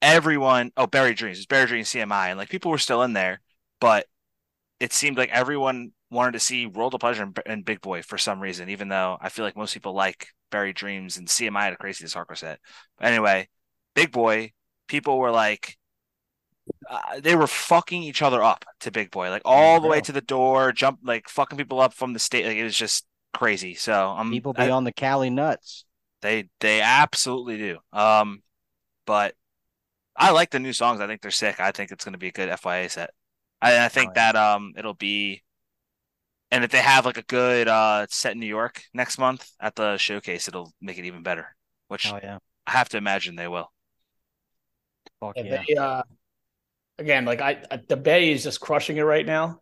everyone, oh, Buried Dreams, it's Buried Dreams CMI, and like people were still in there, but it seemed like everyone wanted to see World of Pleasure and, and Big Boy for some reason, even though I feel like most people like Buried Dreams and CMI had a crazy hardcore set. But anyway, Big Boy, people were like, uh, they were fucking each other up to Big Boy, like all the way to the door, jump like fucking people up from the state. Like it was just crazy. So I'm people be I, on the Cali nuts. They they absolutely do. Um, but I like the new songs. I think they're sick. I think it's going to be a good FYA set. I, I think oh, yeah. that um it'll be, and if they have like a good uh set in New York next month at the showcase, it'll make it even better. Which oh, yeah. I have to imagine they will. Fuck yeah. They, uh, again, like I, the Bay is just crushing it right now.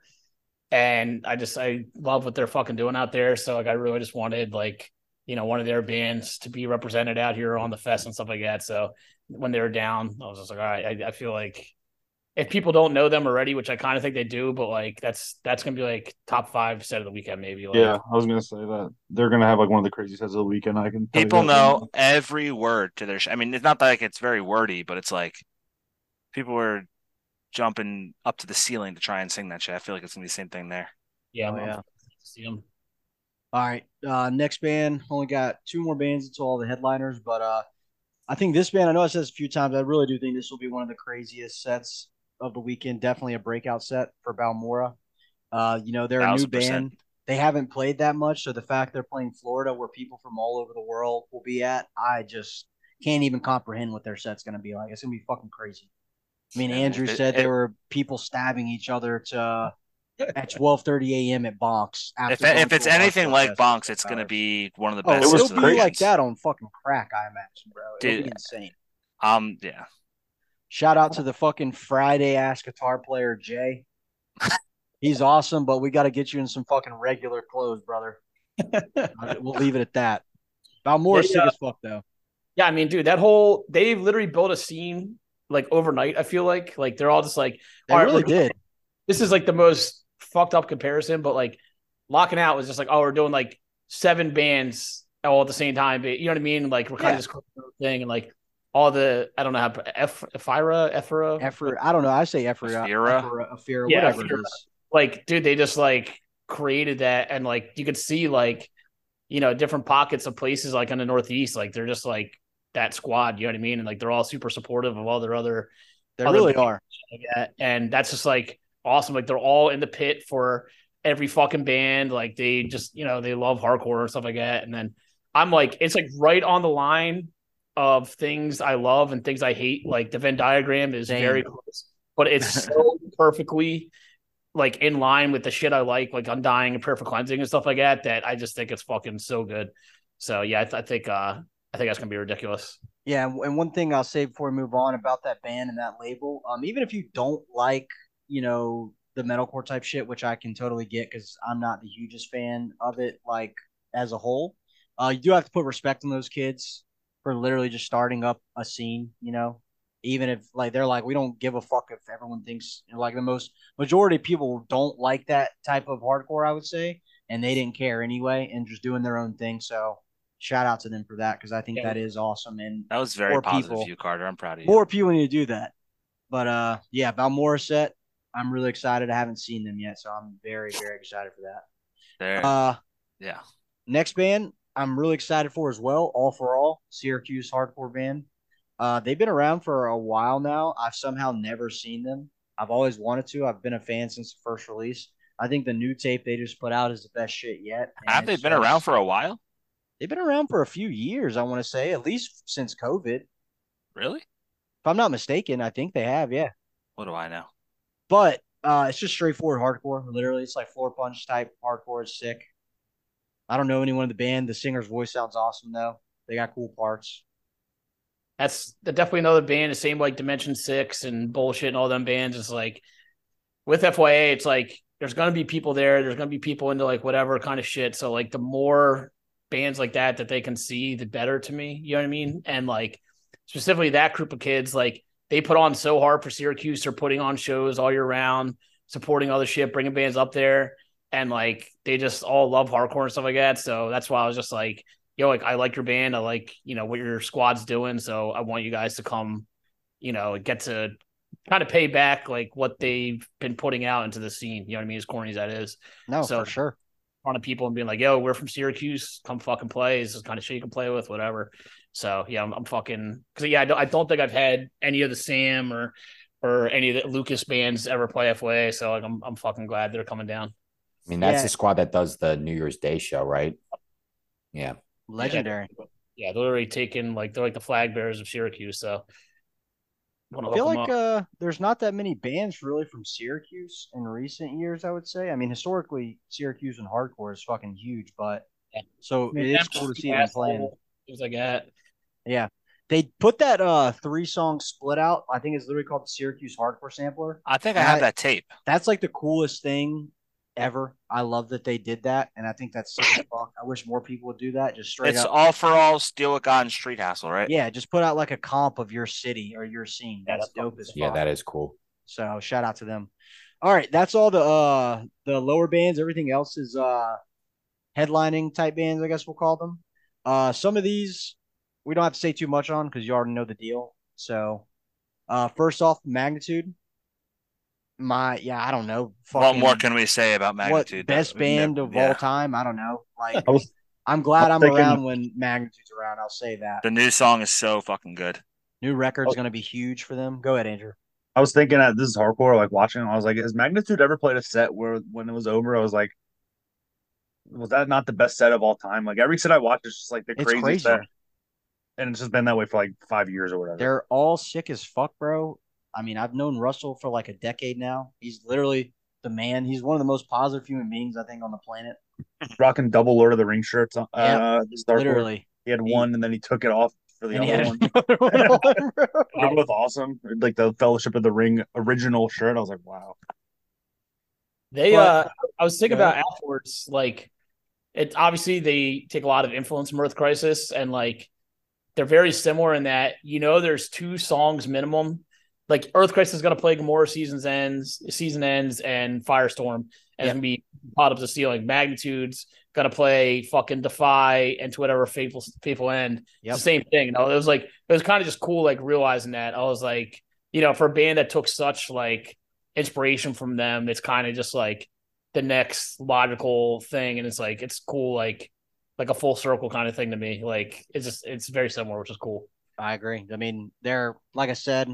And I just I love what they're fucking doing out there. So like I really just wanted like you know one of their bands to be represented out here on the fest and stuff like that. So when they were down, I was just like, all right, I, I feel like if people don't know them already, which I kind of think they do, but like that's that's gonna be like top five set of the weekend, maybe. Like, yeah, I was gonna say that they're gonna have like one of the crazy sets of the weekend. I can people know every word to their. Sh- I mean, it's not like it's very wordy, but it's like people are jumping up to the ceiling to try and sing that shit. I feel like it's gonna be the same thing there. Yeah, oh, yeah. See them. All right, uh, next band. Only got two more bands until all the headliners, but uh, I think this band. I know I said this a few times. I really do think this will be one of the craziest sets of the weekend. Definitely a breakout set for Balmora. Uh, you know, they're a new band. They haven't played that much, so the fact they're playing Florida, where people from all over the world will be at, I just can't even comprehend what their set's going to be like. It's going to be fucking crazy. I mean, Andrew it, said it, there were people stabbing each other to <laughs> at twelve thirty a.m. at Bonks. If, if it's anything like Bonks, it's going to be one of the best. Oh, it was be like that on fucking crack, I imagine, bro. It'd be insane. Um, yeah. Shout out to the fucking Friday ass guitar player Jay. <laughs> He's awesome, but we got to get you in some fucking regular clothes, brother. <laughs> we'll leave it at that. Balmora's sick uh, as fuck though. Yeah, I mean, dude, that whole they literally built a scene like overnight. I feel like like they're all just like they really did. This is like the most fucked up comparison, but like locking out was just like, oh, we're doing like seven bands all at the same time. But you know what I mean? Like we're kind yeah. of just thing and like all the I don't know how F Ephira Ephira Ephira I don't know I say Ephira Ephira Ephira yeah, whatever Ephira. it is. Like dude, they just like created that and like you could see like you know different pockets of places like in the Northeast like they're just like that squad. You know what I mean? And like they're all super supportive of all their other. They other really are. Like and that's just like awesome. Like they're all in the pit for every fucking band. Like they just you know they love hardcore and stuff like that. And then I'm like it's like right on the line of things I love and things I hate. Like the Venn diagram is Damn. very close, but it's <laughs> so perfectly like in line with the shit I like, like Undying and Perfect Cleansing and stuff like that. That I just think it's fucking so good. So yeah, I, th- I think uh I think that's gonna be ridiculous. Yeah, and one thing I'll say before we move on about that band and that label, um, even if you don't like, you know, the metalcore type shit, which I can totally get because I'm not the hugest fan of it, like as a whole. Uh, you do have to put respect on those kids for literally just starting up a scene, you know. Even if like they're like, we don't give a fuck if everyone thinks like the most majority of people don't like that type of hardcore, I would say, and they didn't care anyway and just doing their own thing. So shout out to them for that because I think yeah. that is awesome. And that was very positive people, of you, Carter. I'm proud of you. More people need to do that. But uh, yeah, Balmora set. I'm really excited. I haven't seen them yet, so I'm very, very excited for that. There. Uh, yeah. Next band, I'm really excited for as well. All for All, Syracuse hardcore band. Uh, they've been around for a while now. I've somehow never seen them. I've always wanted to. I've been a fan since the first release. I think the new tape they just put out is the best shit yet. Have they been around for a while? They've been around for a few years. I want to say at least since COVID. Really? If I'm not mistaken, I think they have. Yeah. What do I know? But uh, it's just straightforward hardcore. Literally, it's like Floorpunch type hardcore. It's sick. I don't know anyone in the band. The singer's voice sounds awesome though. They got cool parts. That's definitely another band. The same like Dimension Six and bullshit and all them bands. Is like with FYA, it's like there's gonna be people there. There's gonna be people into like whatever kind of shit. So like the more bands like that that they can see, the better to me. You know what I mean? And like specifically that group of kids, like they put on so hard for Syracuse. They're putting on shows all year round, supporting other shit, bringing bands up there and like they just all love hardcore and stuff like that. So that's why I was just like, yo, like I like your band, I like you know what your squad's doing, so I want you guys to come, you know, get to kind of pay back like what they've been putting out into the scene. You know what I mean? As corny as that is. No, so, for sure. On of people and being like, yo, we're from Syracuse, come fucking play. This is kind of shit you can play with, whatever. So yeah, I'm, I'm fucking because yeah, I don't, I don't think I've had any of the Sam or or any of the Lucas bands ever play FYA. So like, I'm I'm fucking glad they're coming down. I mean, that's yeah. the squad that does the New Year's Day show, right? Yeah. Legendary. Yeah, they're already taken like they're like the flag bearers of Syracuse. So I feel like uh, there's not that many bands really from Syracuse in recent years. I would say. I mean, historically, Syracuse and hardcore is fucking huge, but yeah. so I mean, it is cool to see them playing. It was like that. Yeah, they put that uh three song split out. I think it's literally called the Syracuse Hardcore Sampler. I think I have that tape. That's like the coolest thing ever. I love that they did that, and I think that's sick fuck. I wish more people would do that. Just straight. Up. It's up. all for all. Steal a gun, street hassle, right? Yeah, just put out like a comp of your city or your scene. That's, yeah, that's dope as fuck. Yeah, that is cool. So shout out to them. All right, that's all the uh the lower bands. Everything else is uh headlining type bands, I guess we'll call them. Uh, some of these we don't have to say too much on because you already know the deal. So, uh, first off, magnitude my yeah, I don't know. what more can we say about Magnitude? What best band never, of yeah. all time? I don't know. Like I was, I'm glad I'm thinking, around when Magnitude's around. I'll say that. The new song is so fucking good. New record's oh. going to be huge for them. Go ahead, Andrew. I was thinking that this is hardcore. Like watching, I was like, has Magnitude ever played a set where when it was over, I was like, was that not the best set of all time? Like every set I watched is just like the craziest crazy. set. And it's just been that way for like five years or whatever. They're all sick as fuck, bro. I mean, I've known Russell for like a decade now. He's literally the man. He's one of the most positive human beings I think on the planet. <laughs> Rocking double Lord of the Ring shirts. Uh, yep, literally. He had one and then he took it off for the other one. <laughs> <laughs> They're both awesome. Like the Fellowship of the Ring original shirt. I was like, wow. They but, uh I was thinking about afterwards, like it obviously they take a lot of influence from Earth Crisis and like they're very similar in that you know there's two songs minimum like Earth Crisis is going to play Gomorrah seasons ends, season ends, and Firestorm, and yeah. be pot up the ceiling. Magnitudes going to play fucking Defy and to whatever fateful fateful end. Yep. It's the same thing. You know, it was like it was kind of just cool, like realizing that. I was like, you know, for a band that took such like inspiration from them, it's kind of just like the next logical thing, and it's like it's cool, like like a full circle kind of thing to me. Like it's just it's very similar, which is cool. I agree. I mean, they're like I said,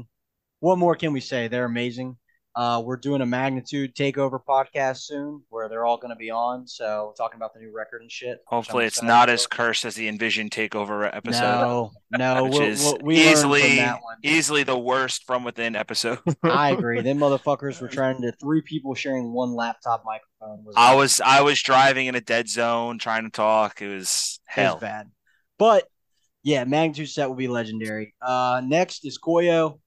what more can we say? They're amazing. Uh, we're doing a magnitude takeover podcast soon where they're all going to be on. So talking about the new record and shit. Hopefully, it's not as cursed as the Envision takeover episode. No, no, <laughs> which we'll, is we'll, we easily easily the worst from within episode. <laughs> I agree. Them <laughs> motherfuckers were trying to three people sharing one laptop microphone. Was I was I was driving in a dead zone trying to talk. It was hell. It was bad, but yeah, magnitude set will be legendary. Uh, next is Koyo.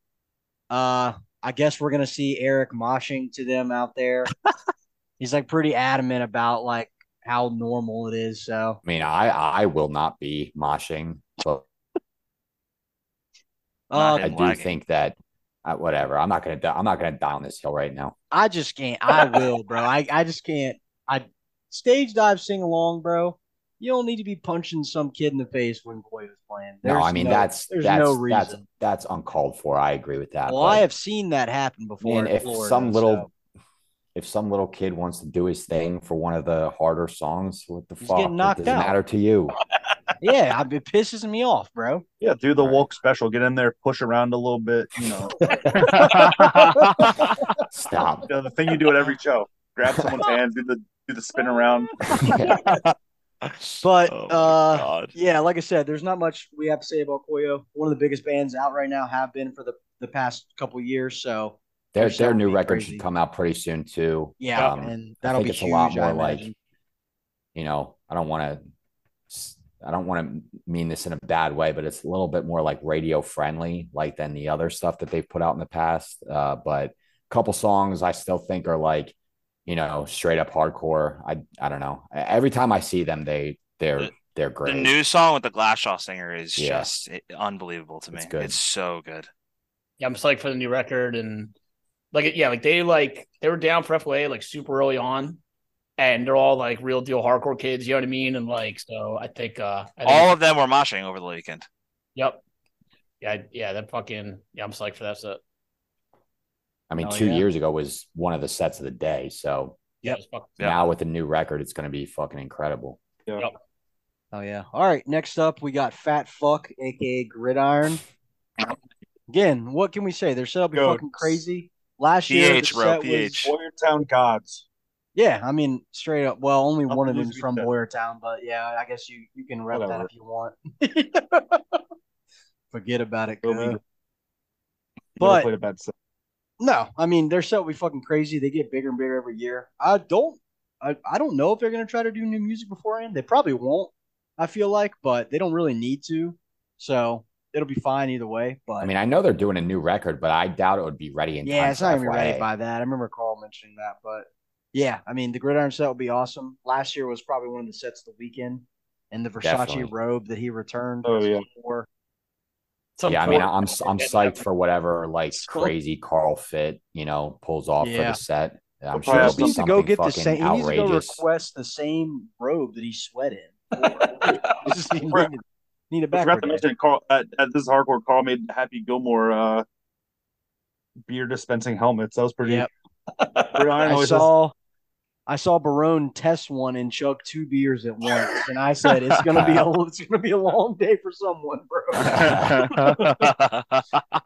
Uh, I guess we're gonna see Eric moshing to them out there. <laughs> He's like pretty adamant about like how normal it is. So I mean, I I will not be moshing, but uh, I do lagging. think that uh, whatever. I'm not gonna I'm not gonna die on this hill right now. I just can't. I will, bro. I I just can't. I stage dive sing along, bro you don't need to be punching some kid in the face when Boy was playing. There's no, I mean no, that's there's that's, no reason. That's, that's uncalled for. I agree with that. Well, I have seen that happen before. And if Florida, some little so. if some little kid wants to do his thing for one of the harder songs, what the He's fuck? Getting knocked does matter to you? <laughs> yeah, it pisses me off, bro. Yeah, do the walk special. Get in there, push around a little bit. You know, <laughs> stop. You know, the thing you do at every show: grab someone's <laughs> hand, do the do the spin around. <laughs> But oh uh, yeah, like I said, there's not much we have to say about Koyo. One of the biggest bands out right now have been for the, the past couple years. So their their new record crazy. should come out pretty soon too. Yeah, um, and that'll be it's huge, a lot more like you know, I don't want to I don't want to mean this in a bad way, but it's a little bit more like radio friendly, like than the other stuff that they've put out in the past. Uh, but a couple songs I still think are like you know, straight up hardcore. I I don't know. Every time I see them, they they're they're great. The new song with the Glassjaw singer is yeah. just unbelievable to me. It's, good. it's so good. Yeah, I'm psyched for the new record and like yeah, like they like they were down for FYA like super early on, and they're all like real deal hardcore kids. You know what I mean? And like so, I think uh I think all of them were moshing over the weekend. Yep. Yeah, yeah, that fucking yeah, I'm psyched for that set. I mean, oh, two yeah. years ago was one of the sets of the day. So yep. now with the new record, it's going to be fucking incredible. Yep. Oh yeah. All right. Next up, we got Fat Fuck, aka Gridiron. Again, what can we say? Their setup is fucking crazy. Last year, PH, bro, PH. Boyertown Gods. Yeah, I mean, straight up. Well, only one of them is from Boyertown, but yeah, I guess you you can rep Whatever. that if you want. <laughs> Forget about it. But no, I mean their set will be fucking crazy. They get bigger and bigger every year. I don't, I, I don't know if they're gonna try to do new music beforehand. They probably won't. I feel like, but they don't really need to. So it'll be fine either way. But I mean, I know they're doing a new record, but I doubt it would be ready in yeah, it's not even ready by that. I remember Carl mentioning that, but Yeah, I mean the gridiron set would be awesome. Last year was probably one of the sets of the weekend, and the Versace Definitely. robe that he returned. Oh yeah. For. yeah, I mean, I'm I'm <laughs> psyched for whatever like crazy Carl fit you know pulls off yeah. for the set. I'm sure he needs to go get the same. He needs to go request the same robe that he sweat in. <laughs> just <laughs> need, need, need a back. I forgot to mention Carl at, at, this hardcore. Carl made Happy Gilmore uh, beer dispensing helmets. That was pretty. Yep. I saw. I saw Barone test one and chug two beers at once, and I said it's gonna be a <laughs> it's gonna be a long day for someone, bro.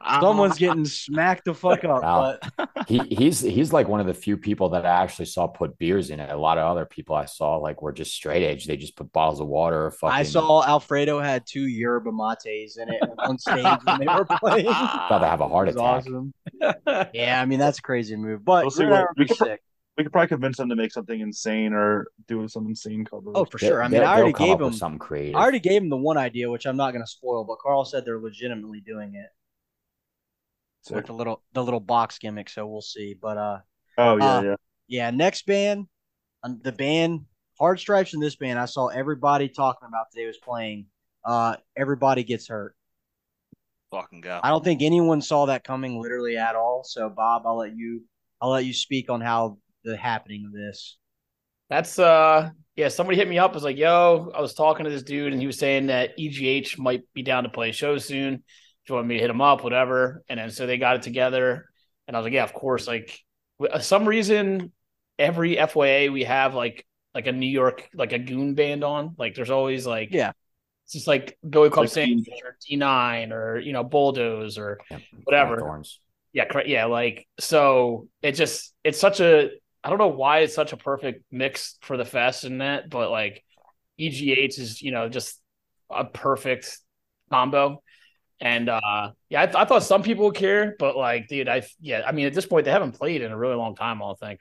<laughs> Someone's getting smacked the fuck up. Wow. But he, he's he's like one of the few people that I actually saw put beers in it. A lot of other people I saw like were just straight edge. They just put bottles of water. Or fucking... I saw Alfredo had two yerba mates in it on stage when they were <laughs> playing. Thought to have a heart attack. Awesome. yeah, I mean that's a crazy move, but we'll see what, we sick we could probably convince them to make something insane or do some insane cover. Oh, for sure. I mean, I already gave them some creative. I already gave them the one idea, which I'm not going to spoil, but Carl said they're legitimately doing it Sick. with the little the little box gimmick. So we'll see. But uh, oh yeah, uh, yeah, yeah. Next band, um, the band Hard Stripes in this band, I saw everybody talking about today was playing. Uh, everybody gets hurt. Fucking go. I don't think anyone saw that coming literally at all. So Bob, I'll let you I'll let you speak on how the happening of this. That's uh yeah, somebody hit me up was like, "Yo, I was talking to this dude and he was saying that EGH might be down to play a show soon. Do you want me to hit him up, whatever?" And then so they got it together, and I was like, "Yeah, of course." Like, uh, some reason, every FYA we have like like a New York like a goon band on. Like, there's always like yeah, it's just like Billy Club like or D9 or you know Bulldoze or yeah, whatever. Yeah, yeah, like so it just it's such a I don't know why it's such a perfect mix for the fest and that, but like EGH is, you know, just a perfect combo. And uh yeah, I, th- I, thought some people would care, but like, dude, I yeah, I mean, at this point, they haven't played in a really long time. I don't think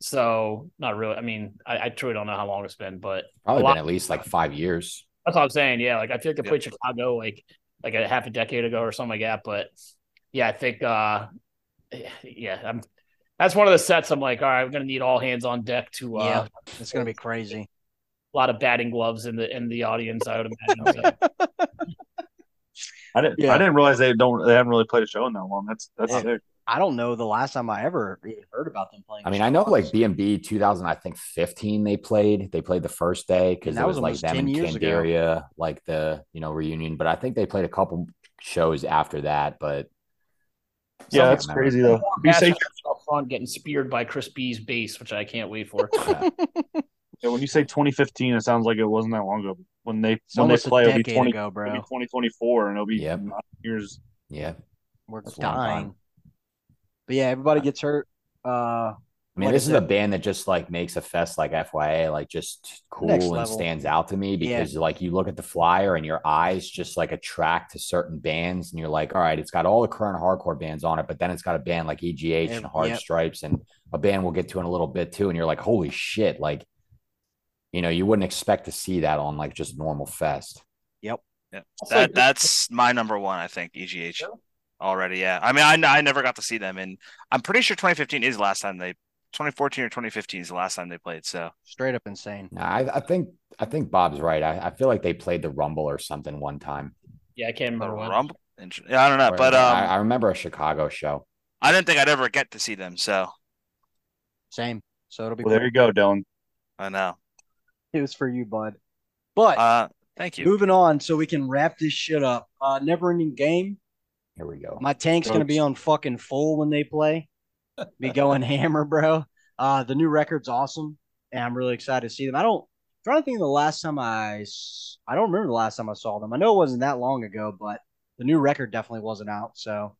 so. Not really. I mean, I, I truly don't know how long it's been, but probably been at least like five years. That's what I'm saying. Yeah, like I feel like they played Chicago like like a half a decade ago or something like that. But yeah, I think uh <sighs> yeah, I'm that's one of the sets I'm like, all right, we're gonna need all hands on deck to uh yeah, it's gonna be crazy. A lot of batting gloves in the in the audience, I would imagine. <laughs> I didn't yeah. I didn't realize they don't they haven't really played a show in that long. That's that's yeah. sick. I don't know the last time I ever heard about them playing. I mean, I know like BNB 2000, I think 15 they played. They played the first day because it was, was like them in Candiria, like the you know reunion. But I think they played a couple shows after that. But yeah, that's crazy though. Be safe up front getting speared by Chris B's bass, which I can't wait for. <laughs> yeah. yeah. when you say 2015, it sounds like it wasn't that long ago. When they it's when they play, it'll be 20, ago, bro. It'll be 2024, and it'll be yep. years. Yeah, we're that's dying. But yeah, everybody gets hurt. Uh, I mean, like this I is a band that just like makes a fest like FYA like just cool and stands out to me because yeah. like you look at the flyer and your eyes just like attract to certain bands and you're like, all right, it's got all the current hardcore bands on it, but then it's got a band like EGH and Hard yep. Stripes and a band we'll get to in a little bit too. And you're like, holy shit, like you know, you wouldn't expect to see that on like just normal fest. Yep. Yeah. That that's my number one, I think, EGH. Already, yeah. I mean, I, I never got to see them, and I'm pretty sure 2015 is the last time they 2014 or 2015 is the last time they played. So straight up insane. Nah, I, I think I think Bob's right. I, I feel like they played the Rumble or something one time. Yeah, I can't remember the Rumble. Yeah, I don't know, or, but um, I, I, remember a Chicago show. I didn't think I'd ever get to see them. So same. So it'll be. Well, cool. there you go, Dylan. I know. It was for you, bud. But uh, thank you. Moving on, so we can wrap this shit up. Uh, never ending game. Here we go. My tank's gonna be on fucking full when they play be going hammer, bro. Uh, the new record's awesome, and I'm really excited to see them. I don't I'm trying to think of the last time I I don't remember the last time I saw them. I know it wasn't that long ago, but the new record definitely wasn't out. So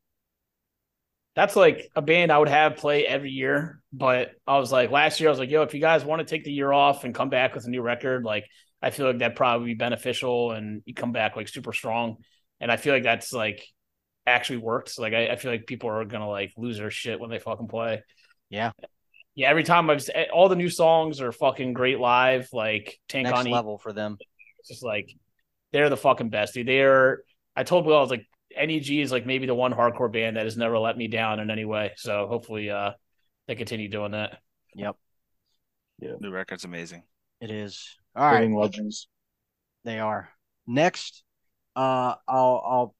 that's like a band I would have play every year. But I was like last year, I was like, yo, if you guys want to take the year off and come back with a new record, like I feel like that probably be beneficial and you come back like super strong. And I feel like that's like actually worked. Like I, I feel like people are gonna like lose their shit when they fucking play. Yeah. Yeah, every time I've all the new songs are fucking great live. Like Tank Next on level for them. It's just like they're the fucking best, dude. They're. I told Will I was like NEG is like maybe the one hardcore band that has never let me down in any way. So hopefully, uh, they continue doing that. Yep. Yeah, new record's amazing. It is. All right, legends. They are. Next, uh, I'll I'll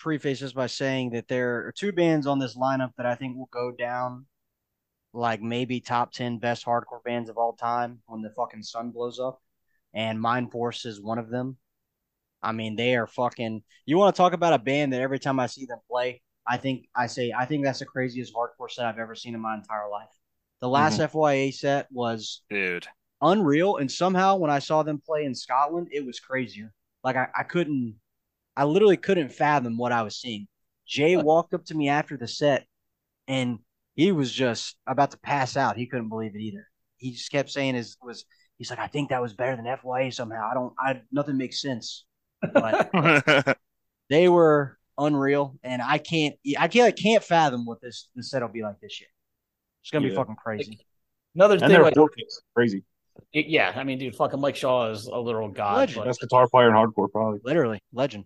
preface this by saying that there are two bands on this lineup that I think will go down like maybe top 10 best hardcore bands of all time when the fucking sun blows up. And Mindforce is one of them. I mean, they are fucking. You want to talk about a band that every time I see them play, I think I say I think that's the craziest hardcore set I've ever seen in my entire life. The last mm-hmm. FYA set was dude unreal, and somehow when I saw them play in Scotland, it was crazier. Like I, I couldn't, I literally couldn't fathom what I was seeing. Jay walked up to me after the set, and he was just about to pass out. He couldn't believe it either. He just kept saying his was he's like, I think that was better than FYA somehow. I don't I nothing makes sense. But <laughs> they were unreal, and I can't I can't I can't fathom what this this set will be like this year. It's gonna yeah. be fucking crazy. Another and thing, like, crazy. It, yeah, I mean, dude, fucking Mike Shaw is a literal god. Legend. Best guitar player in hardcore, probably. Literally, legend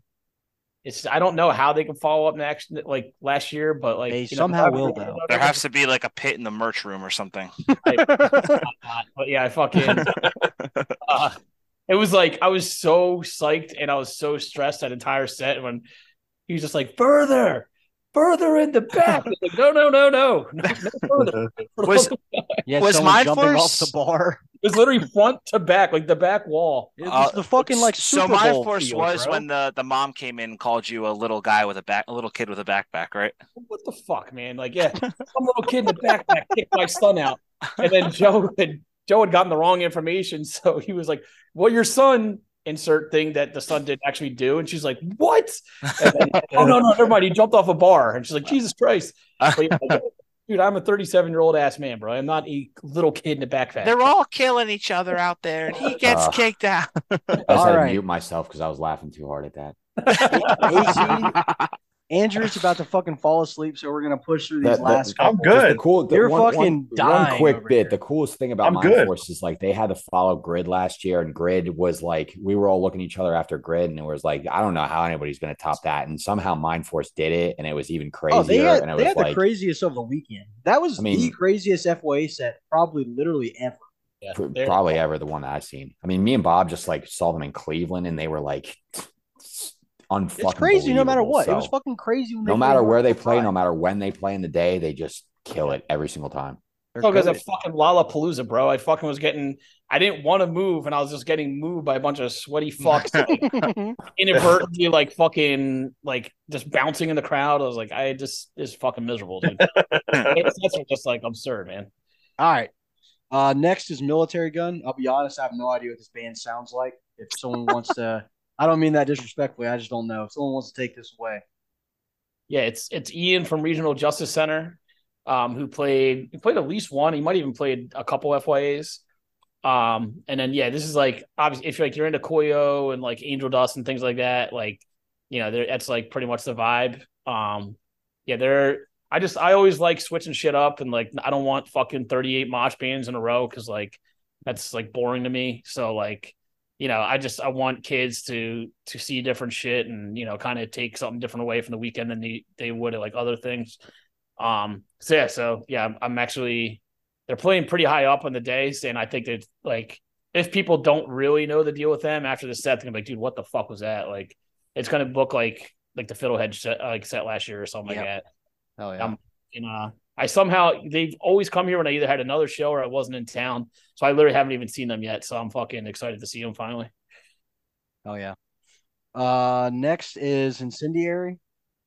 it's I don't know how they can follow up next like last year, but like they somehow know, will though. There has to be like a pit in the merch room or something. <laughs> I, but yeah, I fucking <laughs> uh, it was like I was so psyched and I was so stressed that entire set when he was just like further, further in the back. <laughs> Like, no, no, no, no, no, no <laughs> <laughs> was yeah, was my jumping off the bar? It was literally front to back, like the back wall. It was uh, the fucking like Super so my force field, was bro. when the the mom came in and called you a little guy with a back, a little kid with a backpack, right? What the fuck, man? Like, yeah, some little kid in the backpack kicked my son out, and then Joe had Joe had gotten the wrong information, so he was like, "Well, your son." Insert thing that the son didn't actually do, and she's like, "What?" Then, oh no, no, never mind. He jumped off a bar, and she's like, "Jesus Christ!" But, <laughs> Dude, I'm a 37 year old ass man, bro. I'm not a little kid in a backpack. They're all killing each other out there, and he gets uh, kicked out. I just all had right. to mute myself because I was laughing too hard at that. <laughs> Andrew's about to fucking fall asleep, so we're gonna push through these last. I'm good. The cool, the You're one, fucking one, dying. One quick bit. Here. The coolest thing about Mindforce is like they had to follow Grid last year, and Grid was like we were all looking at each other after Grid, and it was like I don't know how anybody's gonna top that, and somehow Mindforce did it, and it was even crazier. Oh, they had, and it they was had like, the craziest of the weekend. That was I mean, the craziest FYA set probably literally ever. Yeah, probably ever the one that I've seen. I mean, me and Bob just like saw them in Cleveland, and they were like it's crazy no matter what. So, it was fucking crazy. no matter where they play, no matter when they play in the day, they just kill it every single time. Oh, because of fucking Lollapalooza, bro. I fucking was getting, I didn't want to move, and I was just getting moved by a bunch of sweaty fucks, like, <laughs> <laughs> inadvertently, like fucking, like just bouncing in the crowd. I was like, I just is fucking miserable, dude. <laughs> That's just like absurd, man. All right. Uh, next is Military Gun. I'll be honest, I have no idea what this band sounds like. If someone wants to I don't mean that disrespectfully. I just don't know. If someone wants to take this away. Yeah, it's it's Ian from Regional Justice Center, um, who played he played at least one. He might even played a couple FYAs. Um, and then yeah, this is like obviously if you're like you're into Koyo and like Angel Dust and things like that, like you know, that's like pretty much the vibe. Um, yeah, they're I just I always like switching shit up and like I don't want fucking 38 mosh bands in a row because like that's like boring to me. So like you know, I just I want kids to to see different shit and you know, kind of take something different away from the weekend than they, they would at like other things. Um, so yeah, so yeah, I'm, I'm actually they're playing pretty high up on the days, and I think that like if people don't really know the deal with them after the set, they're gonna be like, dude, what the fuck was that? Like, it's gonna look like like the Fiddlehead set, like set last year or something like that. Oh yeah. Um, you know, I somehow they've always come here when I either had another show or I wasn't in town. So I literally haven't even seen them yet. So I'm fucking excited to see them finally. Oh yeah. Uh next is Incendiary.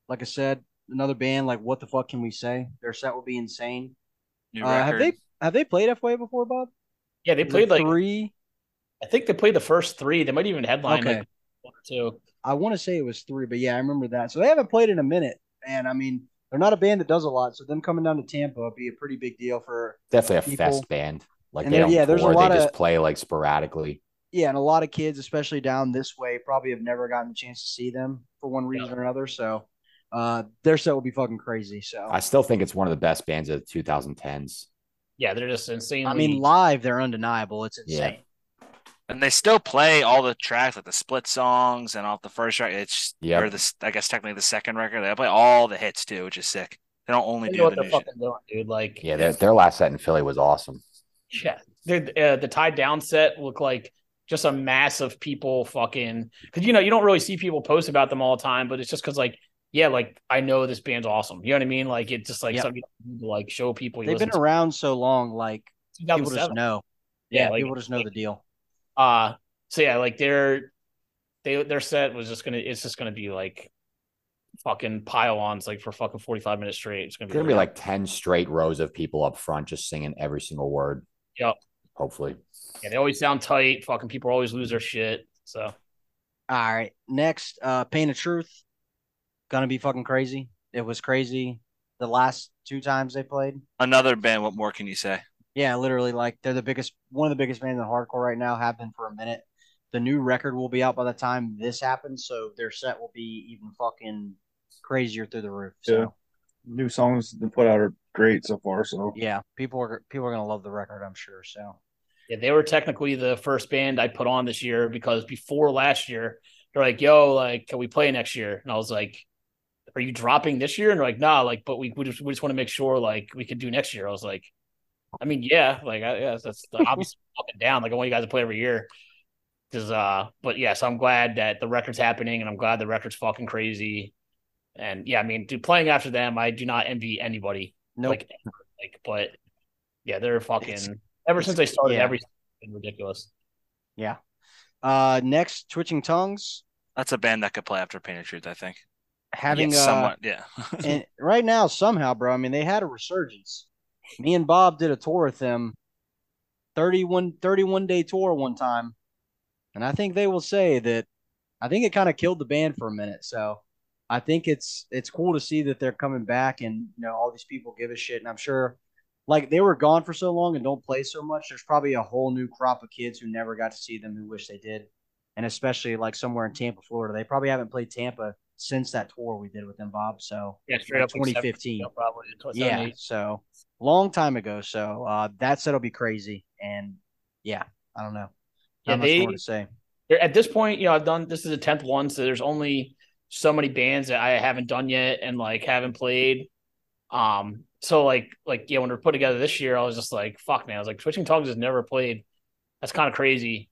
Like I said, another band, like what the fuck can we say? Their set will be insane. Uh, have they have they played FYA before, Bob? Yeah, they played like three. I think they played the first three. They might even headline okay. like one or two. I want to say it was three, but yeah, I remember that. So they haven't played in a minute. And I mean, they're not a band that does a lot, so them coming down to Tampa would be a pretty big deal for definitely a fest band. Like and they don't yeah, there's tour, a lot they of, just play like sporadically. Yeah, and a lot of kids, especially down this way, probably have never gotten a chance to see them for one reason yeah. or another. So uh, their set will be fucking crazy. So I still think it's one of the best bands of the 2010s. Yeah, they're just insane. I mean, live they're undeniable. It's insane. And they still play all the tracks, like the split songs and off the first track. It's yeah, or the I guess technically the second record. They play all the hits too, which is sick. They don't only they do what the they're fucking doing, dude. Like yeah, their, their last set in Philly was awesome. Yeah, the uh, the tied down set looked like just a mass of people fucking because you know you don't really see people post about them all the time, but it's just because like yeah, like I know this band's awesome. You know what I mean? Like it's just like yep. something to like show people. They've been around to. so long, like people just know. Yeah, yeah like, people just know the deal. Uh so yeah, like their they their set was just gonna it's just gonna be like fucking pile-ons like for fucking 45 minutes straight. It's gonna be, it's gonna be like 10 straight rows of people up front just singing every single word. Yep. Hopefully. Yeah, they always sound tight. Fucking people always lose their shit. So all right. Next, uh Pain of Truth. Gonna be fucking crazy. It was crazy the last two times they played. Another band, what more can you say? Yeah, literally like they're the biggest one of the biggest bands in hardcore right now, have been for a minute. The new record will be out by the time this happens, so their set will be even fucking crazier through the roof. So. Yeah. New songs they put out are great so far. So yeah, people are people are gonna love the record, I'm sure. So yeah, they were technically the first band I put on this year because before last year, they're like, "Yo, like, can we play next year?" And I was like, "Are you dropping this year?" And they're like, "Nah, like, but we we just, we just want to make sure like we could do next year." I was like, "I mean, yeah, like, I, yeah, that's obviously <laughs> fucking down. Like, I want you guys to play every year." Because, uh, but yeah, so I'm glad that the record's happening, and I'm glad the record's fucking crazy. And yeah, I mean, dude, playing after them, I do not envy anybody. Nope. Like, like, but yeah, they're fucking. It's, ever since they started, yeah. everything's been ridiculous. Yeah. Uh, next, Twitching Tongues. That's a band that could play after Pain of Truth, I think. Having yeah, uh, somewhat, yeah. and <laughs> right now, somehow, bro. I mean, they had a resurgence. Me and Bob did a tour with them, 31, 31 day tour one time, and I think they will say that I think it kind of killed the band for a minute. So I think it's it's cool to see that they're coming back and you know all these people give a shit. And I'm sure like they were gone for so long and don't play so much. There's probably a whole new crop of kids who never got to see them who wish they did. And especially like somewhere in Tampa, Florida, they probably haven't played Tampa since that tour we did with them, Bob. So yeah, straight up 2015. Probably yeah, so long time ago. So uh, that set will be crazy. And yeah, I don't know. Not yeah, much they, more to say. At this point, you know, I've done this is the tenth one, so there's only so many bands that I haven't done yet and like haven't played. Um, so like like yeah, when we are put together this year, I was just like, fuck man, I was like, Twitching Tongues has never played. That's kind of crazy.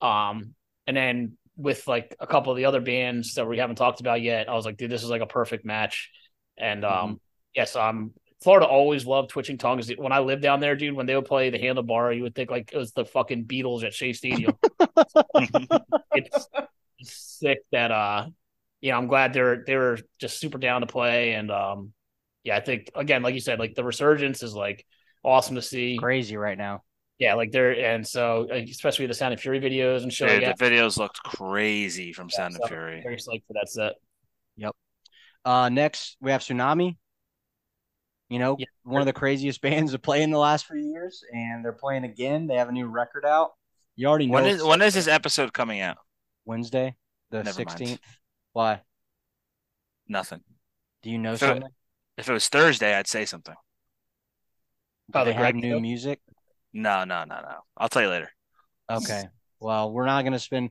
Um, and then with like a couple of the other bands that we haven't talked about yet, I was like, dude, this is like a perfect match. And um, mm-hmm. yes, um, Florida always loved Twitching Tongues. When I lived down there, dude, when they would play the handlebar, you would think like it was the fucking Beatles at Shea Stadium. it's, <laughs> it's sick that uh you know, I'm glad they're they were just super down to play, and um, yeah, I think again, like you said, like the resurgence is like awesome to see. Crazy right now. Yeah, like they're and so especially the Sound and Fury videos and shit. Yeah, the videos looked crazy from yeah, Sound so and Fury. Very psyched for that set. Yep. Uh, next we have Sunami. You know, yeah. one of the craziest <laughs> bands to play in the last few years, and they're playing again. They have a new record out. You already know. When is when is this episode coming out? Wednesday, the sixteenth. Why? Nothing. Do you know if something? It, if it was Thursday, I'd say something. Oh, they have new music? No, no, no, no. I'll tell you later. Okay. Well, we're not gonna spend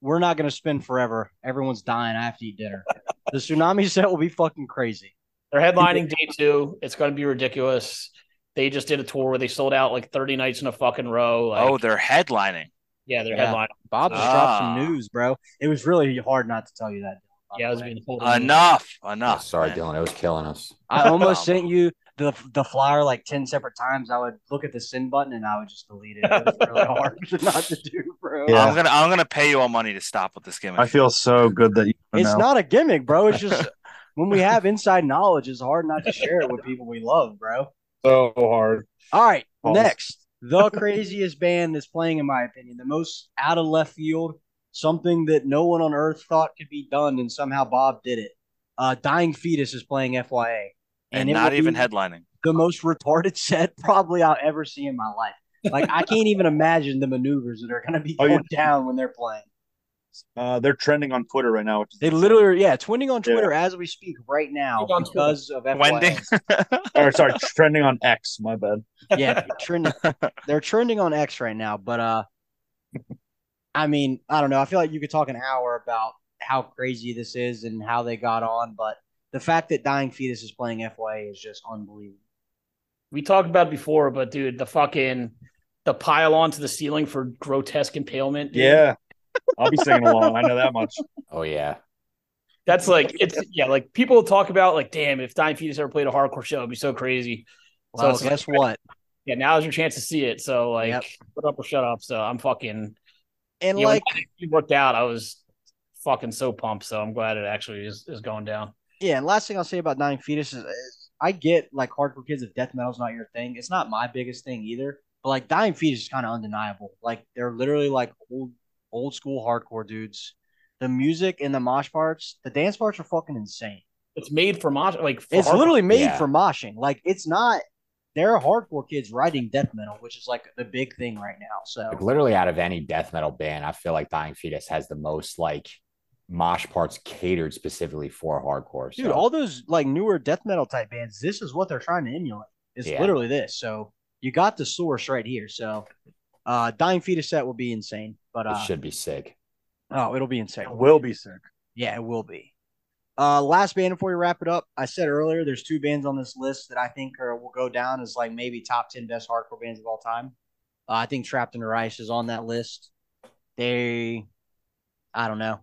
we're not gonna spend forever. Everyone's dying. I have to eat dinner. the Sunami set will be fucking crazy. They're headlining day two. It's gonna be ridiculous. They just did a tour where they sold out like 30 nights in a fucking row. Like, oh, they're headlining. Yeah, they're yeah. headlining. Bob just ah. dropped some ah. news, bro. It was really hard not to tell you that. Yeah, I was being enough, enough. Oh, sorry, man. Dylan, it was killing us. I almost sent you the the flyer like ten separate times. I would look at the send button and I would just delete it. It was <laughs> really hard <laughs> not to do, bro. Yeah. I'm gonna I'm gonna pay you all money to stop with this gimmick. I feel so good that you. It's know. not a gimmick, bro. It's just <laughs> when we have inside knowledge, it's hard not to share it with people we love, bro. So hard. All right, next the craziest band that's playing, in my opinion, the most out of left field, something that no one on earth thought could be done, and somehow Bob did it. Uh, Dying Fetus is playing FYA, and, and not even headlining. The most retarded <laughs> set probably I'll ever see in my life. Like I can't even imagine the maneuvers that are going to be going <laughs> oh, yeah. down when they're playing. Uh, they're trending on Twitter right now. they literally, are, yeah, trending on Twitter yeah. as we speak right now because of Wendy. <laughs> or sorry, trending on X. My bad. Yeah, trending. they're trending on X right now, but uh, I mean, I don't know. I feel like you could talk an hour about how crazy this is and how they got on, but the fact that Dying Fetus is playing FYA is just unbelievable. We talked about before, but dude, the fucking the pile onto the ceiling for grotesque impalement. Dude. Yeah. I'll be singing along. I know that much. Oh yeah. That's like it's yeah, like people talk about like, damn, if Dying Fetus ever played a hardcore show, it'd be so crazy. Well, so guess like, what? Yeah, now's your chance to see it. So like yep. put up or shut up. So I'm fucking and like it worked out. I was fucking so pumped. So I'm glad it actually is, is going down. Yeah, and last thing I'll say about Dying Fetus is, is I get like hardcore kids if death metal's not your thing. It's not my biggest thing either. But like Dying Fetus is kind of undeniable. Like they're literally like old old school hardcore dudes. The music and the mosh parts, the dance parts are fucking insane. It's made for mosh, like for it's hardcore. literally made yeah. for moshing. Like it's not. They're hardcore kids writing death metal, which is like the big thing right now. So like literally out of any death metal band, I feel like Dying Fetus has the most like mosh parts catered specifically for hardcore. So. Dude, all those like newer death metal type bands, this is what they're trying to emulate. It's yeah. literally this. So you got the source right here. So uh Dying Fetus set will be insane. But uh, it should be sick. Oh, it'll be insane. It will be sick. Yeah, it will be. Uh, last band before we wrap it up. I said earlier, there's two bands on this list that I think are will go down as like maybe top ten best hardcore bands of all time. Uh, I think Trapped Under Ice is on that list. They, I don't know.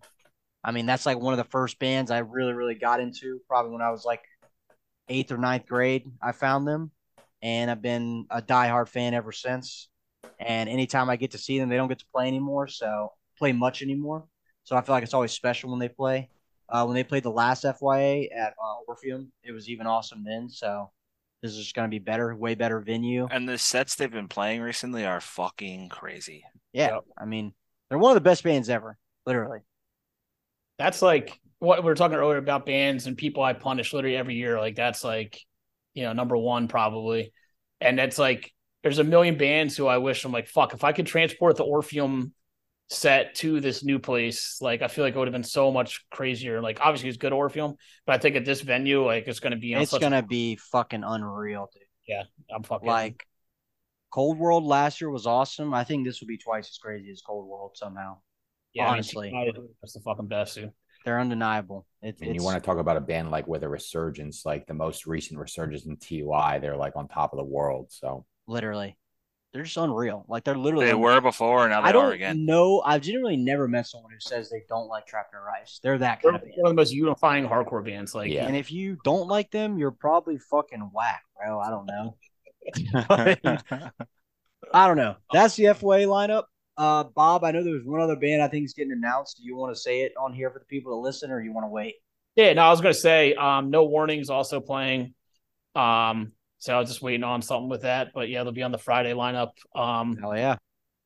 I mean, that's like one of the first bands I really, really got into. Probably when I was like eighth or ninth grade, I found them, and I've been a diehard fan ever since. And anytime I get to see them, they don't get to play anymore, so play much anymore. So I feel like it's always special when they play. Uh, when they played the last FYA at uh, Orpheum, it was even awesome then. So this is just going to be better, way better venue. And the sets they've been playing recently are fucking crazy. Yeah, yep. I mean, they're one of the best bands ever, literally. That's like what we were talking earlier about bands and people I punish literally every year. Like that's like, you know, number one probably. And that's like there's a million bands who I wish I'm like, fuck, if I could transport the Orpheum set to this new place, like I feel like it would have been so much crazier. Like obviously it's good Orpheum, but I think at this venue, like it's gonna be it's gonna a... be fucking unreal, dude. Yeah, I'm fucking like Cold World last year was awesome. I think this will be twice as crazy as Cold World somehow. Yeah, honestly, I mean, that's the fucking best, dude. They're undeniable. It, and you want to talk about a band like with a resurgence, like the most recent resurgence in TUI, they're like on top of the world. So literally. They're just unreal. Like they're literally. They unreal. were before, and now they I don't are again. know. I've generally never met someone who says they don't like Trapped Under Ice. They're that kind they're of band. One of the most unifying hardcore bands. Like, yeah. And if you don't like them, you're probably fucking whack, bro. I don't know. <laughs> <laughs> I don't know. That's the FYA lineup. Uh, Bob, I know there was one other band I think is getting announced. Do you want to say it on here for the people to listen, or you want to wait? Yeah, no, I was going to say, um, no warnings also playing. Um, so I was just waiting on something with that. But yeah, they'll be on the Friday lineup. Um, Hell yeah,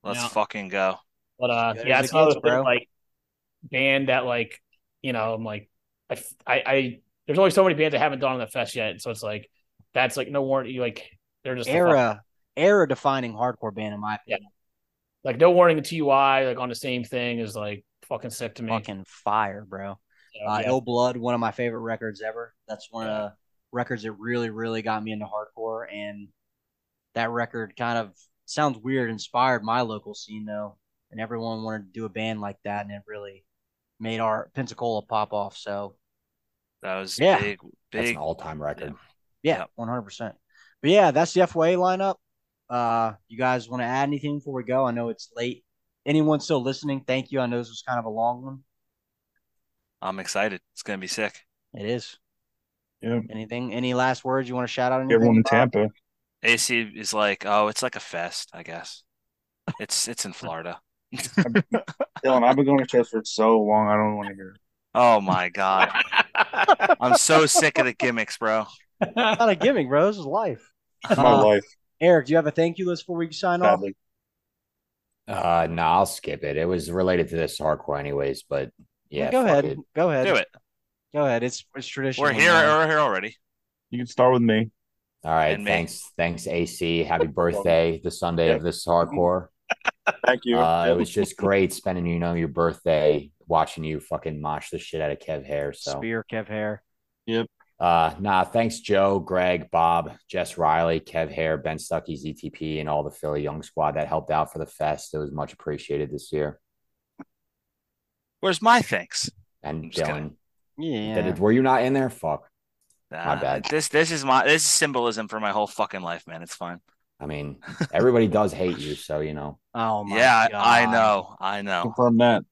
let's you know, fucking go. But uh, yeah, it's another bro. like band that like you know I'm like I, I I there's only so many bands I haven't done on the fest yet, so it's like that's like no warning. You Like they're just era era defining hardcore band in my opinion. Yeah. Like no warning to TUI like on the same thing is like fucking sick to me. Fucking fire, bro. So, uh, yeah. Ill Blood, one of my favorite records ever. That's one yeah. of records that really, really got me into hardcore. And that record kind of sounds weird, inspired my local scene though. And everyone wanted to do a band like that, and it really made our Pensacola pop off. So that was yeah, big, big that's an all time record. Yeah, one hundred percent. But yeah, that's the FYA lineup. Uh, you guys want to add anything before we go? I know it's late. Anyone still listening? Thank you. I know this was kind of a long one. I'm excited. It's gonna be sick. It is. Yeah. Anything? Any last words you want to shout out? Anything Everyone in Tampa. AC is like, oh, it's like a fest, I guess. It's it's in Florida. <laughs> Dylan, I've been going to shows for so long. I don't want to hear. It. Oh my god, I'm so sick of the gimmicks, bro. not a gimmick, bro. This is life. It's my uh, life. Eric, do you have a thank you list before we sign Sadly. off? Uh, no, I'll skip it. It was related to this hardcore, anyways. But yeah, go ahead. It. Go ahead. Do it. Go ahead. It's it's traditional. We're here. Now. We're here already. You can start with me. All right. And thanks. Me. Thanks, AC. Happy <laughs> birthday, the Sunday of this hardcore. <laughs> Thank you. Uh, it was just great spending, you know, your birthday watching you fucking mosh the shit out of Kev Hair. So spear Kev Hair. Yep. Uh, nah, thanks, Joe, Greg, Bob, Jess Riley, Kev Hair, Ben Stuckey, ZTP, and all the Philly Young Squad that helped out for the fest. It was much appreciated this year. Where's my thanks? And Dylan. Yeah. Did, were you not in there? Fuck. Uh, my bad. This this is my this is symbolism for my whole fucking life, man. It's fine. I mean, everybody does <laughs> hate you, so you know. Oh my yeah, God. I know, I know. From that,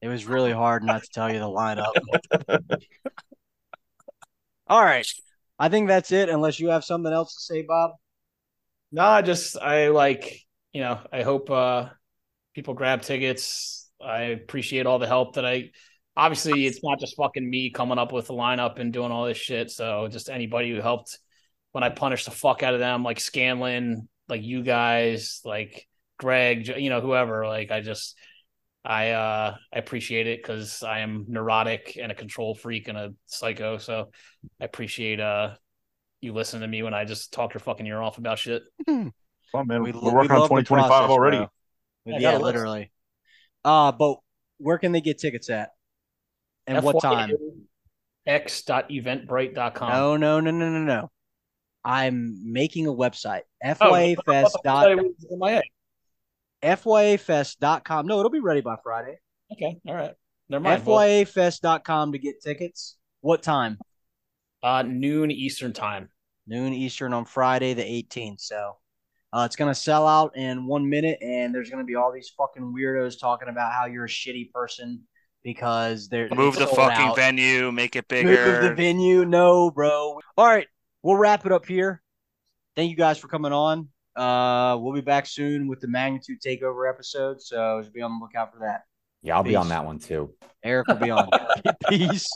It was really hard not to tell you the lineup. <laughs> All right. I think that's it, unless you have something else to say, Bob. No, I just I like you know I hope uh people grab tickets. I appreciate all the help that I. Obviously, it's not just fucking me coming up with the lineup and doing all this shit. So just anybody who helped when I punished the fuck out of them, like Scanlon, like you guys, like Greg, you know, whoever. Like I just I uh I appreciate it because I am neurotic and a control freak and a psycho. So I appreciate uh you listening to me when I just talk your fucking ear off about shit. <clears throat> oh man, we, we're working we on 2025 already. bro. Yeah, yeah, got a list. literally. Uh, but where can they get tickets at? And what time? X.eventbrite.com. No, no, no, no, no, no. I'm making a website. Oh, FYAFest dot my head. FYAFest.com. No, it'll be ready by Friday. Okay, all right. Never mind. Well, FYAFest.com to get tickets. What time? uh, noon Eastern time. Noon Eastern on Friday, the 18th. So uh, it's going to sell out in one minute, and there's going to be all these fucking weirdos talking about how you're a shitty person because they're Move the fucking out. venue, make it bigger. Move bigger. the venue. No, bro. All right, we'll wrap it up here. Thank you guys for coming on. Uh, we'll be back soon with the Magnitude Takeover episode, so just be on the lookout for that. Yeah, I'll be on that one too. Eric will be on. <laughs> Peace.